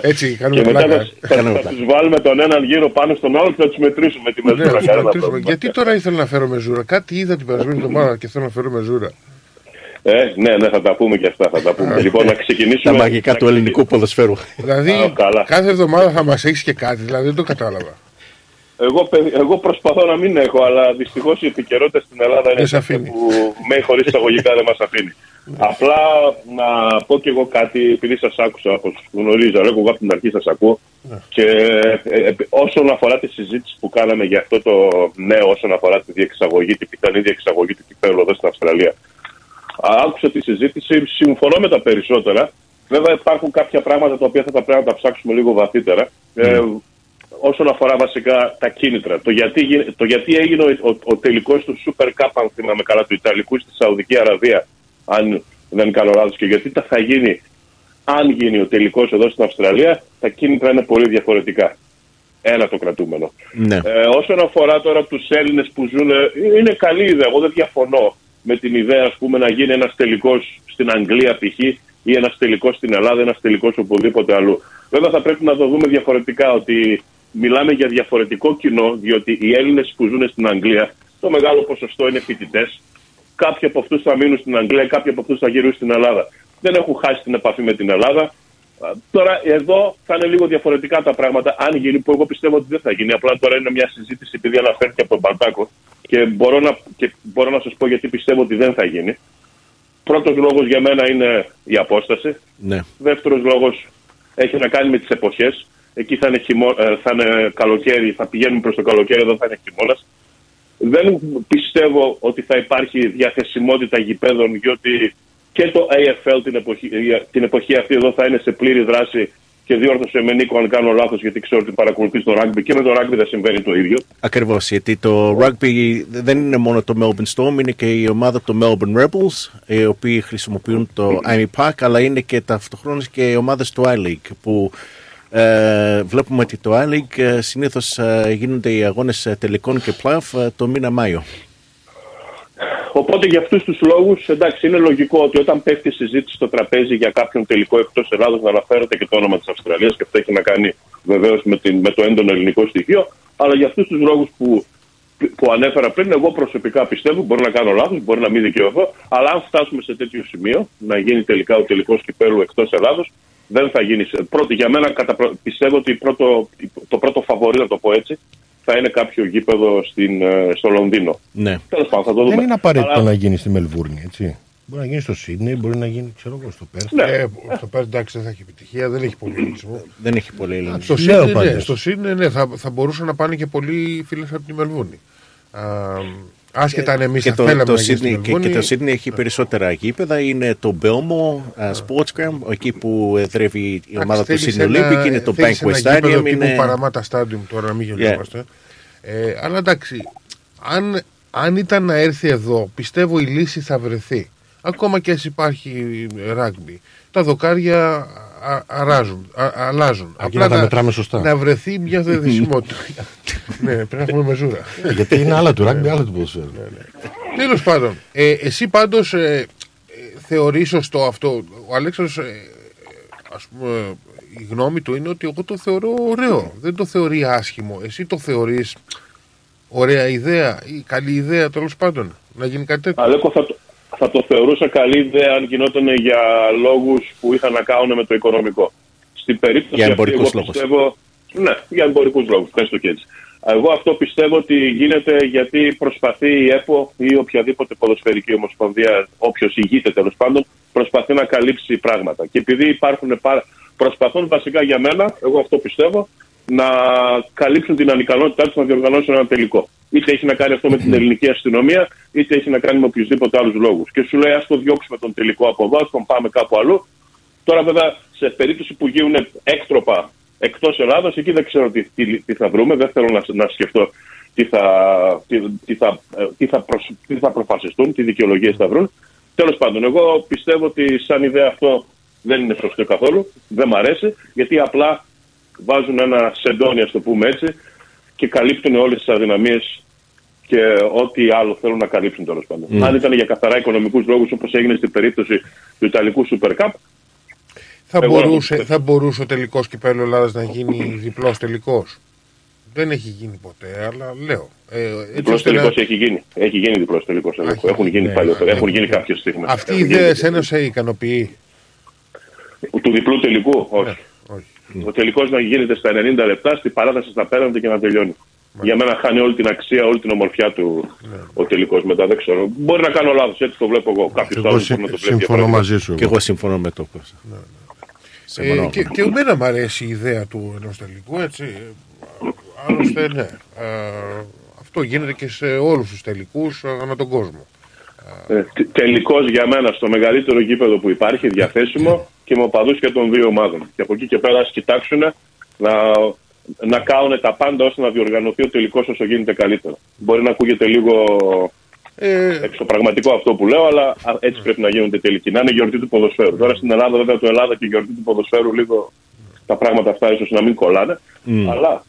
Έτσι, και κάνουμε μετά πλάκα. θα, θα, θα τους βάλουμε τον έναν γύρο πάνω στον άλλο και θα τους μετρήσουμε τη Ναι, μεζούρα. να σου κανένα ρωτήσουμε, πρόβλημα. Γιατί τώρα ήθελα να φέρω μεζούρα. Κάτι είδα την περασμένη εβδομάδα και θέλω να φέρω μεζούρα. Ε, ναι, ναι, θα τα πούμε και αυτά, θα τα πούμε. λοιπόν, να ξεκινήσουμε. Τα μαγικά του ελληνικού ποδοσφαίρου. Δηλαδή, Α, καλά. κάθε εβδομάδα θα μας έχεις και κάτι, δηλαδή δεν το κατάλαβα. Εγώ, παιδι- εγώ προσπαθώ να μην έχω, αλλά δυστυχώς η επικαιρότητα στην Ελλάδα είναι Δεν σε τέτοια αφήνει. που με χωρίς εισαγωγικά δεν μας αφήνει. Απλά να πω κι εγώ κάτι, επειδή σας άκουσα, όπως γνωρίζω, εγώ από την αρχή σας ακούω. Και ε, ε, όσον αφορά τη συζήτηση που κάναμε για αυτό το νέο, όσον αφορά τη διεξαγωγή, την πιθανή διεξαγωγή του κυπέλου εδώ στην Αυστραλία. Α, Άκουσα τη συζήτηση, συμφωνώ με τα περισσότερα. Βέβαια υπάρχουν κάποια πράγματα τα οποία θα τα πρέπει να τα ψάξουμε λίγο βαθύτερα. Ε, όσον αφορά βασικά τα κίνητρα. Το γιατί, γίν- το γιατί έγινε ο, ο, ο τελικός του Super Cup, αν θυμάμαι καλά, του Ιταλικού στη Σαουδική Αραβία, αν δεν κάνω λάθος, και γιατί τα θα γίνει, αν γίνει ο τελικός εδώ στην Αυστραλία, τα κίνητρα είναι πολύ διαφορετικά. Ένα το κρατούμενο. Ναι. Ε, όσον αφορά τώρα τους Έλληνες που ζουν, ε, είναι καλή ιδέα. Εγώ δεν διαφωνώ με την ιδέα ας πούμε, να γίνει ένας τελικός στην Αγγλία π.χ. ή ένας τελικός στην Ελλάδα, ένας τελικός οπουδήποτε αλλού. Βέβαια θα πρέπει να το δούμε διαφορετικά ότι μιλάμε για διαφορετικό κοινό, διότι οι Έλληνες που ζουν στην Αγγλία, το μεγάλο ποσοστό είναι φοιτητές. Κάποιοι από αυτούς θα μείνουν στην Αγγλία, κάποιοι από αυτούς θα γυρίσουν στην Ελλάδα. Δεν έχουν χάσει την επαφή με την Ελλάδα. Α, Τώρα εδώ θα είναι λίγο διαφορετικά τα πράγματα, αν γίνει, που εγώ πιστεύω ότι δεν θα γίνει. Απλά τώρα είναι μια συζήτηση επειδή αναφέρθηκε από τον Παντάκο και μπορώ να, και μπορώ να σας πω γιατί πιστεύω ότι δεν θα γίνει. Πρώτος λόγος για μένα είναι η απόσταση. Ναι. Δεύτερος λόγος έχει να κάνει με τις εποχές. Εκεί θα είναι, χειμώ, ε, θα είναι καλοκαίρι, θα πηγαίνουμε προς το καλοκαίρι, εδώ θα είναι χειμώνας. Δεν πιστεύω ότι θα υπάρχει διαθεσιμότητα γηπέδων, διότι και το AFL την εποχή, ε, την εποχή αυτή εδώ θα είναι σε πλήρη δράση και διόρθωσε με Νίκο αν κάνω λάθος, γιατί ξέρω ότι παρακολουθεί το rugby και με το rugby δεν συμβαίνει το ίδιο. Ακριβώς, γιατί το rugby δεν είναι μόνο το Melbourne Storm, είναι και η ομάδα των Melbourne Rebels, οι οποίοι χρησιμοποιούν το Amy Park, αλλά είναι και ταυτοχρόνως και οι ομάδες του I-League, που ε, βλέπουμε ότι το I-League ε, συνήθως ε, γίνονται οι αγώνες ε, τελικών και playoff ε, το μήνα Μάιο. Οπότε για αυτούς τους λόγους, εντάξει, είναι λογικό ότι όταν πέφτει η συζήτηση στο τραπέζι για κάποιον τελικό εκτός Ελλάδος να αναφέρεται και το όνομα της Αυστραλίας και αυτό έχει να κάνει βεβαίως με, την- με το έντονο ελληνικό στοιχείο. Αλλά για αυτούς τους λόγους που, που ανέφερα πριν, εγώ προσωπικά πιστεύω, μπορεί να κάνω λάθος, μπορεί να μην δικαιωθώ, αλλά αν φτάσουμε σε τέτοιο σημείο να γίνει τελικά ο τελικός κυπέλου εκτός Ελλάδος, δεν θα γίνει. σε- Πρώτο, για μένα κατα, προ- πιστεύω ότι πρώτο, το πρώτο φαβορή, να το πω έτσι, θα είναι κάποιο γήπεδο στην, ε, στο Λονδίνο. Ναι. Τέλος πάντων, θα το δούμε. Δεν είναι απαραίτητο Αλλά- να γίνει στη Μελβούρνη, έτσι. Μπορεί να γίνει στο Σίδνεϊ, μπορεί να γίνει ξέρω εγώ, στο Πέρθ. Ναι. Ε, στο Πέρθ εντάξει δεν θα έχει επιτυχία, δεν έχει πολύ ελληνισμό. Δεν έχει πολύ ελληνισμό. Στο Λέω Σίδνεϊ, ναι, πάντως. στο Σίδνεϊ, ναι, θα, θα μπορούσαν να πάνε και πολλοί φίλες από τη Μελβούνη. Α, άσχετα αν εμείς Και θα το, θέλαμε το, να γίνει στη Sydney, και, Μελβούνη. και το Sydney έχει περισσότερα γήπεδα. Είναι το Belmore uh, Sportsground, εκεί που εδρεύει η ομάδα του Θέλεις Sydney ένα- Olympic. Είναι το θέλεις Bankwest ένα γήπεδο Stadium. τύπου Είναι... Παραμάτα Stadium τώρα, να μην γελιόμαστε. Ε, αλλά εντάξει, αν, αν ήταν να έρθει εδώ, πιστεύω η λύση θα βρεθεί. Ακόμα και ας υπάρχει ράγμπι. Τα δοκάρια α- αράζουν, α- αλλάζουν. Αρκεί να τα μετράμε σωστά. Να βρεθεί μια διαδεσιμότητα. ναι, πρέπει να έχουμε μεζούρα. Ε, Γιατί είναι άλλα του ράγκμπι, άλλα του ποδοσφαίρου. Τέλος πάντων, ε, εσύ πάντως ε, ε, θεωρείς σωστό αυτό. Ο Αλέξανδρος, ε, ας πούμε, η γνώμη του είναι ότι εγώ το θεωρώ ωραίο. Δεν το θεωρεί άσχημο. Εσύ το θεωρείς ωραία ιδέα ή καλή ιδέα τέλος πάντων να γίνει κάτι τέτοιο; Αλέκο, θα, το- θα το θεωρούσα καλή ιδέα αν γινόταν για λόγους που είχαν να κάνουν με το οικονομικό. Στην περίπτωση Για αυτή, εμπορικούς εγώ λόγους. πιστεύω. Ναι, για εμπορικούς λόγους. Πες το και έτσι. Εγώ αυτό πιστεύω ότι γίνεται γιατί προσπαθεί η ΕΠΟ ή οποιαδήποτε ποδοσφαιρική ομοσπονδία, όποιος ηγείται τέλος πάντων, προσπαθεί να καλύψει πράγματα. Και επειδή υπάρχουν πάρα... προσπαθούν βασικά για μένα, εγώ αυτό πιστεύω, να καλύψουν την ανικανότητά τους να διοργανώσουν ένα τελικό. Είτε έχει να κάνει αυτό με την ελληνική αστυνομία, είτε έχει να κάνει με οποιοδήποτε άλλους λόγους. Και σου λέει, ας το διώξουμε τον τελικό από εδώ, ας τον πάμε κάπου αλλού. Τώρα, βέβαια, σε περίπτωση που γίνουν έκτροπα εκτός Ελλάδος, εκεί δεν ξέρω τι, τι, τι θα βρούμε. Δεν θέλω να, να σκεφτώ τι θα, τι, τι θα, ε, τι θα, προσ- τι θα προφασιστούν, τι δικαιολογίες θα βρουν. Τέλος πάντων, εγώ πιστεύω ότι σαν ιδέα αυτό δεν είναι σωστό καθόλου. Δεν μ' αρέσει, γιατί απλά βάζουν ένα σεντόνι, ας το πούμε έτσι, και καλύπτουν όλες τις αδυναμίες και ό,τι άλλο θέλουν να καλύψουν τέλος πάντων. Mm. Αν ήταν για καθαρά οικονομικούς λόγους, όπως έγινε στην περίπτωση του Ιταλικού Super Cup, Θα Εγώ να το μπορούσε, πιστεύω. θα μπορούσε ο τελικός κυπέλο Ελλάδας να γίνει διπλός τελικός. Δεν έχει γίνει ποτέ, αλλά λέω. Ε, έτσι διπλός ώστε να- τελικός έχει γίνει. Έχει γίνει διπλός τελικός. Έχουν γίνει ναι, παλιότερα. ναι, Έχουν ναι. γίνει κάποιε στιγμέ. Αυτή η ιδέα εσένα σε ικανοποιεί; Του διπλού τελικού, όχι. Ο τελικός να γίνεται στα 90 λεπτά, στην παράταση στα πέραντα και να τελειώνει. Για μένα χάνει όλη την αξία, όλη την ομορφιά του ο τελικός μετά. Δεν ξέρω. Μπορεί να κάνω λάθος, έτσι το βλέπω εγώ. Κάποιο Εγώ άλλο συ- μπορεί να το βλέπει. συμφωνώ διαφορετικά. μαζί σου. Και εγώ συμφωνώ με το Κώστα. Ε, και, και εμένα μου αρέσει η ιδέα του ενός τελικού, έτσι. Άλλωστε, ναι. Ε, αυτό γίνεται και σε όλους τους τελικούς ανά τον κόσμο. Ε, Τελικός για μένα στο μεγαλύτερο γήπεδο που υπάρχει, διαθέσιμο και με οπαδούς και των δύο ομάδων. Και από εκεί και πέρα, ας κοιτάξουν να, να κάνουν τα πάντα ώστε να διοργανωθεί ο τελικός όσο γίνεται καλύτερα. Μπορεί να ακούγεται λίγο Ε, εξωπραγματικό αυτό που λέω, αλλά α, έτσι πρέπει να γίνονται τελικοί. Να είναι γιορτή του ποδοσφαίρου. Τώρα στην Ελλάδα, βέβαια, το Ελλάδα και η γιορτή του ποδοσφαίρου λίγο τα πράγματα αυτά ίσως να μην κολλάνε. Αλλά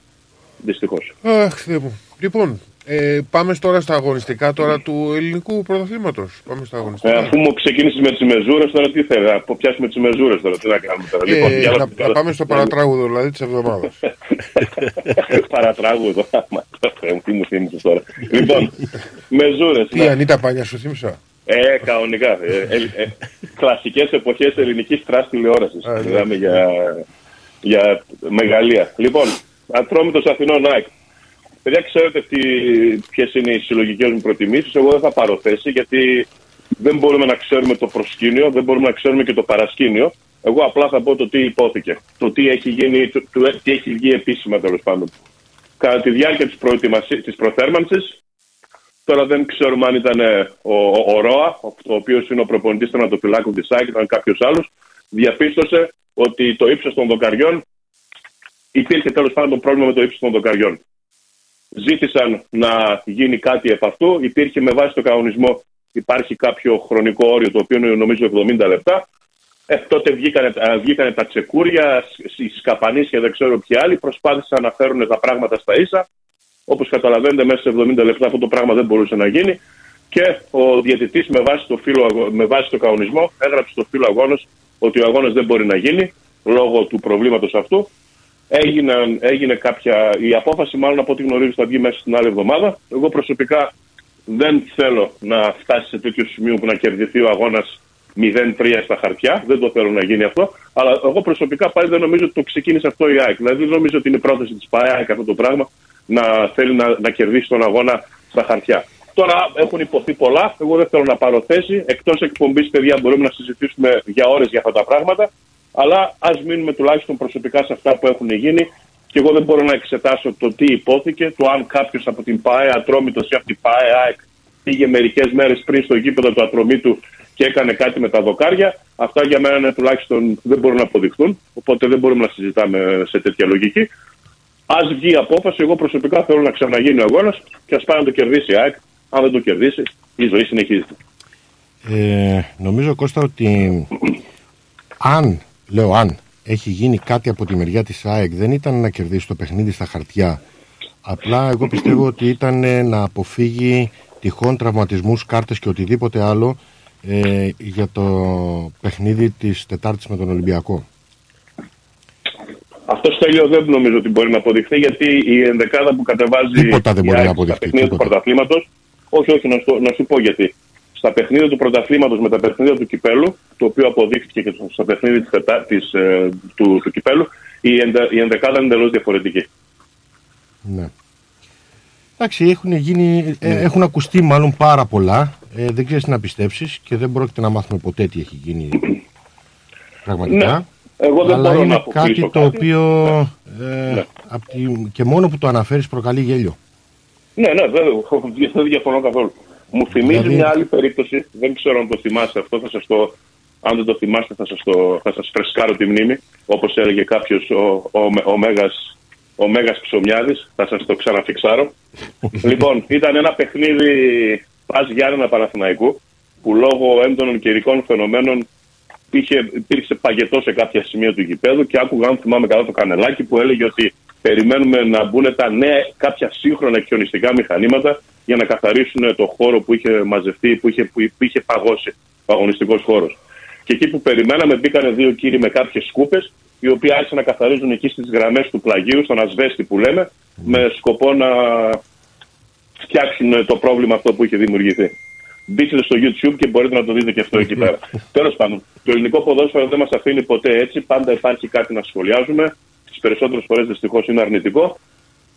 δυστυχώς. Αχ, Θεέ μου. Λοιπόν, ε, πάμε τώρα στα αγωνιστικά τώρα του ελληνικού πρωταθλήματος. Πάμε στα Ε, αγωνιστικά. αφού μου ξεκίνησες με τις μεζούρες, τώρα τι θέλεις, να πιάσουμε τις μεζούρες τώρα, τι να κάνουμε τώρα. Ε, για να, να πάμε στο παρατράγουδο δηλαδή της εβδομάδας. Παρατράγουδο. Μα, Θεέ μου, Τι μου θύμισες τώρα. λοιπόν, μεζούρες. Τι Ανίτα Πάνια σου θύμισα; Ε, κανονικά. Ε, ε, ε, Κλασικές εποχές ελληνικής trash τηλεόρασης. ναι. Μιλάμε για, για μεγαλεία. Λοιπόν, Ατρόμητο Αθηνών ΑΕΚ. Παιδιά, ξέρετε ποιες είναι οι συλλογικές μου προτιμήσεις. Εγώ δεν θα πάρω θέση γιατί δεν μπορούμε να ξέρουμε το προσκήνιο, δεν μπορούμε να ξέρουμε και το παρασκήνιο. Εγώ απλά θα πω το τι ειπώθηκε. Το τι έχει γίνει, το, το- τι έχει βγει επίσημα τέλος πάντων. Κατά τη διάρκεια της της προθέρμανσης, Τώρα δεν ξέρουμε αν ήταν ε, ο, ο, ο Ρώα, ο, ο οποίος είναι ο προπονητής τερματοφυλάκου της ΑΕΚ, ήταν κάποιος άλλος, διαπίστωσε ότι το ύψος των δοκαριών υπήρχε τέλος πάντων πρόβλημα με το ύψος των δοκαριών. Ζήτησαν να γίνει κάτι επ' αυτού. Υπήρχε με βάση το κανονισμό, υπάρχει κάποιο χρονικό όριο το οποίο είναι νομίζω 70 λεπτά. Ε, τότε βγήκανε, α, βγήκανε τα τσεκούρια, οι σκαπανίσια δεν ξέρω ποιοι άλλοι, προσπάθησαν να φέρουν τα πράγματα στα ίσα. Όπως καταλαβαίνετε, μέσα σε 70 λεπτά αυτό το πράγμα δεν μπορούσε να γίνει. Και ο διαιτητής με, βάση το φύλλο αγω- με βάση το κανονισμό έγραψε στο φύλλο αγώνας ότι ο αγώνας δεν μπορεί να γίνει λόγω του προβλήματος αυτού. Έγινε, έγινε κάποια. Η απόφαση, μάλλον από ό,τι γνωρίζω, θα βγει μέσα στην άλλη εβδομάδα. Εγώ προσωπικά δεν θέλω να φτάσει σε τέτοιο σημείο που να κερδιθεί ο αγώνας 0-3 στα χαρτιά. Δεν το θέλω να γίνει αυτό. Αλλά εγώ προσωπικά πάλι δεν νομίζω ότι το ξεκίνησε αυτό η ΑΕΚ. Δηλαδή δεν νομίζω ότι είναι η πρόθεση της ΠΑΕΑΚ αυτό το πράγμα να θέλει να, να κερδίσει τον αγώνα στα χαρτιά. Τώρα έχουν υποθεί πολλά. Εγώ δεν θέλω να πάρω θέση. Εκτός εκπομπής, παιδιά, μπορούμε να συζητήσουμε για ώρες για αυτά τα πράγματα. Αλλά ας μείνουμε τουλάχιστον προσωπικά σε αυτά που έχουν γίνει. Και εγώ δεν μπορώ να εξετάσω το τι υπόθηκε, το αν κάποιος από την ΠΑΕ Ατρόμητος ή από την ΠΑΕ ΑΕΚ πήγε μερικές μέρες πριν στο γήπεδο του Ατρομήτου και έκανε κάτι με τα δοκάρια. Αυτά για μένα είναι τουλάχιστον δεν μπορούν να αποδειχθούν. Οπότε δεν μπορούμε να συζητάμε σε τέτοια λογική. Α βγει η απόφαση, εγώ προσωπικά θέλω να ξαναγίνει ο αγώνας και ας πάει να το κερδίσει η ΑΕΚ. Αν δεν το κερδίσει, η ζωή συνεχίζεται. Ε, νομίζω Κώστα ότι αν, λέω αν, έχει γίνει κάτι από τη μεριά της ΑΕΚ δεν ήταν να κερδίσει το παιχνίδι στα χαρτιά. Απλά εγώ πιστεύω ότι ήταν ε, να αποφύγει τυχόν τραυματισμούς, κάρτες και οτιδήποτε άλλο ε, για το παιχνίδι της Τετάρτης με τον Ολυμπιακό. Αυτός τέλειο δεν νομίζω ότι μπορεί να αποδειχθεί γιατί η ενδεκάδα που κατεβάζει Τίποτα δεν η μπορεί να ΑΕΚ αποδειχθεί, στα παιχνίδια του τίποτα. πρωταθλήματο. Όχι, όχι, να σου, να σου πω γιατί. Στα παιχνίδια του πρωταθλήματος με τα παιχνίδια του κυπέλου, το οποίο αποδείχθηκε και στα παιχνίδια της, τετά- της, ε, του, του κυπέλου, η, εντε, η ενδεκάδα είναι εντελώς διαφορετική. Ναι. Εντάξει, έχουν, γίνει, ε, Ναι. έχουν ακουστεί μάλλον πάρα πολλά. Ε, δεν ξέρεις τι να πιστέψεις και δεν πρόκειται να μάθουμε ποτέ τι έχει γίνει πραγματικά. Ναι. Εγώ δεν Αλλά μπορώ είναι να αποκλείσω κάτι το κάτι. οποίο ε, απ' τη- και μόνο που το αναφέρεις προκαλεί γέλιο. Ναι, ναι, βέβαια, δεν διαφωνώ καθόλου. Μου θυμίζει Δηλαδή- μια άλλη περίπτωση, δεν ξέρω αν το θυμάστε αυτό, θα σας το, αν δεν το θυμάστε θα σας, το, θα σας φρεσκάρω τη μνήμη, όπως έλεγε κάποιος ο, ο, ο, Μέγας, ο Μέγας Ψωμιάδης, θα σας το ξαναφιξάρω. λοιπόν, ήταν ένα παιχνίδι Πας Γιάννενα Παναθηναϊκού, που λόγω έντονων καιρικών φαινομένων είχε, υπήρξε παγετό σε κάποια σημεία του γηπέδου και άκουγα, αν θυμάμαι καλά, το κανελάκι που έλεγε ότι περιμένουμε να μπουν τα νέα, κάποια σύγχρονα χιονιστικά μηχανήματα για να καθαρίσουν το χώρο που είχε μαζευτεί, που είχε, που είχε παγώσει ο αγωνιστικός χώρος. Και εκεί που περιμέναμε, μπήκαν δύο κύριοι με κάποιες σκούπες, οι οποίοι άρχισαν να καθαρίζουν εκεί στις γραμμές του πλαγίου, στον ασβέστη που λέμε, με σκοπό να φτιάξουν το πρόβλημα αυτό που είχε δημιουργηθεί. Μπείτε στο YouTube και μπορείτε να το δείτε και αυτό εκεί πέρα. Τέλος πάντων, το ελληνικό ποδόσφαιρο δεν μας αφήνει ποτέ έτσι. Πάντα υπάρχει κάτι να σχολιάζουμε. Τις περισσότερες φορές δυστυχώς είναι αρνητικό.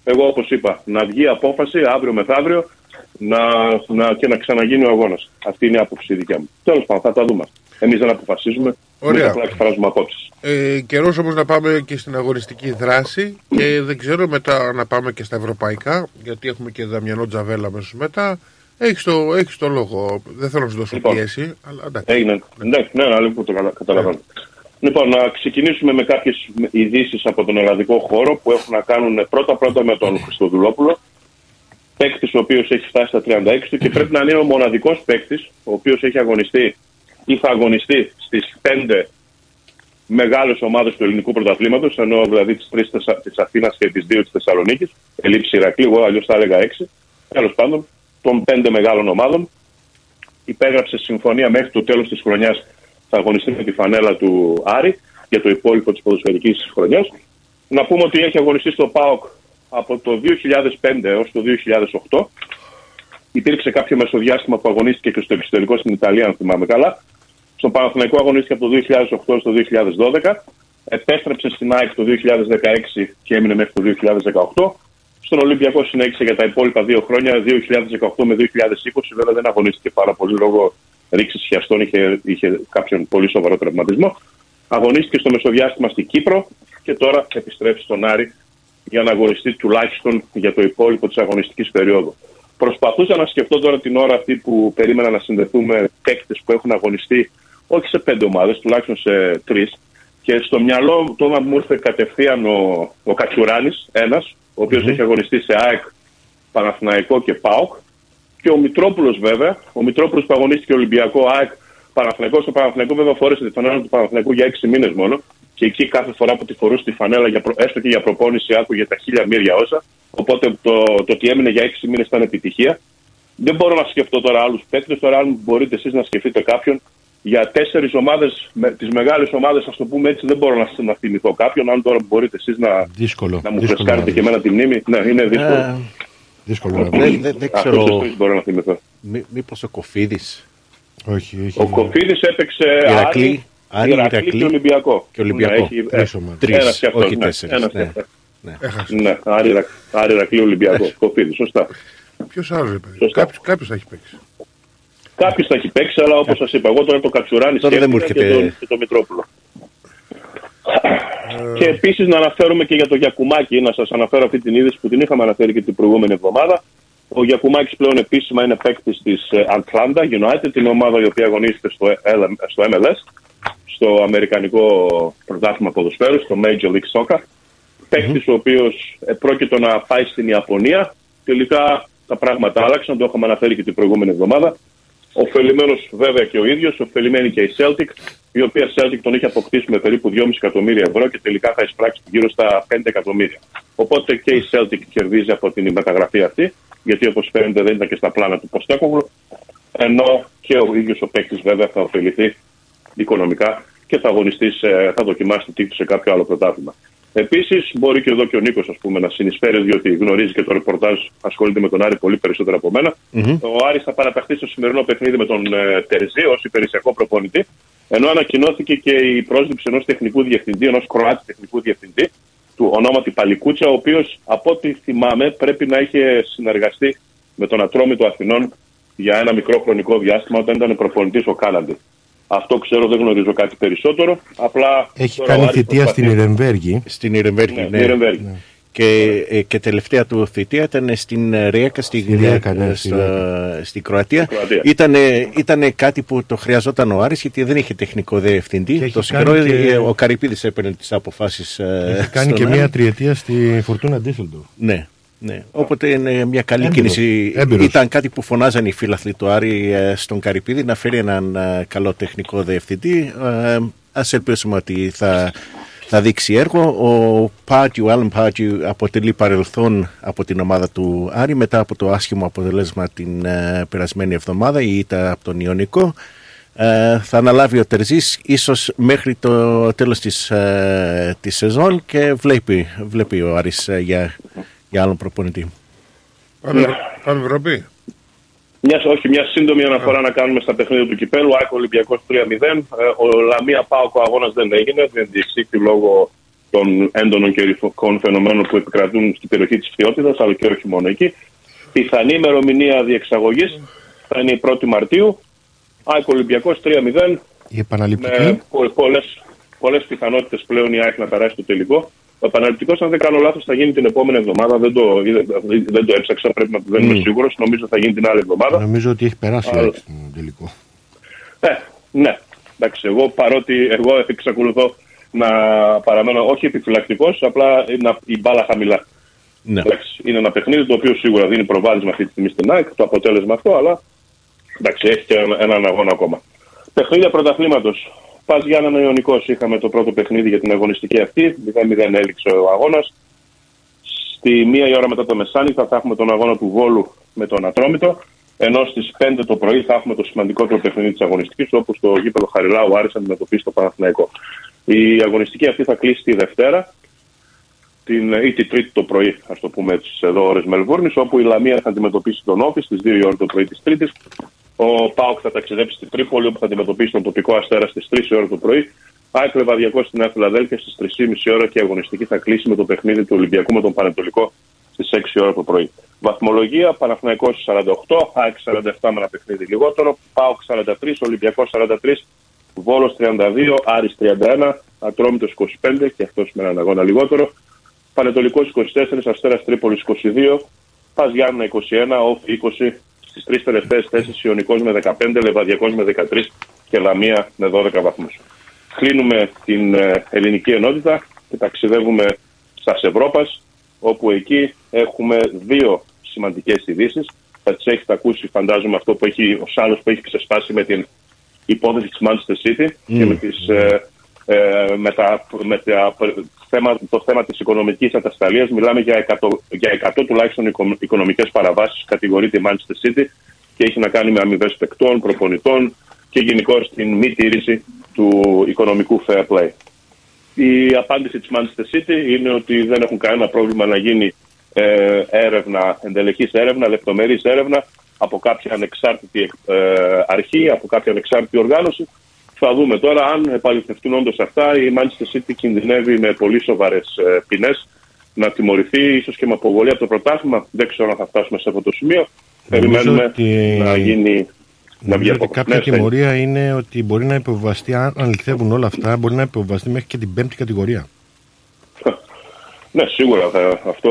Εγώ, όπως είπα, να βγει απόφαση αύριο μεθαύριο να, να, και να ξαναγίνει ο αγώνας. Αυτή είναι η άποψη η δικιά μου. Τέλος πάντων, θα τα δούμε. Εμείς δεν αποφασίζουμε. Ωραία. Εμείς απλά εκφράζουμε απόψεις. Ε, Καιρός όμως να πάμε και στην αγωνιστική δράση και δεν ξέρω μετά να πάμε και στα ευρωπαϊκά, γιατί έχουμε και Δαμιανό Τζαβέλα αμέσως μετά. Έχεις το, έχεις το λόγο. Δεν θέλω να σου δώσω Λοιπόν. πίεση, αλλά εντάξει. Έγινε. Ναι, ναι, ναι, λοιπόν, το κατα- καταλαβαίνω. Λοιπόν, να ξεκινήσουμε με κάποιες ειδήσεις από τον ελλαδικό χώρο που έχουν να κάνουν πρώτα-πρώτα με τον Χριστοδουλόπουλο. Παίκτης ο οποίος έχει φτάσει στα 36 του και πρέπει να είναι ο μοναδικός παίκτης ο οποίος έχει αγωνιστεί ή θα αγωνιστεί στις πέντε μεγάλες ομάδες του ελληνικού πρωταθλήματος, ενώ δηλαδή τις τρεις της Αθήνας και τις δύο της Θεσσαλονίκης. Ελήψη Ηρακλή, εγώ αλλιώς θα έλεγα έξι. Τέλος πάντων, των πέντε μεγάλων ομάδων υπέγραψε συμφωνία μέχρι το τέλος της χρονιάς θα αγωνιστεί με τη φανέλα του Άρη για το υπόλοιπο της ποδοσφαιρικής χρονιάς. Να πούμε ότι έχει αγωνιστεί στο ΠΑΟΚ από το 2005 έως το 2008. Υπήρξε κάποιο μεσοδιάστημα που αγωνίστηκε και στο εξωτερικό στην Ιταλία, αν θυμάμαι καλά. Στον Παναθηναϊκό αγωνίστηκε από το 2008 στο 2012. Επέστρεψε στην ΑΕΚ το 2016 και έμεινε μέχρι το 2018. Στον Ολυμπιακό συνέχισε για τα υπόλοιπα δύο χρόνια, 2018 με 2020. Βέβαια δεν αγωνίστηκε πάρα πολύ λόγω ρήξη χιαστών, είχε, είχε κάποιον πολύ σοβαρό τραυματισμό. Αγωνίστηκε στο μεσοδιάστημα στην Κύπρο και τώρα επιστρέφει στον Άρη για να αγωνιστεί τουλάχιστον για το υπόλοιπο της αγωνιστικής περίοδου. Προσπαθούσα να σκεφτώ τώρα την ώρα αυτή που περίμενα να συνδεθούμε παίκτες που έχουν αγωνιστεί όχι σε πέντε ομάδες, τουλάχιστον σε τρεις. Και στο μυαλό μου τώρα μου ήρθε κατευθείαν ο, ο Κατσουράνης, ένας, ο οποιο έχει αγωνιστεί σε ΑΕΚ, Παναθηναϊκό και ΠΑΟΚ. Και ο Μητρόπουλος βέβαια, ο Μητρόπουλος που αγωνίστηκε Ολυμπιακό, ΑΕΚ, Παναθηναϊκός. Στο Παναθηναϊκός βέβαια φόρεσε τη φανέλα του Παναθηναϊκού για 6 μήνες μόνο. Και εκεί κάθε φορά που τη φορούσε τη φανέλα, για, προ- έστω και για προπόνηση, άκουγε τα χίλια μύρια όσα. Οπότε το, το ότι έμεινε για 6 μήνες ήταν επιτυχία. Δεν μπορώ να σκεφτώ τώρα άλλους παίκτες. Τώρα, αν μπορείτε εσείς να σκεφτείτε κάποιον για τέσσερις ομάδες, τις μεγάλες ομάδες, ας το πούμε έτσι, δεν μπορώ να, να θυμηθώ κάποιον. Αν τώρα μπορείτε εσείς να, Δύσκολο. να μου δύσκολο φρεσκάρετε να και εμένα τη μνήμη. Ναι, είναι δύσκολο. Ε, Δύσκολο να Δεν- βρεις. δεν- δεν Αυτούς ξέρω. τους τρεις μπορώ να θυμηθώ. Μή- Μήπως ο Κοφίδης. Όχι, όχι. Ο Κοφίδης έπαιξε Ηρακλή, Άρη, Άρη, Ηρακλή Ηρακλή και Ολυμπιακό. και Ολυμπιακό. Ναι, έχει, Τρεις ε, ομάδες. Τρεις, ένας και αυτός, όχι ναι, τέσσερις, ένας ναι. και αυτός. Ναι. Ναι, Άρη, Ηρα- Άρη, Ηρακλή, Ολυμπιακό. Κοφίδης, σωστά. Ποιος άλλο, ρε παιδί. Σωστά. Κάποιος, κάποιος θα έχει παίξει. Κάποιος θα έχει παίξει, αλλά όπως σας είπα, εγώ τώρα το Κατσουράνη Τώρα δεν μου σκέφτηκα έρχεται- και τον, και τον Μητρόπουλο. Και επίσης να αναφέρουμε και για το Γιακουμάκη, να σας αναφέρω αυτή την είδηση που την είχαμε αναφέρει και την προηγούμενη εβδομάδα. Ο Γιακουμάκης πλέον επίσημα είναι παίκτης της ε, Atlanta United, την ομάδα η οποία αγωνίζεται στο, LM στο MLS, στο Αμερικανικό Πρωτάθλημα Ποδοσφαίρου, στο Major League Soccer. Παίκτης ο οποίος πρόκειται να πάει στην Ιαπωνία. Τελικά τα πράγματα άλλαξαν, το είχαμε αναφέρει και την προηγούμενη εβδομάδα. Οφελημένο βέβαια και ο ίδιος, ωφελημένη και η Celtic, η οποία Celtic τον είχε αποκτήσει με περίπου 2,5 εκατομμύρια ευρώ και τελικά θα εισπράξει γύρω στα 5 εκατομμύρια. Οπότε και η Celtic κερδίζει από την μεταγραφή αυτή, γιατί όπως φαίνεται δεν ήταν και στα πλάνα του Ποστέκογλου, ενώ και ο ίδιος ο παίκτης βέβαια θα ωφεληθεί οικονομικά και θα αγωνιστεί, σε- θα δοκιμάσει τη τύχη σε κάποιο άλλο πρωτάθλημα. Επίσης, μπορεί και εδώ και ο Νίκος να συνεισφέρει, διότι γνωρίζει και το ρεπορτάζ, ασχολείται με τον Άρη πολύ περισσότερο από μένα. Ο Άρης θα παραταχθεί στο σημερινό παιχνίδι με τον ε, Τερζή ως υπηρεσιακό προπονητή. Ενώ ανακοινώθηκε και η πρόσληψη ενός τεχνικού διευθυντή, ενός Κροάτη τεχνικού διευθυντή, του ονόματι Παλικούτσα, ο οποίος από ό,τι θυμάμαι πρέπει να είχε συνεργαστεί με τον Ατρόμητο Αθηνών για ένα μικρό χρονικό διάστημα όταν ήταν προπονητής ο Κάναντι. Αυτό ξέρω, δεν γνωρίζω κάτι περισσότερο. Απλά Έχει τώρα ο κάνει Άρης θητεία προσπαθεί. στην Ιρεμβέργη. Στην Ιρεμβέργη, Ναι, ναι. Νιρεμβέργη. Και, ε, και τελευταία του θητεία ήταν στην ε, Ριέκα, στη, Στη Ριέκα, ναι, ε, στη στο- Ριέκα. στη Κροατία. Κροατία. Ήτανε, ήτανε κάτι που το χρειαζόταν ο Άρης γιατί δεν είχε τεχνικό διευθυντή. έχει Το κάνει συγκρό, και- ε, ο Καρυπίδης έπαιρνε τις αποφάσεις ε, Έχει κάνει στον και Άρη. μία τριετία στη Φορτούνα Ντίσσελντορφ. Ναι. Ναι. Οπότε είναι μια καλή Έμπειρος. κίνηση. Έμπειρος. Ήταν κάτι που φωνάζαν οι φίλαθλοι του Άρη ε, στον Καρυπίδη να φέρει έναν ε, καλό τεχνικό διευθυντή. Ε, ας ελπίσουμε ότι θα, θα δείξει έργο. Ο Πάτιου, Άλεν Πάτιου αποτελεί παρελθόν από την ομάδα του Άρη μετά από το άσχημο αποτελέσμα την ε, περασμένη εβδομάδα η ήττα από τον Ιωνικό. Ε, θα αναλάβει ο Τερζής ίσως μέχρι το τέλος της, ε, της σεζόν και βλέπει, βλέπει ο Άρης ε, για, για άλλον προπονητή. Πάμε, πάμε Ευρώπη. Μιας, όχι, μια σύντομη αναφορά να κάνουμε στα παιχνίδια του κυπέλου. Άκο Ολυμπιακός 3-0. Ε, ο Λαμία Πάοκ ο αγώνας δεν έγινε. Δεν διεξήχθη λόγω των έντονων καιρικών φαινομένων που επικρατούν στην περιοχή της Φθιώτηδα, αλλά και όχι μόνο εκεί. Πιθανή ημερομηνία διεξαγωγής θα είναι η 1η Μαρτίου. Άκο Ολυμπιακός 3-0. Η επαναληπτική. Με πολλές πολλές πιθανότητες πλέον η ΑΕΚ να περάσει το τελικό. Ο επαναληπτικός, αν δεν κάνω λάθος, θα γίνει την επόμενη εβδομάδα. Δεν το, δεν το έψαξα, πρέπει να δεν είμαι Μμ. σίγουρος. Νομίζω θα γίνει την άλλη εβδομάδα. Νομίζω ότι έχει περάσει Αλλά- έτσι, στον τελικό. Ε, ναι. Εντάξει, εγώ παρότι εγώ εξακολουθώ να παραμένω όχι επιφυλακτικός, απλά να, η μπάλα χαμηλά. Ναι. Εντάξει, είναι ένα παιχνίδι το οποίο σίγουρα δίνει προβάδισμα αυτή τη στιγμή στην ΑΕΚ, το αποτέλεσμα αυτό, αλλά εντάξει, έχει και ένα- έναν αγώνα ακόμα. Παιχνίδια πρωταθλήματος. Πα Γιάννα Ιωνικός. Είχαμε το πρώτο παιχνίδι για την αγωνιστική αυτή. 0-0 έληξε ο αγώνας. Στη μία η ώρα μετά το μεσάνυχτα θα έχουμε τον αγώνα του Βόλου με τον Ατρόμητο. Ενώ στις 5 το πρωί θα έχουμε το σημαντικότερο παιχνίδι της αγωνιστικής, όπου στο γήπεδο Χαριλάου Άρης αντιμετωπίσει το Παναθηναϊκό. Η αγωνιστική αυτή θα κλείσει τη Δευτέρα την, ή τη Τρίτη το πρωί, ας το πούμε έτσι, εδώ ώρες Μελβούρνης, όπου η Λαμία θα αντιμετωπίσει τον Όφη στις 2 η ώρα το πρωί της Τρίτης. Ο Πάοκ θα ταξιδέψει στη Τρίπολη, όπου θα αντιμετωπίσει τον τοπικό αστέρα στις 3 η ώρα το πρωί. ΑΕΚ Λεβαδιακό στη Νέα Φιλαδέλφια στις 3.30 ώρα και η αγωνιστική θα κλείσει με το παιχνίδι του Ολυμπιακού με τον Πανετολικό στις 6 η ώρα το πρωί. Βαθμολογία Παναθηναϊκός 48, ΑΕΚ 47 με ένα παιχνίδι λιγότερο, ΠΑΟΚ 43, Ολυμπιακός 43, Βόλος 32, Άρης 31, Ατρόμητος 25 και αυτός με έναν αγώνα λιγότερο, Πανετολικός 24, Αστέρας Τρίπολης 22, Πας Γιάννα 21, Όφη 20, στις τρεις τελευταίες θέσεις Ιωνικός με 15, Λεβαδιακός με 13 και Λαμία με 12 βαθμούς. Κλείνουμε την ε, ελληνική ενότητα και ταξιδεύουμε στας Ευρώπας, όπου εκεί έχουμε δύο σημαντικές ειδήσεις. Θα τις έχετε ακούσει, φαντάζομαι, αυτό που έχει, ο Σάλος που έχει ξεσπάσει με την υπόθεση της Manchester City και με, τις, ε, ε, με, τα, με τα, θέμα, το θέμα της οικονομικής ατασταλίας. Μιλάμε για 100, για 100 τουλάχιστον οικο- οικονομικές παραβάσεις, κατηγορείται η Manchester City και έχει να κάνει με αμοιβές παικτών, προπονητών και γενικώ την μη τήρηση του οικονομικού fair play. Η απάντηση της Manchester City είναι ότι δεν έχουν κανένα πρόβλημα να γίνει ε, έρευνα, εντελεχής έρευνα, λεπτομερής έρευνα από κάποια ανεξάρτητη ε, αρχή, από κάποια ανεξάρτητη οργάνωση. Θα δούμε τώρα αν επαληθευτούν όντως αυτά. Η Manchester City κινδυνεύει με πολύ σοβαρές ε, ποινές να τιμωρηθεί, ίσως και με αποβολή από το πρωτάθλημα. Δεν ξέρω αν θα φτάσουμε σε αυτό το σημείο. Περιμένουμε ότι- να γίνει. Να βγει Νομίζω ότι από κάποια Ναι, Στέλιο. τιμωρία είναι ότι μπορεί να υποβαστεί, αν αληθεύουν όλα αυτά, μπορεί να υποβαστεί μέχρι και την πέμπτη κατηγορία. Ναι, σίγουρα θα, αυτό.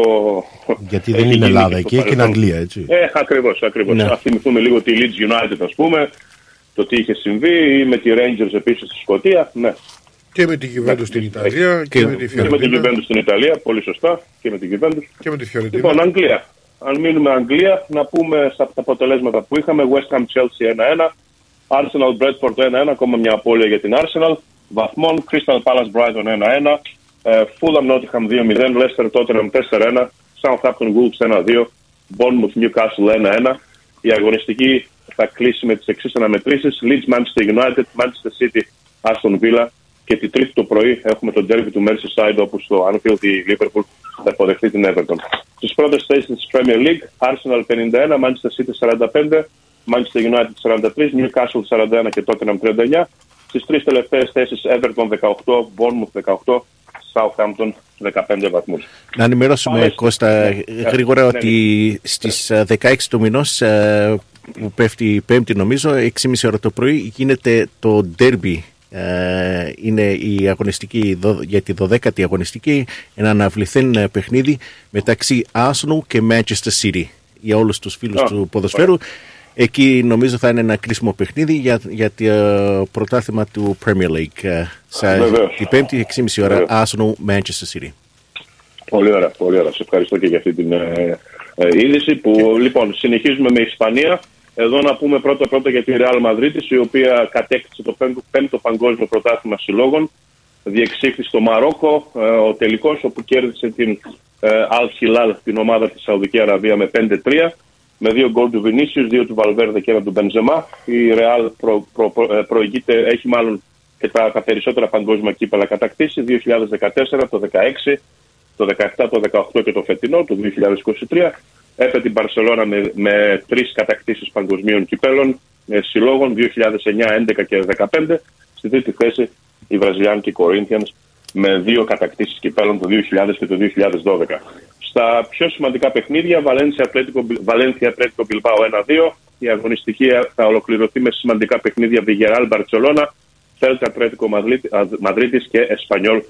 Γιατί έχει δεν είναι γίνει Ελλάδα και εκεί, στο έχει την παρελθόν. Αγγλία, έτσι. Ε, ακριβώς, ακριβώς. Ναι. Α θυμηθούμε λίγο τη Leeds United, ας πούμε, το τι είχε συμβεί, ή με τη Rangers επίσης στη Σκωτία. Ναι. Και με τη Juventus στην Ιταλία και, με τη Και με την Φιωρεντίνα Juventus στην Ιταλία, πολύ σωστά. Και με την Juventus. και με τη Φιωρεντίνα. Λοιπόν, Αγγλία. Αν μείνουμε Αγγλία, να πούμε στα τα αποτελέσματα που είχαμε. West Ham Chelsea 1-1. Arsenal Bradford 1-1. Ακόμα μια απώλεια για την Arsenal. Βαθμών. Crystal Palace Brighton 1-1. ε, Fulham Nottingham 2-0. Leicester Tottenham 4-1. Southampton Wolves 1-2. Bournemouth Newcastle 1-1. Η αγωνιστική θα κλείσει με τις εξής αναμετρήσεις. Leeds Manchester United, Manchester City Aston Villa Και τη Τρίτη το πρωί έχουμε το derby του Merseyside όπου στο Anfield η Liverpool θα υποδεχθεί την Everton. Στι πρώτε θέσει τη Premier League, Arsenal 51, Manchester City 45, Manchester United 43, Newcastle 41 και Tottenham 39. Στι τρει τελευταίε θέσει, Everton 18, Bournemouth 18, Southampton 15 βαθμού. Να ενημερώσουμε, Πάμε Κώστα, ναι, γρήγορα ναι, ότι στις ε, 16 του μηνός ε, που πέφτει η Πέμπτη νομίζω, 6.30 ώρα το πρωί, γίνεται το derby. Ε, είναι η αγωνιστική δο- για τη 12η αγωνιστική ένα αναβληθέν ε, παιχνίδι μεταξύ Arsenal και Manchester City για όλους τους φίλους Α, του ποδοσφαίρου εκεί νομίζω θα είναι ένα κρίσιμο παιχνίδι για, για το ε, πρωτάθλημα του Premier League ε, σε, Βεβαίως. την Πέμπτη 6.30 ώρα Βεβαίως. Arsenal Manchester City Πολύ ωραία, πολύ ωραία. Σε ευχαριστώ και για αυτή την ε, ε, είδηση που λοιπόν συνεχίζουμε με Ισπανία. Εδώ να πούμε πρώτα πρώτα για τη Real Madrid, η οποία κατέκτησε το πέμπτο, πέμπτο παγκόσμιο πρωτάθλημα συλλόγων. Διεξήχθη στο Μαρόκο ε, ο τελικός, όπου κέρδισε την ε, Al Hilal, την ομάδα της Σαουδική Αραβία, με 5-3. Με δύο γκολ του Βινίσιους, δύο του Βαλβέρδε και ένα του Μπενζεμά. Η Real προ, προ, προ- ε, προηγείται, έχει μάλλον και τα, τα περισσότερα παγκόσμια κύπελα κατακτήσει. 2014, το 2016, το 17, το 18 και το φετινό, το 2023. Έφερε την Παρσελώνα με, με τρεις κατακτήσεις παγκοσμίων κυπέλων ε, συλλόγων 2009, 11 και 15. Στη τρίτη θέση η Βραζιλιάνικη Corinthians με δύο κατακτήσεις κυπέλων το 2000 και το 2012. Στα πιο σημαντικά παιχνίδια, Βαλένθια Ατλέτικο, Βαλένθια Ατλέτικο Μπιλμπάο 1-2. Η αγωνιστική θα ολοκληρωθεί με σημαντικά παιχνίδια Βιγεράλ Μπαρτσελώνα, Θέλτα Ατλέτικο Μαδρίτης και Εσπανιόλ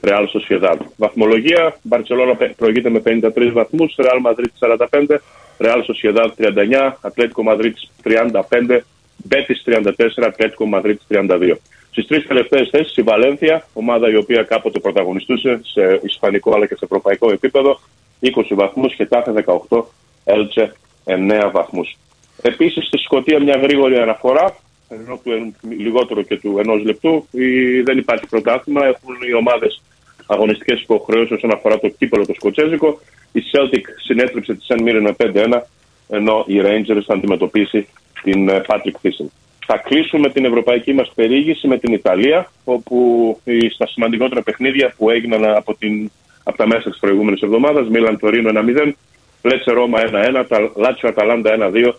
Real Sociedad. Βαθμολογία, Μπαρτσελώνα πε- προηγείται με 53 βαθμούς, Real Madrid 45, Real Sociedad 39, Ατλέτικο Madrid 35, Betis 34, Ατλέτικο Madrid 32. Στις τρεις τελευταίες θέσεις η Βαλένθια, ομάδα η οποία κάποτε πρωταγωνιστούσε σε ισπανικό αλλά και σε ευρωπαϊκό επίπεδο, 20 βαθμούς, Χετάφε 18, Έλτσε 9 βαθμούς. Επίσης στη Σκωτία μια γρήγορη αναφορά, ενώ του εν- λιγότερο και του ενός λεπτού. Η- δεν υπάρχει πρωτάθλημα, έχουν οι ομάδες αγωνιστικές υποχρεώσεις όσον αφορά το κύπελο το σκοτσέζικο. Η Celtic συνέτριψε τη Σεν Μίρεν με 5-1, ενώ η Rangers θα αντιμετωπίσει την ε, Patrick Thyssen. Θα κλείσουμε την ευρωπαϊκή μας περιήγηση με την Ιταλία, όπου οι- στα σημαντικότερα παιχνίδια που έγιναν από, την, από τα μέσα της προηγούμενης εβδομάδας, Μίλαν Τωρίνο 1-0, Λέτσε Ρώμα 1-1, τα- Λάτσιο Αταλάντα 1-2.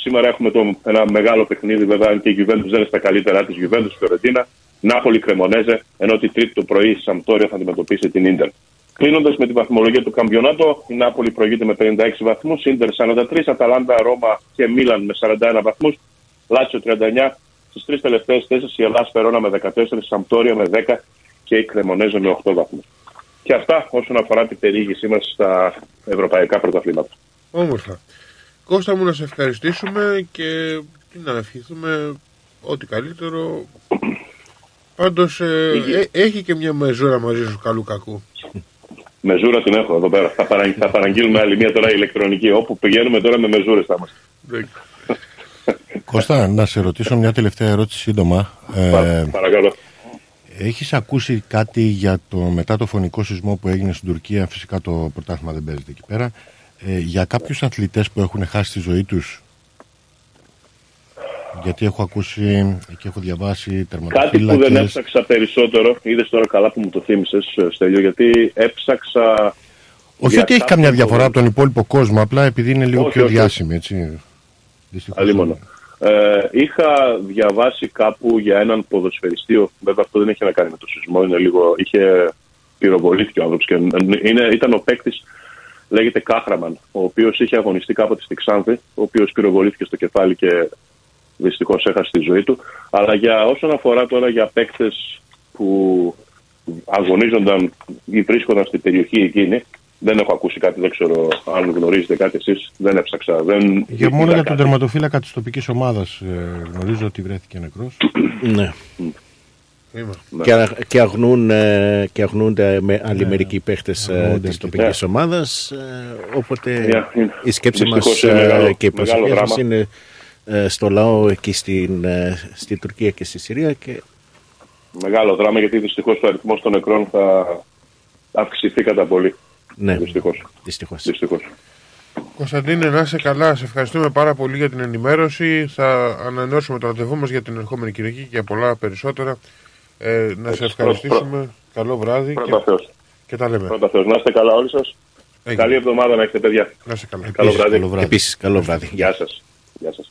Σήμερα έχουμε το, ένα μεγάλο παιχνίδι, βέβαια, αν και η Juventus δεν είναι στα καλύτερά της Juventus Φιωρεντίνα. Νάπολη Κρεμονέζε, ενώ τη Τρίτη το πρωί η Σαμπτόρια θα αντιμετωπίσει την Ίντερ. Κλείνοντας με τη βαθμολογία του Καμπιονάτο, η Νάπολη προηγείται με 56 βαθμούς, Ίντερ 43, Αταλάντα, Ρώμα και Μίλαν με 41 βαθμούς, Λάτσιο 39. Στις τρεις τελευταίες θέσεις η Ελλάδα Φερόνα με 14, Σαμπτόρια με 10 και η Κρεμονέζε με 8 βαθμούς. Και αυτά όσον αφορά την περιήγησή μας στα ευρωπαϊκά πρωταθλήματα. Όμορφα. Κώστα μου να σε ευχαριστήσουμε και τι να ευχηθούμε ό,τι καλύτερο. Πάντως ε, ε, έχει και μια μεζούρα μαζί σου καλού κακού. Μεζούρα την έχω εδώ πέρα. Θα, παρα, θα παραγγείλουμε άλλη μία τώρα ηλεκτρονική. Όπου πηγαίνουμε τώρα με μεζούρες θα είμαστε. Κώστα, να σε ρωτήσω μια τελευταία ερώτηση σύντομα. Ε, Πα- παρακαλώ. Έχεις ακούσει κάτι για το μετά το φωνικό σεισμό που έγινε στην Τουρκία, φυσικά το πρωτάθλημα δεν παίζεται εκεί πέρα, ε, για κάποιους αθλητές που έχουν χάσει τη ζωή τους, γιατί έχω ακούσει και έχω διαβάσει Κάτι που δεν τερματοφύλακες, έψαξα περισσότερο, είδες τώρα καλά που μου το θύμισες, Στέλιο, γιατί έψαξα. όχι για ότι έχει κάποιον καμιά διαφορά ποδο- από τον υπόλοιπο κόσμο, απλά επειδή είναι λίγο Όχι, πιο όχι, όχι. διάσημη, έτσι. Δυστυχώς. Αλλήμον. Ε, είχα διαβάσει κάπου για έναν ποδοσφαιριστή, βέβαια αυτό δεν έχει να κάνει με το σεισμό, είναι λίγο, είχε πυροβολήθηκε ο άνθρωπος και είναι, ήταν ο παίκτης, λέγεται Κάχραμαν, ο οποίος είχε αγωνιστεί κάποτε στη Ξάνθη, ο οποίος πυροβολήθηκε στο κεφάλι και δυστυχώς έχασε τη ζωή του. Αλλά για όσον αφορά τώρα για παίκτες που αγωνίζονταν ή βρίσκονταν στην περιοχή εκείνη, δεν έχω ακούσει κάτι, δεν ξέρω αν γνωρίζετε κάτι εσείς, δεν έψαξα. Δεν Για μόνο είδα για τον κάτι. τερματοφύλακα της τοπικής ομάδας ε, γνωρίζω ότι βρέθηκε νεκρός. Ναι. Ναι. Και, α- και, αγνούν, ε, και αγνούνται με άλλοι μερικοί παίχτες ε, Αγνοούνται της και- τοπικής Ναι. ομάδας ε, οπότε Yeah, είναι- η σκέψη μας δυστυχώς είναι ε, μεγάλο- και η μεγάλο προσοχή μας δράμα. είναι ε, στο λαό εκεί στην, ε, στη Τουρκία και στη Συρία και Μεγάλο δράμα γιατί δυστυχώς ο αριθμός των νεκρών θα αυξηθεί κατά πολύ. ναι, Δυστυχώς. δυστυχώς. Δυστυχώς. Κωνσταντίνε, να είσαι καλά. Σε ευχαριστούμε πάρα πολύ για την ενημέρωση. Θα ανανεώσουμε το ραντεβού μας για την ερχόμενη Κυριακή και για πολλά περισσότερα. Ε, να σε ευχαριστήσουμε. Καλό βράδυ Πρώτα και, Θεός. και τα λέμε. Πρώτα Θεός. Να είστε καλά όλοι σας. Έγινε. Καλή εβδομάδα να έχετε παιδιά. Να είστε καλά. Καλό Επίσης, βράδυ. καλό βράδυ. Επίσης, καλό βράδυ. Γεια σας. Γεια σας.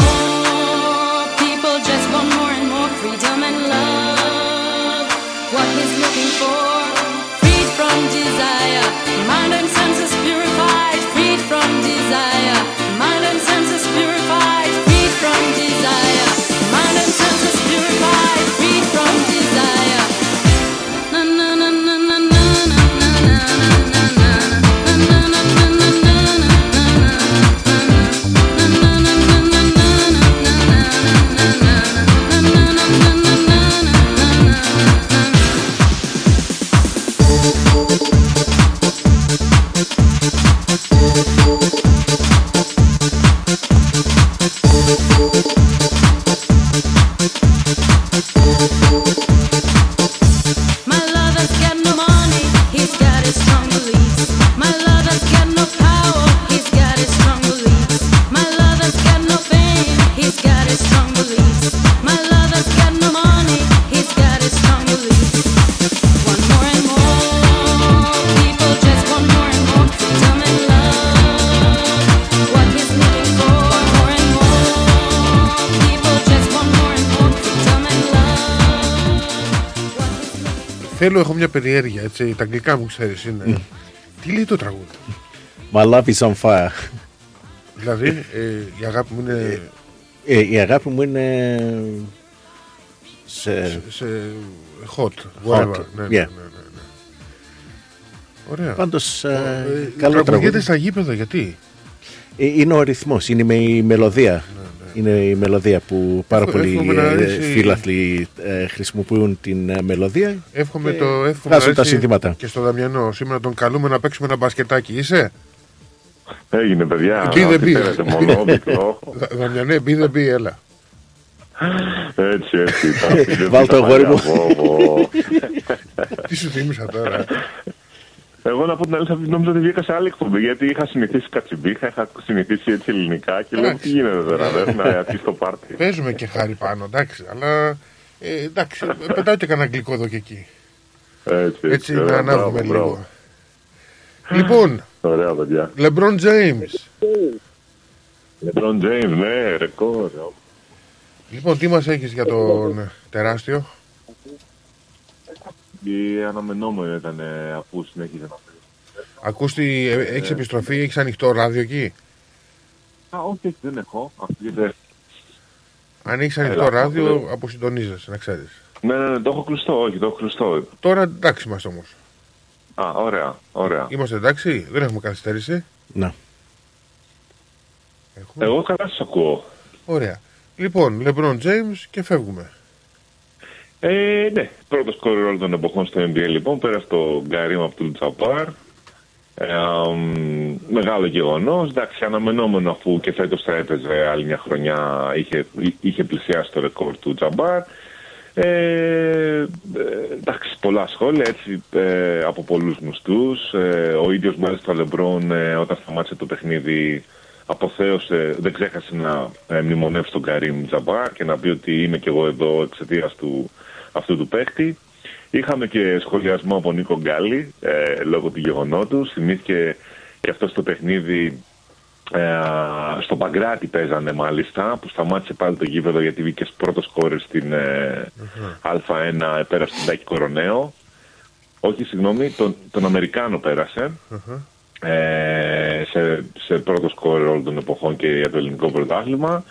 Θέλω, έχω μια περιέργεια, έτσι, τα αγγλικά μου ξέρεις είναι. Τι λέει το τραγούδι; My love is on fire. Δηλαδή, ε, η αγάπη μου είναι Ε, η αγάπη μου είναι σε... σε hot, whatever. Hot, Ναι, ναι, yeah. ναι, ναι, ναι. Ωραία. Πάντως, ε, Ε, καλό τραγουδιέται τραγούδι. στα γήπεδα, γιατί; Ε, Είναι ο ρυθμός, είναι με η μελωδία. Είναι η μελωδία που πάρα Εύχομαι- πολλοί εύχομαι να ε, αρέσει- φίλαθλοι ε, χρησιμοποιούν την ε, μελωδία Εύχομαι και το εύχομαι να βγάζουν τα έρθει συνθήματα. Και στο Δαμιανό, σήμερα τον καλούμε να παίξουμε ένα μπασκετάκι. Είσαι; Έγινε παιδιά. Μπει δεν Τι μπει. θέλετε μόνο, μικρό. Δα- Δαμιανέ, μπει δεν μπει, έλα. Έτσι, έτσι. τα φίλια Βάλ' το τα αγόρι μου. παλιά, βο, βο. Τι σου θύμισα τώρα. Εγώ να πω την αλήθεια, νόμιζα ότι βγήκα σε άλλη εκπομπή γιατί είχα συνηθίσει κατσιμπίχα, είχα συνηθίσει έτσι ελληνικά και λέω Εντάξει. τι γίνεται τώρα, δεν να αρχίσει το πάρτι. Παίζουμε και χάρη πάνω, εντάξει, αλλά ε, εντάξει, πετάω και κανένα αγγλικό εδώ και εκεί. Έτσι, Έτσι, να ωραία, ανάβουμε μπράβο, λίγο. Λοιπόν, Ωραία, παιδιά. LeBron James. LeBron James, ναι, ρεκόρ. Λοιπόν, τι μας έχεις για τον τεράστιο; Η αναμενόμενο ήταν ε, αφού συνέχιζε να παίζει. Ακούστη, ε, έχεις επιστροφή, έχεις ανοιχτό ράδιο εκεί; Α, όχι, όχι, δεν έχω. Ακούγεται. Αν έχεις Έλα, ανοιχτό ράδιο, ακούω. αποσυντονίζεσαι, να ξέρεις. Ναι, ναι, ναι, το έχω κλειστό, όχι, το έχω κλειστό. Τώρα εντάξει είμαστε όμως. Α, ωραία, ωραία. Είμαστε εντάξει, δεν έχουμε καθυστέρηση. Να. Εγώ καλά σας ακούω. Ωραία. Λοιπόν, LeBron James και φεύγουμε. Ε, ναι, πρώτος σκόρ όλων των εποχών στο NBA λοιπόν, πέρα στο Γκαρίμ Απτούλ Τζαμπάρ. Ε, αμ, μεγάλο γεγονός. Εντάξει, αναμενόμενο αφού και φέτος θα έπαιζε άλλη μια χρονιά, είχε, είχε πλησιάσει το ρεκόρ του Τζαμπάρ. Ε, ε, εντάξει, πολλά σχόλια έτσι ε, από πολλούς γνωστούς. Ε, ο ίδιος μάλιστα ο Λεμπρόν ε, όταν σταμάτησε το παιχνίδι αποθέωσε, δεν ξέχασε να ε, μνημονεύσει τον Καρύμ Τζαμπάρ και να πει ότι είμαι και εγώ εδώ εξαιτίας του αυτού του παίχτη. Είχαμε και σχολιασμό από Νίκο Γκάλι ε, λόγω του γεγονότου. Θυμήθηκε και αυτός στο παιχνίδι ε, στο Παγκράτη παίζανε μάλιστα που σταμάτησε πάλι το γήπεδο γιατί βγήκε πρώτος σκόρερ στην ε, Α1 πέρασε τον Τάκη Κοροναίο. Όχι, συγγνώμη, τον, τον Αμερικάνο πέρασε ε, σε, σε πρώτο σκόρερ όλων των εποχών και για το ελληνικό πρωτάθλημα.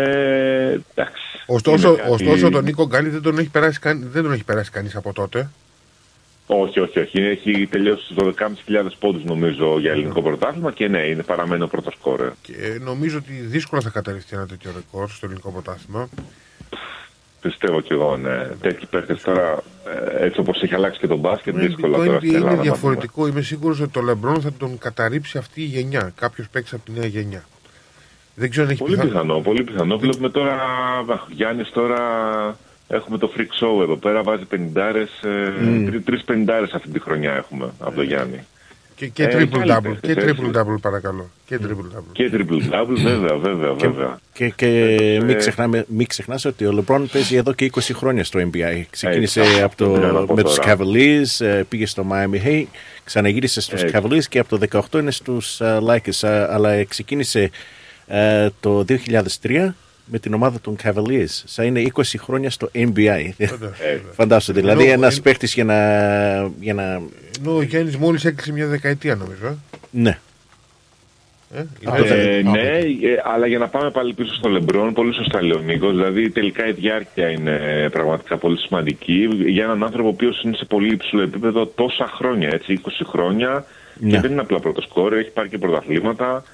Ε, εντάξει. Ωστόσο, Είναι κάτι- ωστόσο τον Νίκο Γκάλι δεν τον έχει περάσει, καν- δεν τον έχει περάσει κανείς από τότε. Όχι, όχι, όχι. Έχει τελειώσει στου 12.500 πόντους νομίζω για ελληνικό πρωτάθλημα και ναι, είναι παραμένει ο πρώτος σκόρε. Και νομίζω ότι δύσκολα θα καταρριφθεί ένα τέτοιο ρεκόρ στο ελληνικό πρωτάθλημα. Πιστεύω κι εγώ, ναι. Τέτοιοι παίχτες τώρα, ε, έτσι όπως έχει αλλάξει και τον μπάσκετ, δύσκολα Το τώρα NBA στην Ελλάδα. είναι να διαφορετικό. Είμαι σίγουρος ότι το Λεμπρόν θα τον καταρρύψει αυτή η γενιά. Κάποιος παίξεις από τη νέα γενιά. Δεν ξέρω αν έχει Πολύ πιθα- πιθανό, πολύ πιθανό. Βλέπουμε τώρα, Γιάννης τώρα έχουμε το freak show εδώ πέρα, βάζει 50 Μμμ. ε, τρεις 50 αυτή τη χρονιά έχουμε από τον Γιάννη. Και, και Ε, triple άλλοι double. Και παίκτες, έτσι. triple double παρακαλώ. Και triple double. Και triple double, βέβαια, βέβαια, βέβαια. Και, και Ε, μην, ξεχνάμε, μην ξεχνάς ότι ο LeBron παίζει εδώ και 20 χρόνια στο NBA. Ξεκίνησε Έτσι. από το, Δεν να πω με τους τώρα. Cavaliers, ε, πήγε στο Miami Heat, ξαναγύρισε στους Έτσι. Cavaliers και από το 18 είναι στους ε, Lakers. Ε, αλλά ε, ξεκίνησε ε, το 2003 με την ομάδα των Cavaliers. Σαν είναι 20 χρόνια στο NBA. Φαντάσου, δηλαδή Ενώ- ένας παίχτης για να, για να... Ενώ ο Γιάννης μόλις έκλεισε μια δεκαετία νομίζω. ε. Ναι. Ε, Ε, ναι, ε, αλλά για να πάμε πάλι πίσω στο Λεμπρόν, πολύ σωστά λέει ο Νίκος, δηλαδή τελικά η διάρκεια είναι πραγματικά πολύ σημαντική για έναν άνθρωπο ο οποίος είναι σε πολύ υψηλό επίπεδο τόσα χρόνια, έτσι, 20 χρόνια Ναι. και δεν είναι απλά πρώτος σκόρε, έχει πάρει και πρωταθλήματα.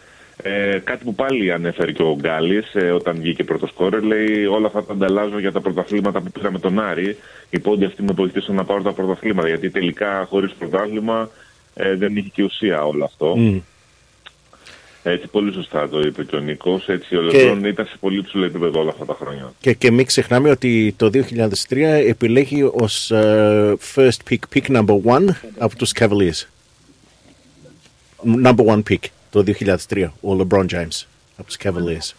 Ε, κάτι που πάλι ανέφερε και ο Γκάλιες ε, όταν βγήκε πρώτος σκόρε, λέει όλα αυτά τα ανταλλάζω για τα πρωταθλήματα που πήρα με τον Άρη. Οι πόντοι αυτοί με βοηθήσαν να πάρω τα πρωταθλήματα, γιατί τελικά χωρίς πρωτάθλημα ε, δεν είχε και ουσία όλο αυτό. Μμ. Έτσι, πολύ σωστά το είπε και ο Νίκος. Έτσι, ο Και- Λεμπρόν ήταν σε πολύ ψηλό επίπεδο όλα αυτά τα χρόνια. Και, και μην ξεχνάμε ότι το 2003 επιλέγει ως ε, first pick, pick number one από τους Cavaliers. Number one pick το 2003, ο LeBron James από τους Cavaliers.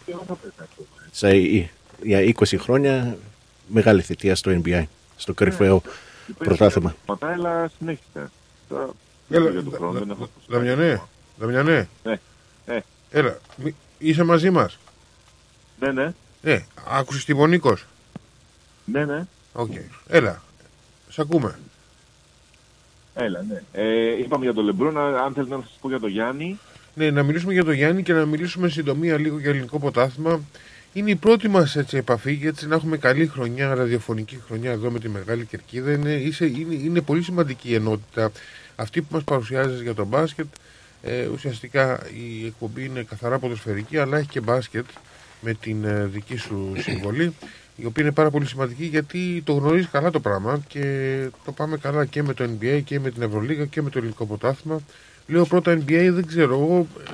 Σε, ε, για 20 χρόνια μεγάλη θητεία στο NBA, στο κορυφαίο πρωτάθλημα. Ματάελα συνέχισε. Τώρα, Έλα, για τον χρόνο δεν έχω. Δαμιανέ, Δαμιανέ. Ναι, ναι. Έλα, μη- είσαι μαζί μας. Ναι, ναι. Ε, άκουσες τι είπε ο Νίκος. Ναι, ναι. Οκ. Έλα, σ' ακούμε. Έλα, ναι. Ε, είπαμε για τον Λεμπρόν, α- αν θέλετε να σας πω για τον Γιάννη. Ναι, να μιλήσουμε για τον Γιάννη και να μιλήσουμε εν συντομία λίγο για ελληνικό πρωτάθλημα. Είναι η πρώτη μας επαφή και έτσι να έχουμε καλή χρονιά, ραδιοφωνική χρονιά εδώ με τη Μεγάλη Κερκίδα. Είναι, είσαι- είναι, είναι πολύ σημαντική η ενότητα αυτή που μας παρουσιάζεις για τον μπάσκετ. Ε, ουσιαστικά η εκπομπή είναι καθαρά ποδοσφαιρική, αλλά έχει και μπάσκετ με την ε, δική σου συμβολή, η οποία είναι πάρα πολύ σημαντική γιατί το γνωρίζεις καλά το πράγμα και το πάμε καλά και με το NBA και με την Ευρωλίγα και με το ελληνικό ποτάθλημα. Λέω πρώτα NBA, δεν ξέρω. Εγώ ε,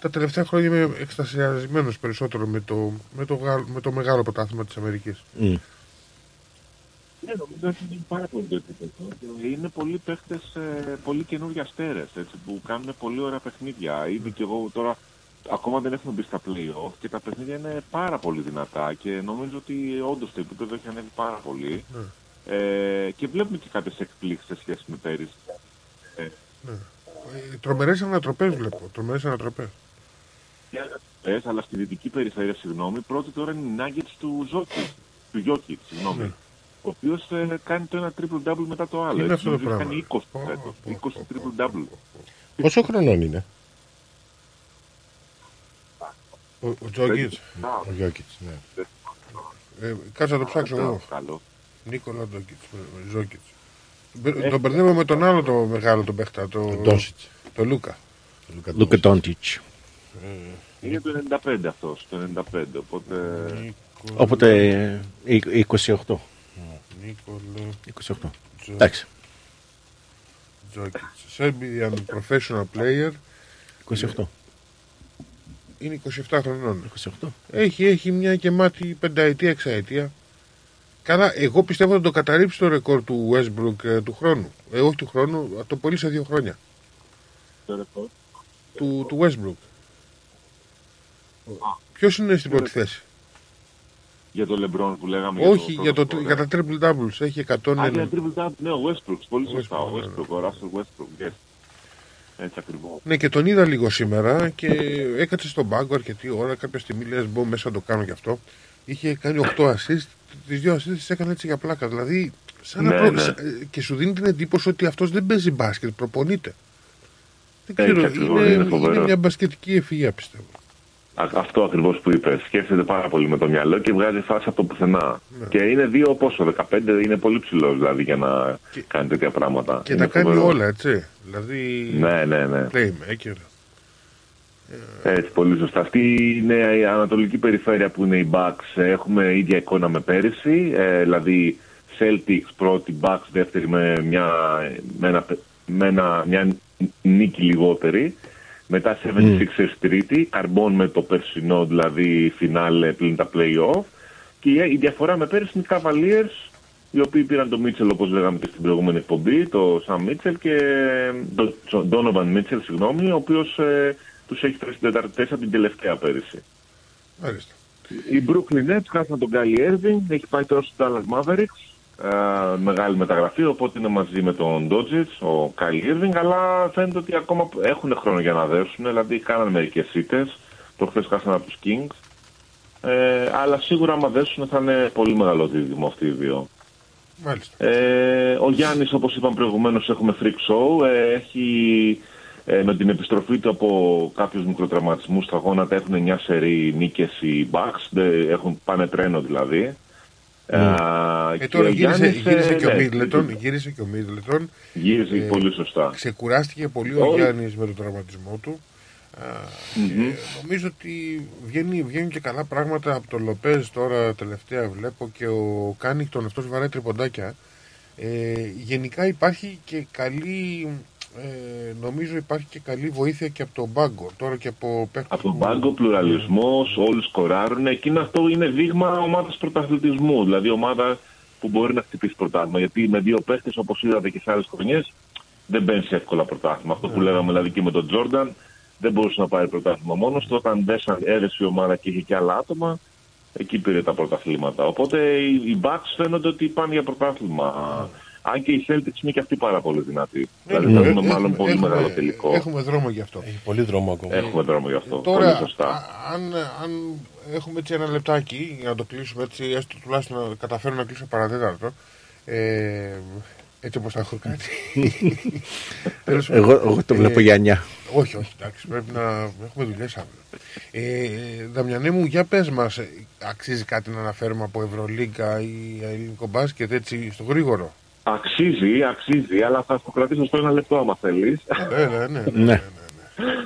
τα τελευταία χρόνια είμαι εκστασιασμένος περισσότερο με το, με, το, γα- με το μεγάλο ποτάθλημα της Αμερικής. Μμ. Ναι, νομίζω ότι είναι πάρα πολύ το επίπεδο. Και Είναι πολλοί παίχτε, πολύ καινούργια αστέρε που κάνουν πολύ ωραία παιχνίδια. Ήδη και εγώ τώρα ακόμα δεν έχουμε μπει στα play-off και τα παιχνίδια είναι πάρα πολύ δυνατά και νομίζω ότι όντως το επίπεδο έχει ανέβει πάρα πολύ. Ε, και βλέπουμε και κάποιες εκπλήξεις σε σχέση με πέρυσι. Ε, Ναι. Ε, Τρομερές ανατροπές βλέπω. Τρομερές ανατροπές. πες, αλλά στη δυτική περιφέρεια, συγγνώμη, πρώτη τώρα είναι οι Nuggets του Ζόκη. Του Γιώκη, συγγνώμη. Ναι. Ο οποίος κάνει το ένα triple double μετά το άλλο. Τι είναι έτσι. αυτό το Νομίζω πράγμα; Κάνει 20 φέτος. 20 triple double. Πόσο χρονών είναι; Ο, ο Τζόκιτς. ο Γιώκητς, ναι. Ε, κάτσε να το ψάξω εγώ. Καλό. Νίκολα Τζόκιτς. Ε, Ζόκιτς. Μπε- Τον μπερδεύω με τον άλλο το μεγάλο τον παίχτα. Το, Ντόσιτς. το Λούκα. Λούκα Ντόντιτς. Είναι το 95 αυτός, το 95, οπότε... Οπότε ε, ε, 28. Νίκολα 28. Εντάξει. Τζόκιτς. Serbian professional player. 28. Είναι 27 χρονών. 28. Έχει, έχει μια γεμάτη πενταετία, εξαετία. Καλά, εγώ πιστεύω ότι το καταρρύψει το ρεκόρ του Westbrook ε, του χρόνου. Ε, όχι του χρόνου, το πολύ σε δύο χρόνια. Το ρεκόρ. Του, του Westbrook. Ποιος είναι στην πρώτη θέση; Για το LeBron που λέγαμε. όχι, το για, το, πρώτο για τα triple doubles. Έχει 100. Α, για triple double, ναι, ο Westbrook, πολύ σωστά, ο Westbrook, ναι, Westbrook, ο Russell Westbrook, yes. Έτσι ακριβώς. Ναι, και τον είδα λίγο σήμερα και έκατσε στον πάγκο αρκετή ώρα. Κάποια στιγμή λες: Μπω μέσα να το κάνω κι αυτό. Είχε κάνει 8 assist. Τις δύο assist τις έκανε έτσι για πλάκα. Δηλαδή, σαν να Ναι, προ- ναι. σα- ε, και σου δίνει την εντύπωση ότι αυτός δεν παίζει μπάσκετ, προπονείται. Δεν Έτσι ξέρω, ακριβώς, είναι, είναι φοβερό. είναι μια μπασκετική ευφυΐα πιστεύω. Α- Αυτό ακριβώς που είπες. Σκέφτεται πάρα πολύ με το μυαλό και βγάζει φάση από το πουθενά. Ναι. Και είναι δύο πόσο, 15 είναι πολύ ψηλός δηλαδή για να κάνει τέτοια πράγματα. Και Είναι τα κάνει φοβερό. όλα, έτσι. Δηλαδή. Ναι, ναι, ναι. Playmaker. Έτσι, πολύ σωστά. Αυτή είναι η ανατολική περιφέρεια που είναι οι Bucks. Έχουμε ίδια εικόνα με πέρυσι. Ε, δηλαδή Celtics πρώτη, Bucks δεύτερη με μια, με ένα, με ένα- μια νίκη λιγότερη. Μετά 76ers τρίτη, καρμπών με το περσινό δηλαδή φινάλε πλην τα play-off. Και η, η διαφορά με πέρυσι είναι οι Cavaliers, οι οποίοι πήραν το Μίτσελ όπως λέγαμε και στην προηγούμενη εκπομπή, το Sam Μίτσελ και τον Donovan Μίτσελ, συγγνώμη, ο οποίος ε, τους έχει φέρει στην τετάρτη θέση από την τελευταία πέρυσι. Μάλιστα. Η Brooklyn Nets χάσαν τον Γκάλι Irving, έχει πάει τώρα στους Dallas Mavericks, ε, μεγάλη μεταγραφή, οπότε είναι μαζί με τον Dodgers, ο Γκάλι Irving, αλλά φαίνεται ότι ακόμα έχουν χρόνο για να δέσουν, δηλαδή κάνανε μερικές ήττες, το χθες χάσαν από τους Kings, ε, αλλά σίγουρα άμα δέσουν θα είναι πολύ μεγάλο δίδυμο αυτοί οι δύο. Μάλιστα. Ε, ο Γιάννης, όπως είπαμε προηγουμένως, έχουμε freak show. Ε, έχει ε, με την επιστροφή του από κάποιους μικροτραυματισμούς στα γόνατα έχουν 9 σερή νίκες οι Bucks. Δε- έχουν πάνε τρένο δηλαδή. Ε, και τώρα ο γύρισε, Γιάννης, γύρισε ε, και ο ναι, Μίτλετον. Γύρισε και ο Μίτλετον. Γύρισε Ε, πολύ σωστά. Ξεκουράστηκε πολύ ο Όλοι- Γιάννης με τον τραυματισμό του. Α, Μμμ. ε, νομίζω ότι βγαίνει, βγαίνουν και καλά πράγματα από τον Lopez τώρα τελευταία βλέπω και ο Connaughton αυτός βαράει τριποντάκια. Ε, γενικά υπάρχει και καλή, ε, νομίζω υπάρχει και καλή βοήθεια και από τον πάγκο τώρα και από παίχτες Από τον που- πάγκο, πλουραλισμός, όλοι σκοράρουν. Εκείνο αυτό είναι δείγμα ομάδας πρωταθλητισμού. Δηλαδή ομάδα που μπορεί να χτυπήσει πρωτάθλημα. Γιατί με δύο παίχτες, όπως είδατε και σε άλλες χρονιές, δεν μπαίνει σε εύκολα πρωτάθλημα. Αυτό που λέγαμε δηλαδή και με τον Τζόρνταν, δεν μπορούσε να πάρει πρωτάθλημα μόνος του. Όταν δέσαν, έδεσε η ομάδα και είχε και άλλα άτομα, εκεί πήρε τα πρωταθλήματα. Οπότε οι, οι Bucks φαίνονται ότι πάνε για πρωτάθλημα. Αν και οι Celtics είναι και αυτοί πάρα πολύ δυνατοί. Δηλαδή θα Ε, δούμε μάλλον έχουμε- πολύ έχουμε- μεγάλο τελικό. Έχουμε δρόμο γι' αυτό. Έχει πολύ δρόμο ακόμα. Έχουμε δρόμο γι' αυτό. Τώρα, Πολύ σωστά. α- αν, αν έχουμε έτσι ένα λεπτάκι για να το κλείσουμε έτσι, έστω τουλάχιστον να καταφέρω να κλείσω παρατέταρτο. Ε, έτσι όπως θα έχω κάνει. Τέλος πάντων. Εγώ, εγώ το βλέπω Ε, για 9. Όχι, όχι, εντάξει, πρέπει να έχουμε δουλειές αύριο. Ε, Δαμιανέ μου, για πες μας, ε, αξίζει κάτι να αναφέρουμε από Ευρωλίγκα ή ελληνικό μπάσκετ έτσι στο γρήγορο; Αξίζει, αξίζει, αλλά θα το κρατήσω στο ένα λεπτό άμα θέλεις. Ναι, ναι, ναι. Ναι.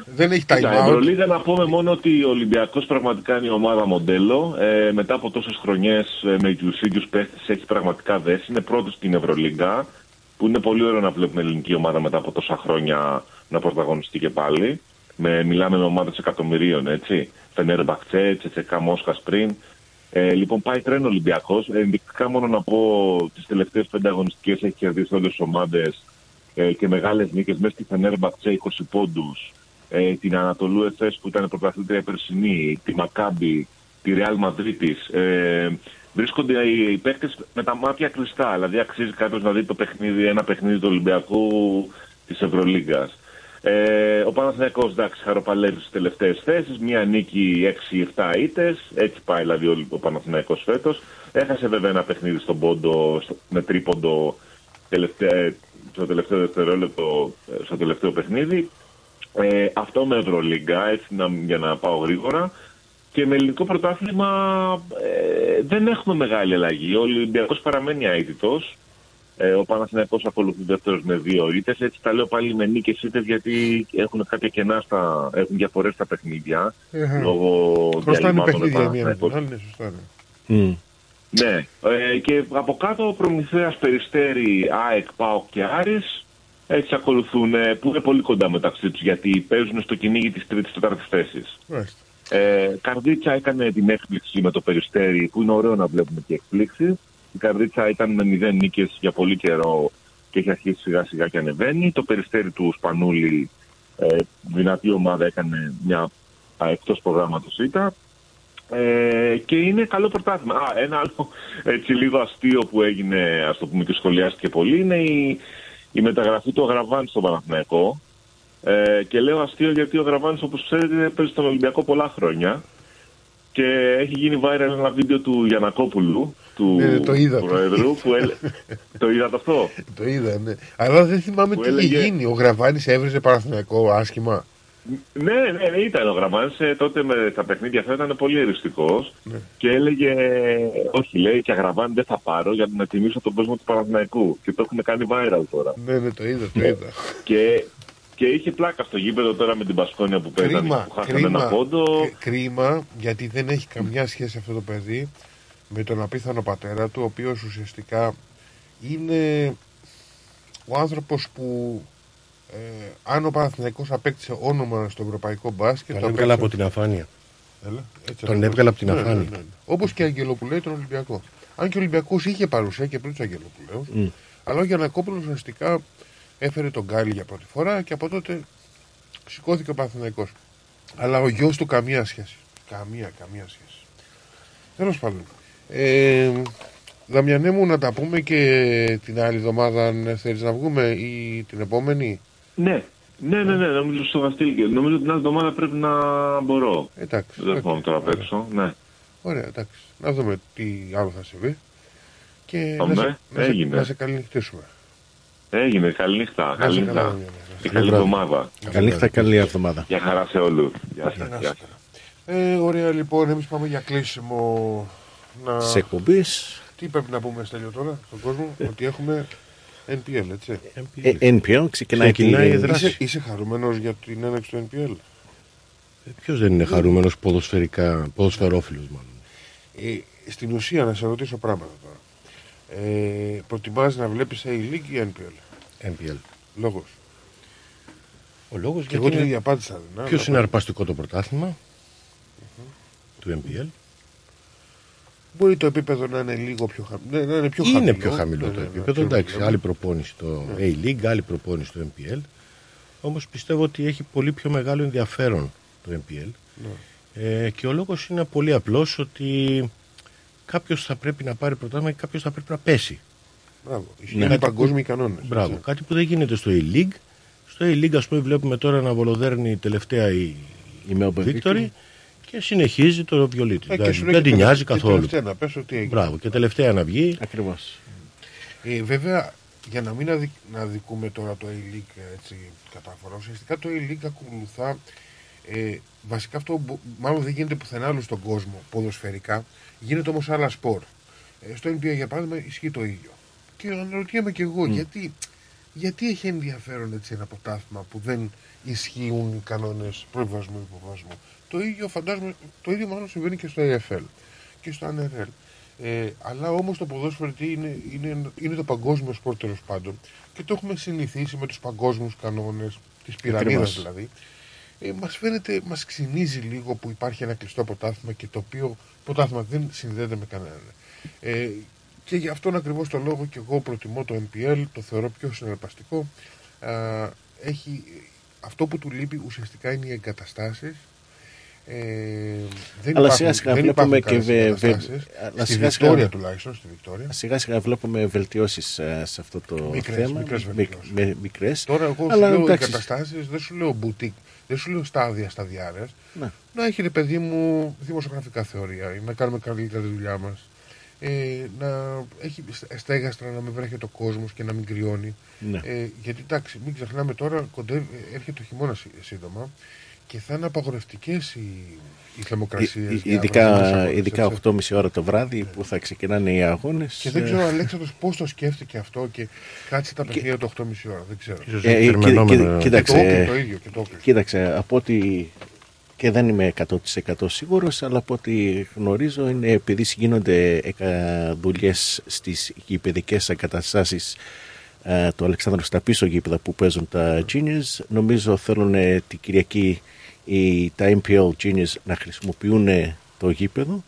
Δεν έχει time Στην out. Ευρωλίγα να πούμε μόνο ότι ο Ολυμπιακός πραγματικά είναι η ομάδα μοντέλο. Ε, μετά από τόσες χρονιές ε, με τους ίδιους παίχτες έχει πραγματικά δέσει. Είναι πρώτος στην Ευρωλίγα, που είναι πολύ ωραίο να βλέπουμε ελληνική ομάδα μετά από τόσα χρόνια να πρωταγωνιστεί και πάλι. Με, μιλάμε με ομάδες εκατομμυρίων, έτσι. Φενέρ Μπακτσέ, Τσετσεκά Μόσχας πριν. Ε, λοιπόν, πάει τρένο Ολυμπιακός. Ενδεικτικά μόνο να πω τις τελευταίες πέντε αγωνιστικές έχει κερδίσει όλες τις ομάδες ε, και μεγάλες νίκες μέσα στη Φενέρ Μπακτσέ 20 πόντους. Ε, την Ανατολού Εφές που ήταν πρωταθλήτρια περσινή, τη Μακάμπη, τη Ρεάλ Μαδρίτη. Ε, βρίσκονται οι, οι παίκτες με τα μάτια κλειστά. Δηλαδή, αξίζει κάποιος να δει το παιχνίδι, ένα παιχνίδι του Ολυμπιακού της Ευρωλίγκας. Ε, ο Παναθηναϊκός εντάξει χαροπαλεύει στις τελευταίες θέσεις, μία νίκη 6-7 ήττες, έτσι πάει δηλαδή ο, ο Παναθηναϊκός φέτος. Έχασε βέβαια ένα παιχνίδι στον πόντο, στο- με τρίποντο τελευταία, στο τελευταίο δευτερόλεπτο, ε, στο τελευταίο παιχνίδι. Ε, αυτό με Ευρωλίγκα, έτσι να, για να πάω γρήγορα. Και με ελληνικό πρωτάθλημα ε, δεν έχουμε μεγάλη αλλαγή. Ο Ολυμπιακός παραμένει αίτητος. Ε, ο Παναθηναϊκός ακολουθεί δεύτερος με δύο ήττες. Έτσι τα λέω πάλι με νίκες ήττες γιατί έχουν κάποια κενά στα. έχουν διαφορές στα παιχνίδια. Ε, λόγω Χρωστάνε διαλυμάτων παιχνίδια η μία με Παναθηναϊκός. την άλλη, ναι, σωστά. ναι. Ναι, ε, και από κάτω ο Προμηθέας Περιστέρη, ΑΕΚ, ΠΑΟΚ και Άρης έτσι ακολουθούν, ε, που είναι πολύ κοντά μεταξύ τους γιατί παίζουν στο κυνήγι της τρίτης τέταρτης θέσης. Μάλιστα. Ε, Καρδίτσα έκανε την έκπληξη με το Περιστέρι που είναι ωραίο να βλέπουμε και εκπλήξεις. Η Καρδίτσα ήταν με μηδέν νίκες για πολύ καιρό και έχει αρχίσει σιγά σιγά και ανεβαίνει. Το Περιστέρι του Σπανούλη, ε, δυνατή ομάδα, έκανε μια α, εκτός προγράμματος ήττα. Ε, και είναι καλό πρωτάθλημα. Α, ένα άλλο έτσι λίγο αστείο που έγινε, ας το πούμε και σχολιάστηκε πολύ, είναι η, η μεταγραφή του Αγραβάνη στον Παναθηναϊκό. Ε, και λέω αστείο γιατί ο Γραβάνης όπως ξέρετε παίζει στον Ολυμπιακό πολλά χρόνια και έχει γίνει viral ένα βίντεο του Γιανακόπουλου, του Ναι, το είδα. Προέδρου, που έλε... το είδατε αυτό; Το είδα, ναι. Αλλά δεν θυμάμαι Που τι είχε έλεγε- γίνει. Ο Γραβάνης έβριζε Παναθηναϊκό άσχημα. Ναι, ναι, ναι, ήταν ο Γραμμάνης ε, τότε με τα παιχνίδια αυτά ήταν πολύ εριστικός Ναι. και έλεγε, όχι λέει και Γραμμάνη δεν θα πάρω για να τιμήσω τον κόσμο του Παναθηναϊκού και το έχουν κάνει viral τώρα. Ναι, ναι, το είδα, το είδα. Και, και είχε πλάκα στο γήπεδο τώρα με την Πασκόνια που παίζανε Κρίμα, που χάσανε ένα κρίμα, πόντο. κρι- κρίμα, γιατί δεν έχει καμιά σχέση αυτό το παιδί με τον απίθανο πατέρα του, ο οποίος ουσιαστικά είναι ο άνθρωπος που ε, αν ο Παναθηναϊκός απέκτησε όνομα στο ευρωπαϊκό μπάσκετ... Τον έβγαλε από την αφάνεια. Έλα, έτσι Τον ακριβώς. έβγαλε από την Ναι, ναι, αφάνεια. ναι, ναι. Όπως και Αγγελοπουλέη τον Ολυμπιακό. Αν και ο Ολυμπιακός είχε παρουσία και πριν τους Αγγελοπουλέους, Μμ. αλλά ο Γιανακόπουλος ουσιαστικά έφερε τον Γκάλι για πρώτη φορά και από τότε σηκώθηκε ο Παναθηναϊκός. Αλλά ο γιος του καμία σχέση. Καμία, καμία σχέση. Τέλος πάντων. Ε, Δαμιανέ μου να τα πούμε και την άλλη εβδομάδα αν θέλεις να βγούμε ή την επόμενη; Ναι, ναι, ναι, ναι, νομίζω στο Βαστίλ και νομίζω την άλλη εβδομάδα πρέπει να μπορώ. Εντάξει. Δεν θυμάμαι τώρα απ' έξω, ναι. Ωραία, εντάξει. Να δούμε τι άλλο θα συμβεί. Και Πάμε, να, σε, να, σε, έγινε. να σε καληνυχτήσουμε. Έγινε, καληνύχτα, Να είσαι καληνύχτα. καλά, Και καλή βράδυ. εβδομάδα. Καλή νύχτα, καλή εβδομάδα. Γεια χαρά σε όλους. Γεια σας. Να Γεια είστε σας. Ε, ωραία λοιπόν, εμείς πάμε για κλείσιμο. Να... Της εκπομπής. Τι πρέπει να πούμε Στέλιο τώρα στον κόσμο, ότι έχουμε NPL, έτσι. Ε, NPL ξεκινάει Ξεκινάει τη- η δράση. Είσαι, είσαι χαρούμενος για την έναρξη του NPL. Ποιος δεν είναι χαρούμενος ποδοσφαιρικά, ποδοσφαιρόφιλος μάλλον; Ε, στην ουσία να σε ρωτήσω πράγματα τώρα. Ε, προτιμάς να βλέπεις A-League ή NPL. NPL. Λόγος. Ο λόγος Και εγώ την ίδια απάντησα. δεν Ποιος αλλά- είναι αρπαστικό το πρωτάθλημα; Του NPL. Μπορεί το επίπεδο να είναι λίγο πιο χαμηλό. Να είναι πιο είναι χαμηλό. πιο χαμηλό Ναι, το ναι, ναι, επίπεδο. ξέρω Εντάξει, τι λέμε. άλλη προπόνηση στο Ναι. A-League, άλλη προπόνηση στο NPL. Όμως πιστεύω ότι έχει πολύ πιο μεγάλο ενδιαφέρον το NPL. Ναι. Ε, και ο λόγος είναι πολύ απλός ότι κάποιος θα πρέπει να πάρει πρωτάθλημα και κάποιος θα πρέπει να πέσει. Μπράβο. Ισχύουν Ναι. οι παγκόσμιοι κανόνες. Μπράβο. Κάτι που δεν γίνεται στο A-League. Στο A-League, ας πούμε, βλέπουμε τώρα να βολοδέρνει τελευταία η, η Melbourne Victory Victory. και συνεχίζει το βιολί τη. Ε, και δεν σου λέει δεν και την τελε- νοιάζει και καθόλου. τελευταία να πες ότι έγινε. Μπράβο. Και τελευταία να βγει. Ακριβώς. Ε, βέβαια, για να μην αδικ, να δικούμε τώρα το A-League έτσι, κατάφορα, ουσιαστικά το A-League ακολουθά ε, βασικά αυτό που μάλλον δεν γίνεται πουθενά άλλο στον κόσμο ποδοσφαιρικά, γίνεται όμως σε άλλα σπορ. Ε, στο NBA για παράδειγμα ισχύει το ίδιο. Και αναρωτιέμαι και εγώ γιατί, γιατί έχει ενδιαφέρον έτσι ένα ποτάθμα που δεν ισχύουν οι κανόνες προβασμού υποβασμού. Το ίδιο φαντάζομαι, το ίδιο μάλλον συμβαίνει και στο AFL και στο NRL. Ε, αλλά όμως το ποδόσφαιρο τι είναι, είναι, είναι το παγκόσμιο σπορ τέλος πάντων και το έχουμε συνηθίσει με τους παγκόσμιους κανόνες της πυραμίδας Ακριβώς. δηλαδή. Ε, μας φαίνεται, μας ξυνίζει λίγο που υπάρχει ένα κλειστό ποτάθμα και το οποίο ποτάθμα δεν συνδέεται με κανέναν. Ε, και γι' αυτόν ακριβώς το λόγο και εγώ προτιμώ το NPL, το θεωρώ πιο συναρπαστικό. Α, έχει, αυτό που του λείπει ουσιαστικά είναι οι εγκαταστάσεις. Ε, δεν Αλλά υπάρχουν- σιγά σιγά δεν βλέπουμε υπάρχουν και καλές βε- βε- εγκαταστάσεις. αλλά Στη σιγά σιγά- Βικτόρια τουλάχιστον, στη Βικτόρια. Σιγά σιγά βλέπουμε βελτιώσεις σε αυτό το Μικρές, θέμα. μικρές Μικ- βελτιώσεις. με- μικρές. Τώρα εγώ Αλλά σου λέω εντάξει, εγκαταστάσεις, δεν σου λέω boutique, δεν σου λέω στάδια σταδιάρες. Ναι. Να έχει ρε παιδί μου δημοσιογραφικά θεωρία, να κάνουμε καλύτερα τη δουλειά μας. Ε, να έχει στε- στέγαστρα να μην βρέχει το κόσμος και να μην κρυώνει. Ναι. Ε, γιατί εντάξει, μην ξεχνάμε τώρα, κοντεύει, έρχεται το χειμώνας σύ- σύντομα και θα είναι απαγορευτικές οι, οι θερμοκρασίες. Ε, ε, ειδικά, ειδικά 8.30 ώρα το βράδυ που θα ξεκινάνε οι αγώνες. Και δεν ξέρω, Αλέξανδρος, πώς το σκέφτηκε αυτό και κάτσε τα παιχνίδια το 8.30 ώρα. Δεν ξέρω. Ίσως Ε, έχει ε, θερμενόμενο. κοίτα- Και κοίταξε, το Oakley το ίδιο. Και το Oakley. κοίταξε, από ό,τι και δεν είμαι 100% σίγουρος, αλλά από ό,τι γνωρίζω είναι επειδή γίνονται δουλειέ στις γηπαιδικές εγκαταστάσεις ε, του Αλεξάνδρου στα πίσω γήπεδα που παίζουν τα Genius. Νομίζω θέλουν ε, την Κυριακή οι, τα MPL Genius να χρησιμοποιούν ε, το γήπεδο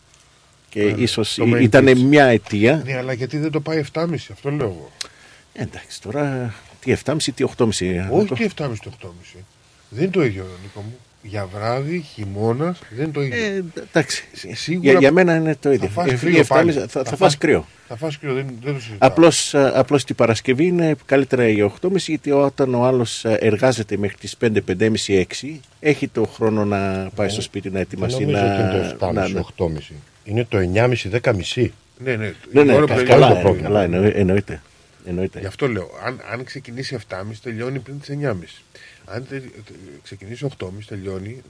και Ναι, ίσως το main ήταν pitch. μια αιτία. Ναι, αλλά γιατί δεν το πάει 7.30, αυτό λέω εγώ. Εντάξει, τώρα τι 7,5 τι 8,5. Όχι και 7.30 το 8.30. Δεν είναι το ίδιο, Νίκο μου. Για βράδυ, χειμώνας, δεν είναι το ίδιο. Ε, εντάξει. Σίγουρα Για, για μένα είναι το ίδιο. Θα φας Ε, κρύο 7,5 πάλι. θα, θα, Θα φας φας- κρύο. Θα φας κρύο, δεν, δεν το συζητάω. Απλώς, ε, απλώς την Παρασκευή είναι καλύτερα η 8.30 γιατί όταν ο άλλος ε, εργάζεται μέχρι τις 5, 5.30, 6 έχει το χρόνο να πάει στο σπίτι να ετοιμαστεί Νομίζω να... ότι είναι το 7,5, να- να- 8,5. Είναι το 9,5, 10,5. Ναι, ναι. Ναι, η ναι, ώρα που κα- τελειώνει καλά, το ε, πρόγραμμα. καλά εννοεί- εννοείται. εννοείται. Γι' αυτό λέω, αν, αν ξεκινήσει 7.30 τελειώνει πριν τις 9.30. Αν τε, τε- ξεκινήσει 8.30 τελειώνει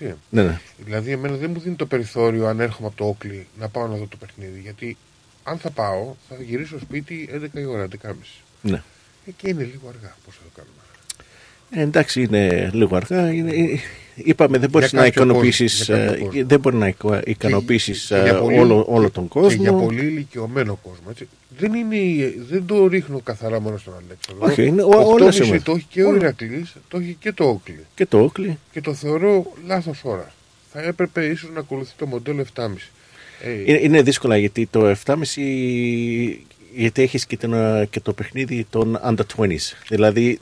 10.30. Ναι, ναι. Δηλαδή, εμένα δεν μου δίνει το περιθώριο αν έρχομαι από το Όκλι να πάω να δω το παιχνίδι. Γιατί αν θα πάω, θα γυρίσω σπίτι 11 η ώρα, 11.30. Ναι. Ε, και είναι λίγο αργά. Πώς θα το κάνουμε. Ε, εντάξει, είναι λίγο αργά. Είναι, ε, είπαμε, δεν μπορείς Για να κάποιο ικανοποιήσει κόσμο, για κάποιο κόσμο. δεν μπορεί να εικο- ικανοποιήσεις, Και- και για ε, πολύ- όλο, όλο τον κόσμο. Και για πολύ ηλικιωμένο κόσμο. Έτσι. Δεν, είναι, δεν το ρίχνω καθαρά μόνο στον Αλέξανδρο. Όχι, είναι ο- όλες οι 8.30 ομάδες. το έχει και ο Όλα. Ηρακλής, το έχει και το Όκλι. Και το Όκλι. Και το θεωρώ λάθος ώρα. Θα έπρεπε ίσως να ακολουθεί το μοντέλο 7,5. Ε, Είναι, είναι δύσκολα γιατί το 7,5 γιατί έχεις και, τον, και το παιχνίδι των under 20s. Δηλαδή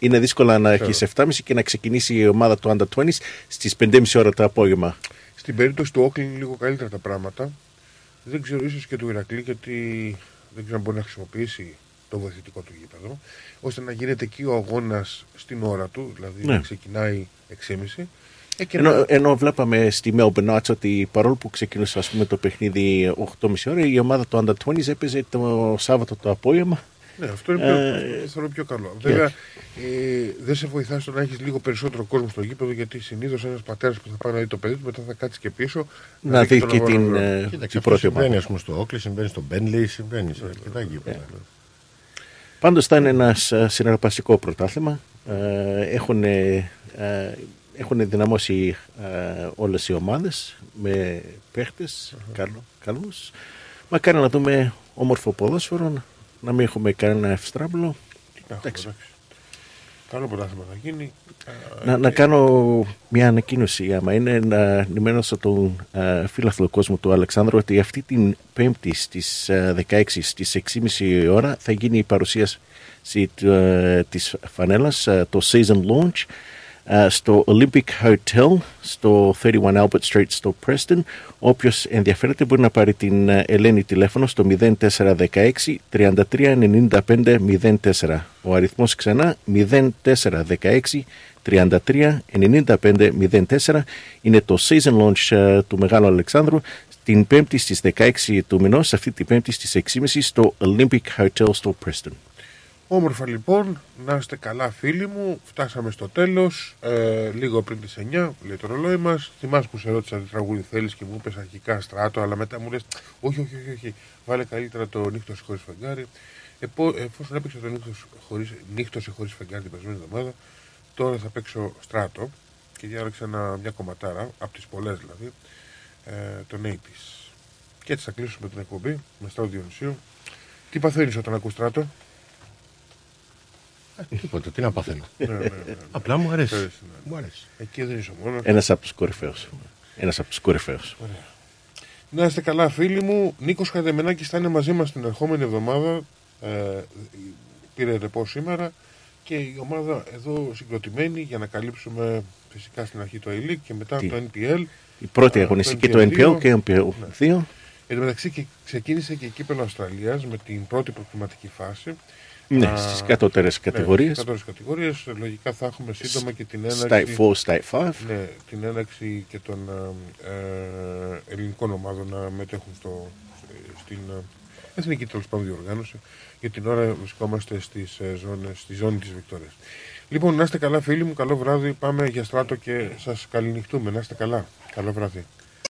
είναι δύσκολο να Ξέρω. έχεις 7,5 και να ξεκινήσει η ομάδα του under 20s στις 5,5 ώρα το απόγευμα. Στην περίπτωση του Όκλι είναι λίγο καλύτερα τα πράγματα. Δεν ξέρω, ίσως και του Ηρακλή, γιατί δεν ξέρω αν μπορεί να χρησιμοποιήσει το βοηθητικό του γήπεδο, ώστε να γίνεται εκεί ο αγώνας στην ώρα του, δηλαδή Ναι. να ξεκινάει 6,5. Ε, και Ενώ, να- ενώ βλέπαμε στη Melbourne Arts ότι παρόλο που ξεκίνησε ας πούμε, το παιχνίδι 8,5 ώρα, η ομάδα του Under 20 έπαιζε το Σάββατο το απόγευμα. Ναι, αυτό είναι πιο, Ε, το θεωρώ πιο καλό. ναι. Βέβαια, ε, δεν σε βοηθά στο να έχεις λίγο περισσότερο κόσμο στο γήπεδο, γιατί συνήθως ένας πατέρας που θα πάει να δει το παιδί του μετά θα κάτσει και πίσω. Να δει τον και αγώνα την, ολόκληρο. ε, Κοίταξε, την αυτό πρώτη συμβαίνει ομάδα. ας πούμε στο Όκλι, συμβαίνει στο Μπέντλεϊ, συμβαίνει σε αρκετά γήπεδα. Πάντως θα είναι ένας συναρπαστικό πρωτάθλημα. Ε, έχουν, ε, έχουν δυναμώσει ε, όλες οι ομάδες με παίχτες καλό, καλούς. Μακάρι να δούμε όμορφο ποδόσφαιρο, να μην έχουμε κανένα ευστράμπλο. Εντάξει. Καλό πρωτάθλημα θα γίνει. Να, να κάνω μια ανακοίνωση, άμα είναι να ενημερώσω τον uh, φίλαθλο κόσμο του Αλεξάνδρου ότι αυτή την Πέμπτη στις ε, 16 στις 6.30 ώρα θα γίνει η παρουσίαση uh, της φανέλας, ε, το season launch ε, στο Olympic Hotel στο 31 Albert Street στο Preston. Όποιος ενδιαφέρεται μπορεί να πάρει την ε, Ελένη τηλέφωνο στο 0416 33 95 04. Ο αριθμός ξανά 0416 33 95 04 είναι το season launch ε, του Μεγάλου Αλεξάνδρου την Πέμπτη στις 16 του μηνός, αυτή την Πέμπτη στις 6.30 στο Olympic Hotel στο Preston. Όμορφα λοιπόν, να είστε καλά φίλοι μου. Φτάσαμε στο τέλος. Ε, λίγο πριν τις 9, λέει το ρολόι μας. Θυμάσαι που σε ρώτησα τι τραγούδι θέλεις και μου είπες αρχικά στράτο, αλλά μετά μου λες: Όχι, όχι, όχι, όχι. Βάλε καλύτερα το νύχτος χωρίς φεγγάρι. Επό, εφόσον έπαιξε το νύχτος χωρίς νύχτωσε χωρίς φεγγάρι την περσμένη εβδομάδα, τώρα θα παίξω στράτο και διάλεξα ένα, μια κομματάρα, από τις πολλές δηλαδή, ε, τον 80's. Και έτσι θα κλείσουμε την εκπομπή με στράτο Διονυσίου. Τι παθαίνεις όταν ακούς στράτο; Τίποτα, τι να παθαίνω. Ναι, ναι, ναι. Απλά μου αρέσει. Αρέσει, ναι. Μου αρέσει. Εκεί δεν είσαι μόνος. Ένας από τους κορυφαίους. Ένας από τους κορυφαίους. Να είστε καλά, φίλοι μου. Νίκος Χαδεμενάκη θα είναι μαζί μας την ερχόμενη εβδομάδα. Ε, πήρε ρεπό σήμερα και η ομάδα εδώ συγκροτημένη για να καλύψουμε φυσικά στην αρχή το A-League και μετά Τι- το NPL. Η πρώτη ε, αγωνιστική το το NPL 2. και NPL 2. Εν τω μεταξύ και ξεκίνησε και η κύπελο Αυστραλίας με την πρώτη προκριματική φάση. Ναι, Α, στις κατώτερες κατηγορίες. Ναι, στις κατώτερες κατηγορίες. Λογικά θα έχουμε σύντομα και την State έναρξη. 4, State 5. Ναι, την έναρξη και των ε, ε, ελληνικών ομάδων να μετέχουν στο, στην ε, εθνική τέλος πάντων διοργάνωση. Για την ώρα βρισκόμαστε στις, ε, ζώνες, στη ζώνη της Βικτόριας. Λοιπόν, να είστε καλά φίλοι μου, καλό βράδυ, πάμε για στράτο και σας καληνυχτούμε. Να είστε καλά. Καλό βράδυ.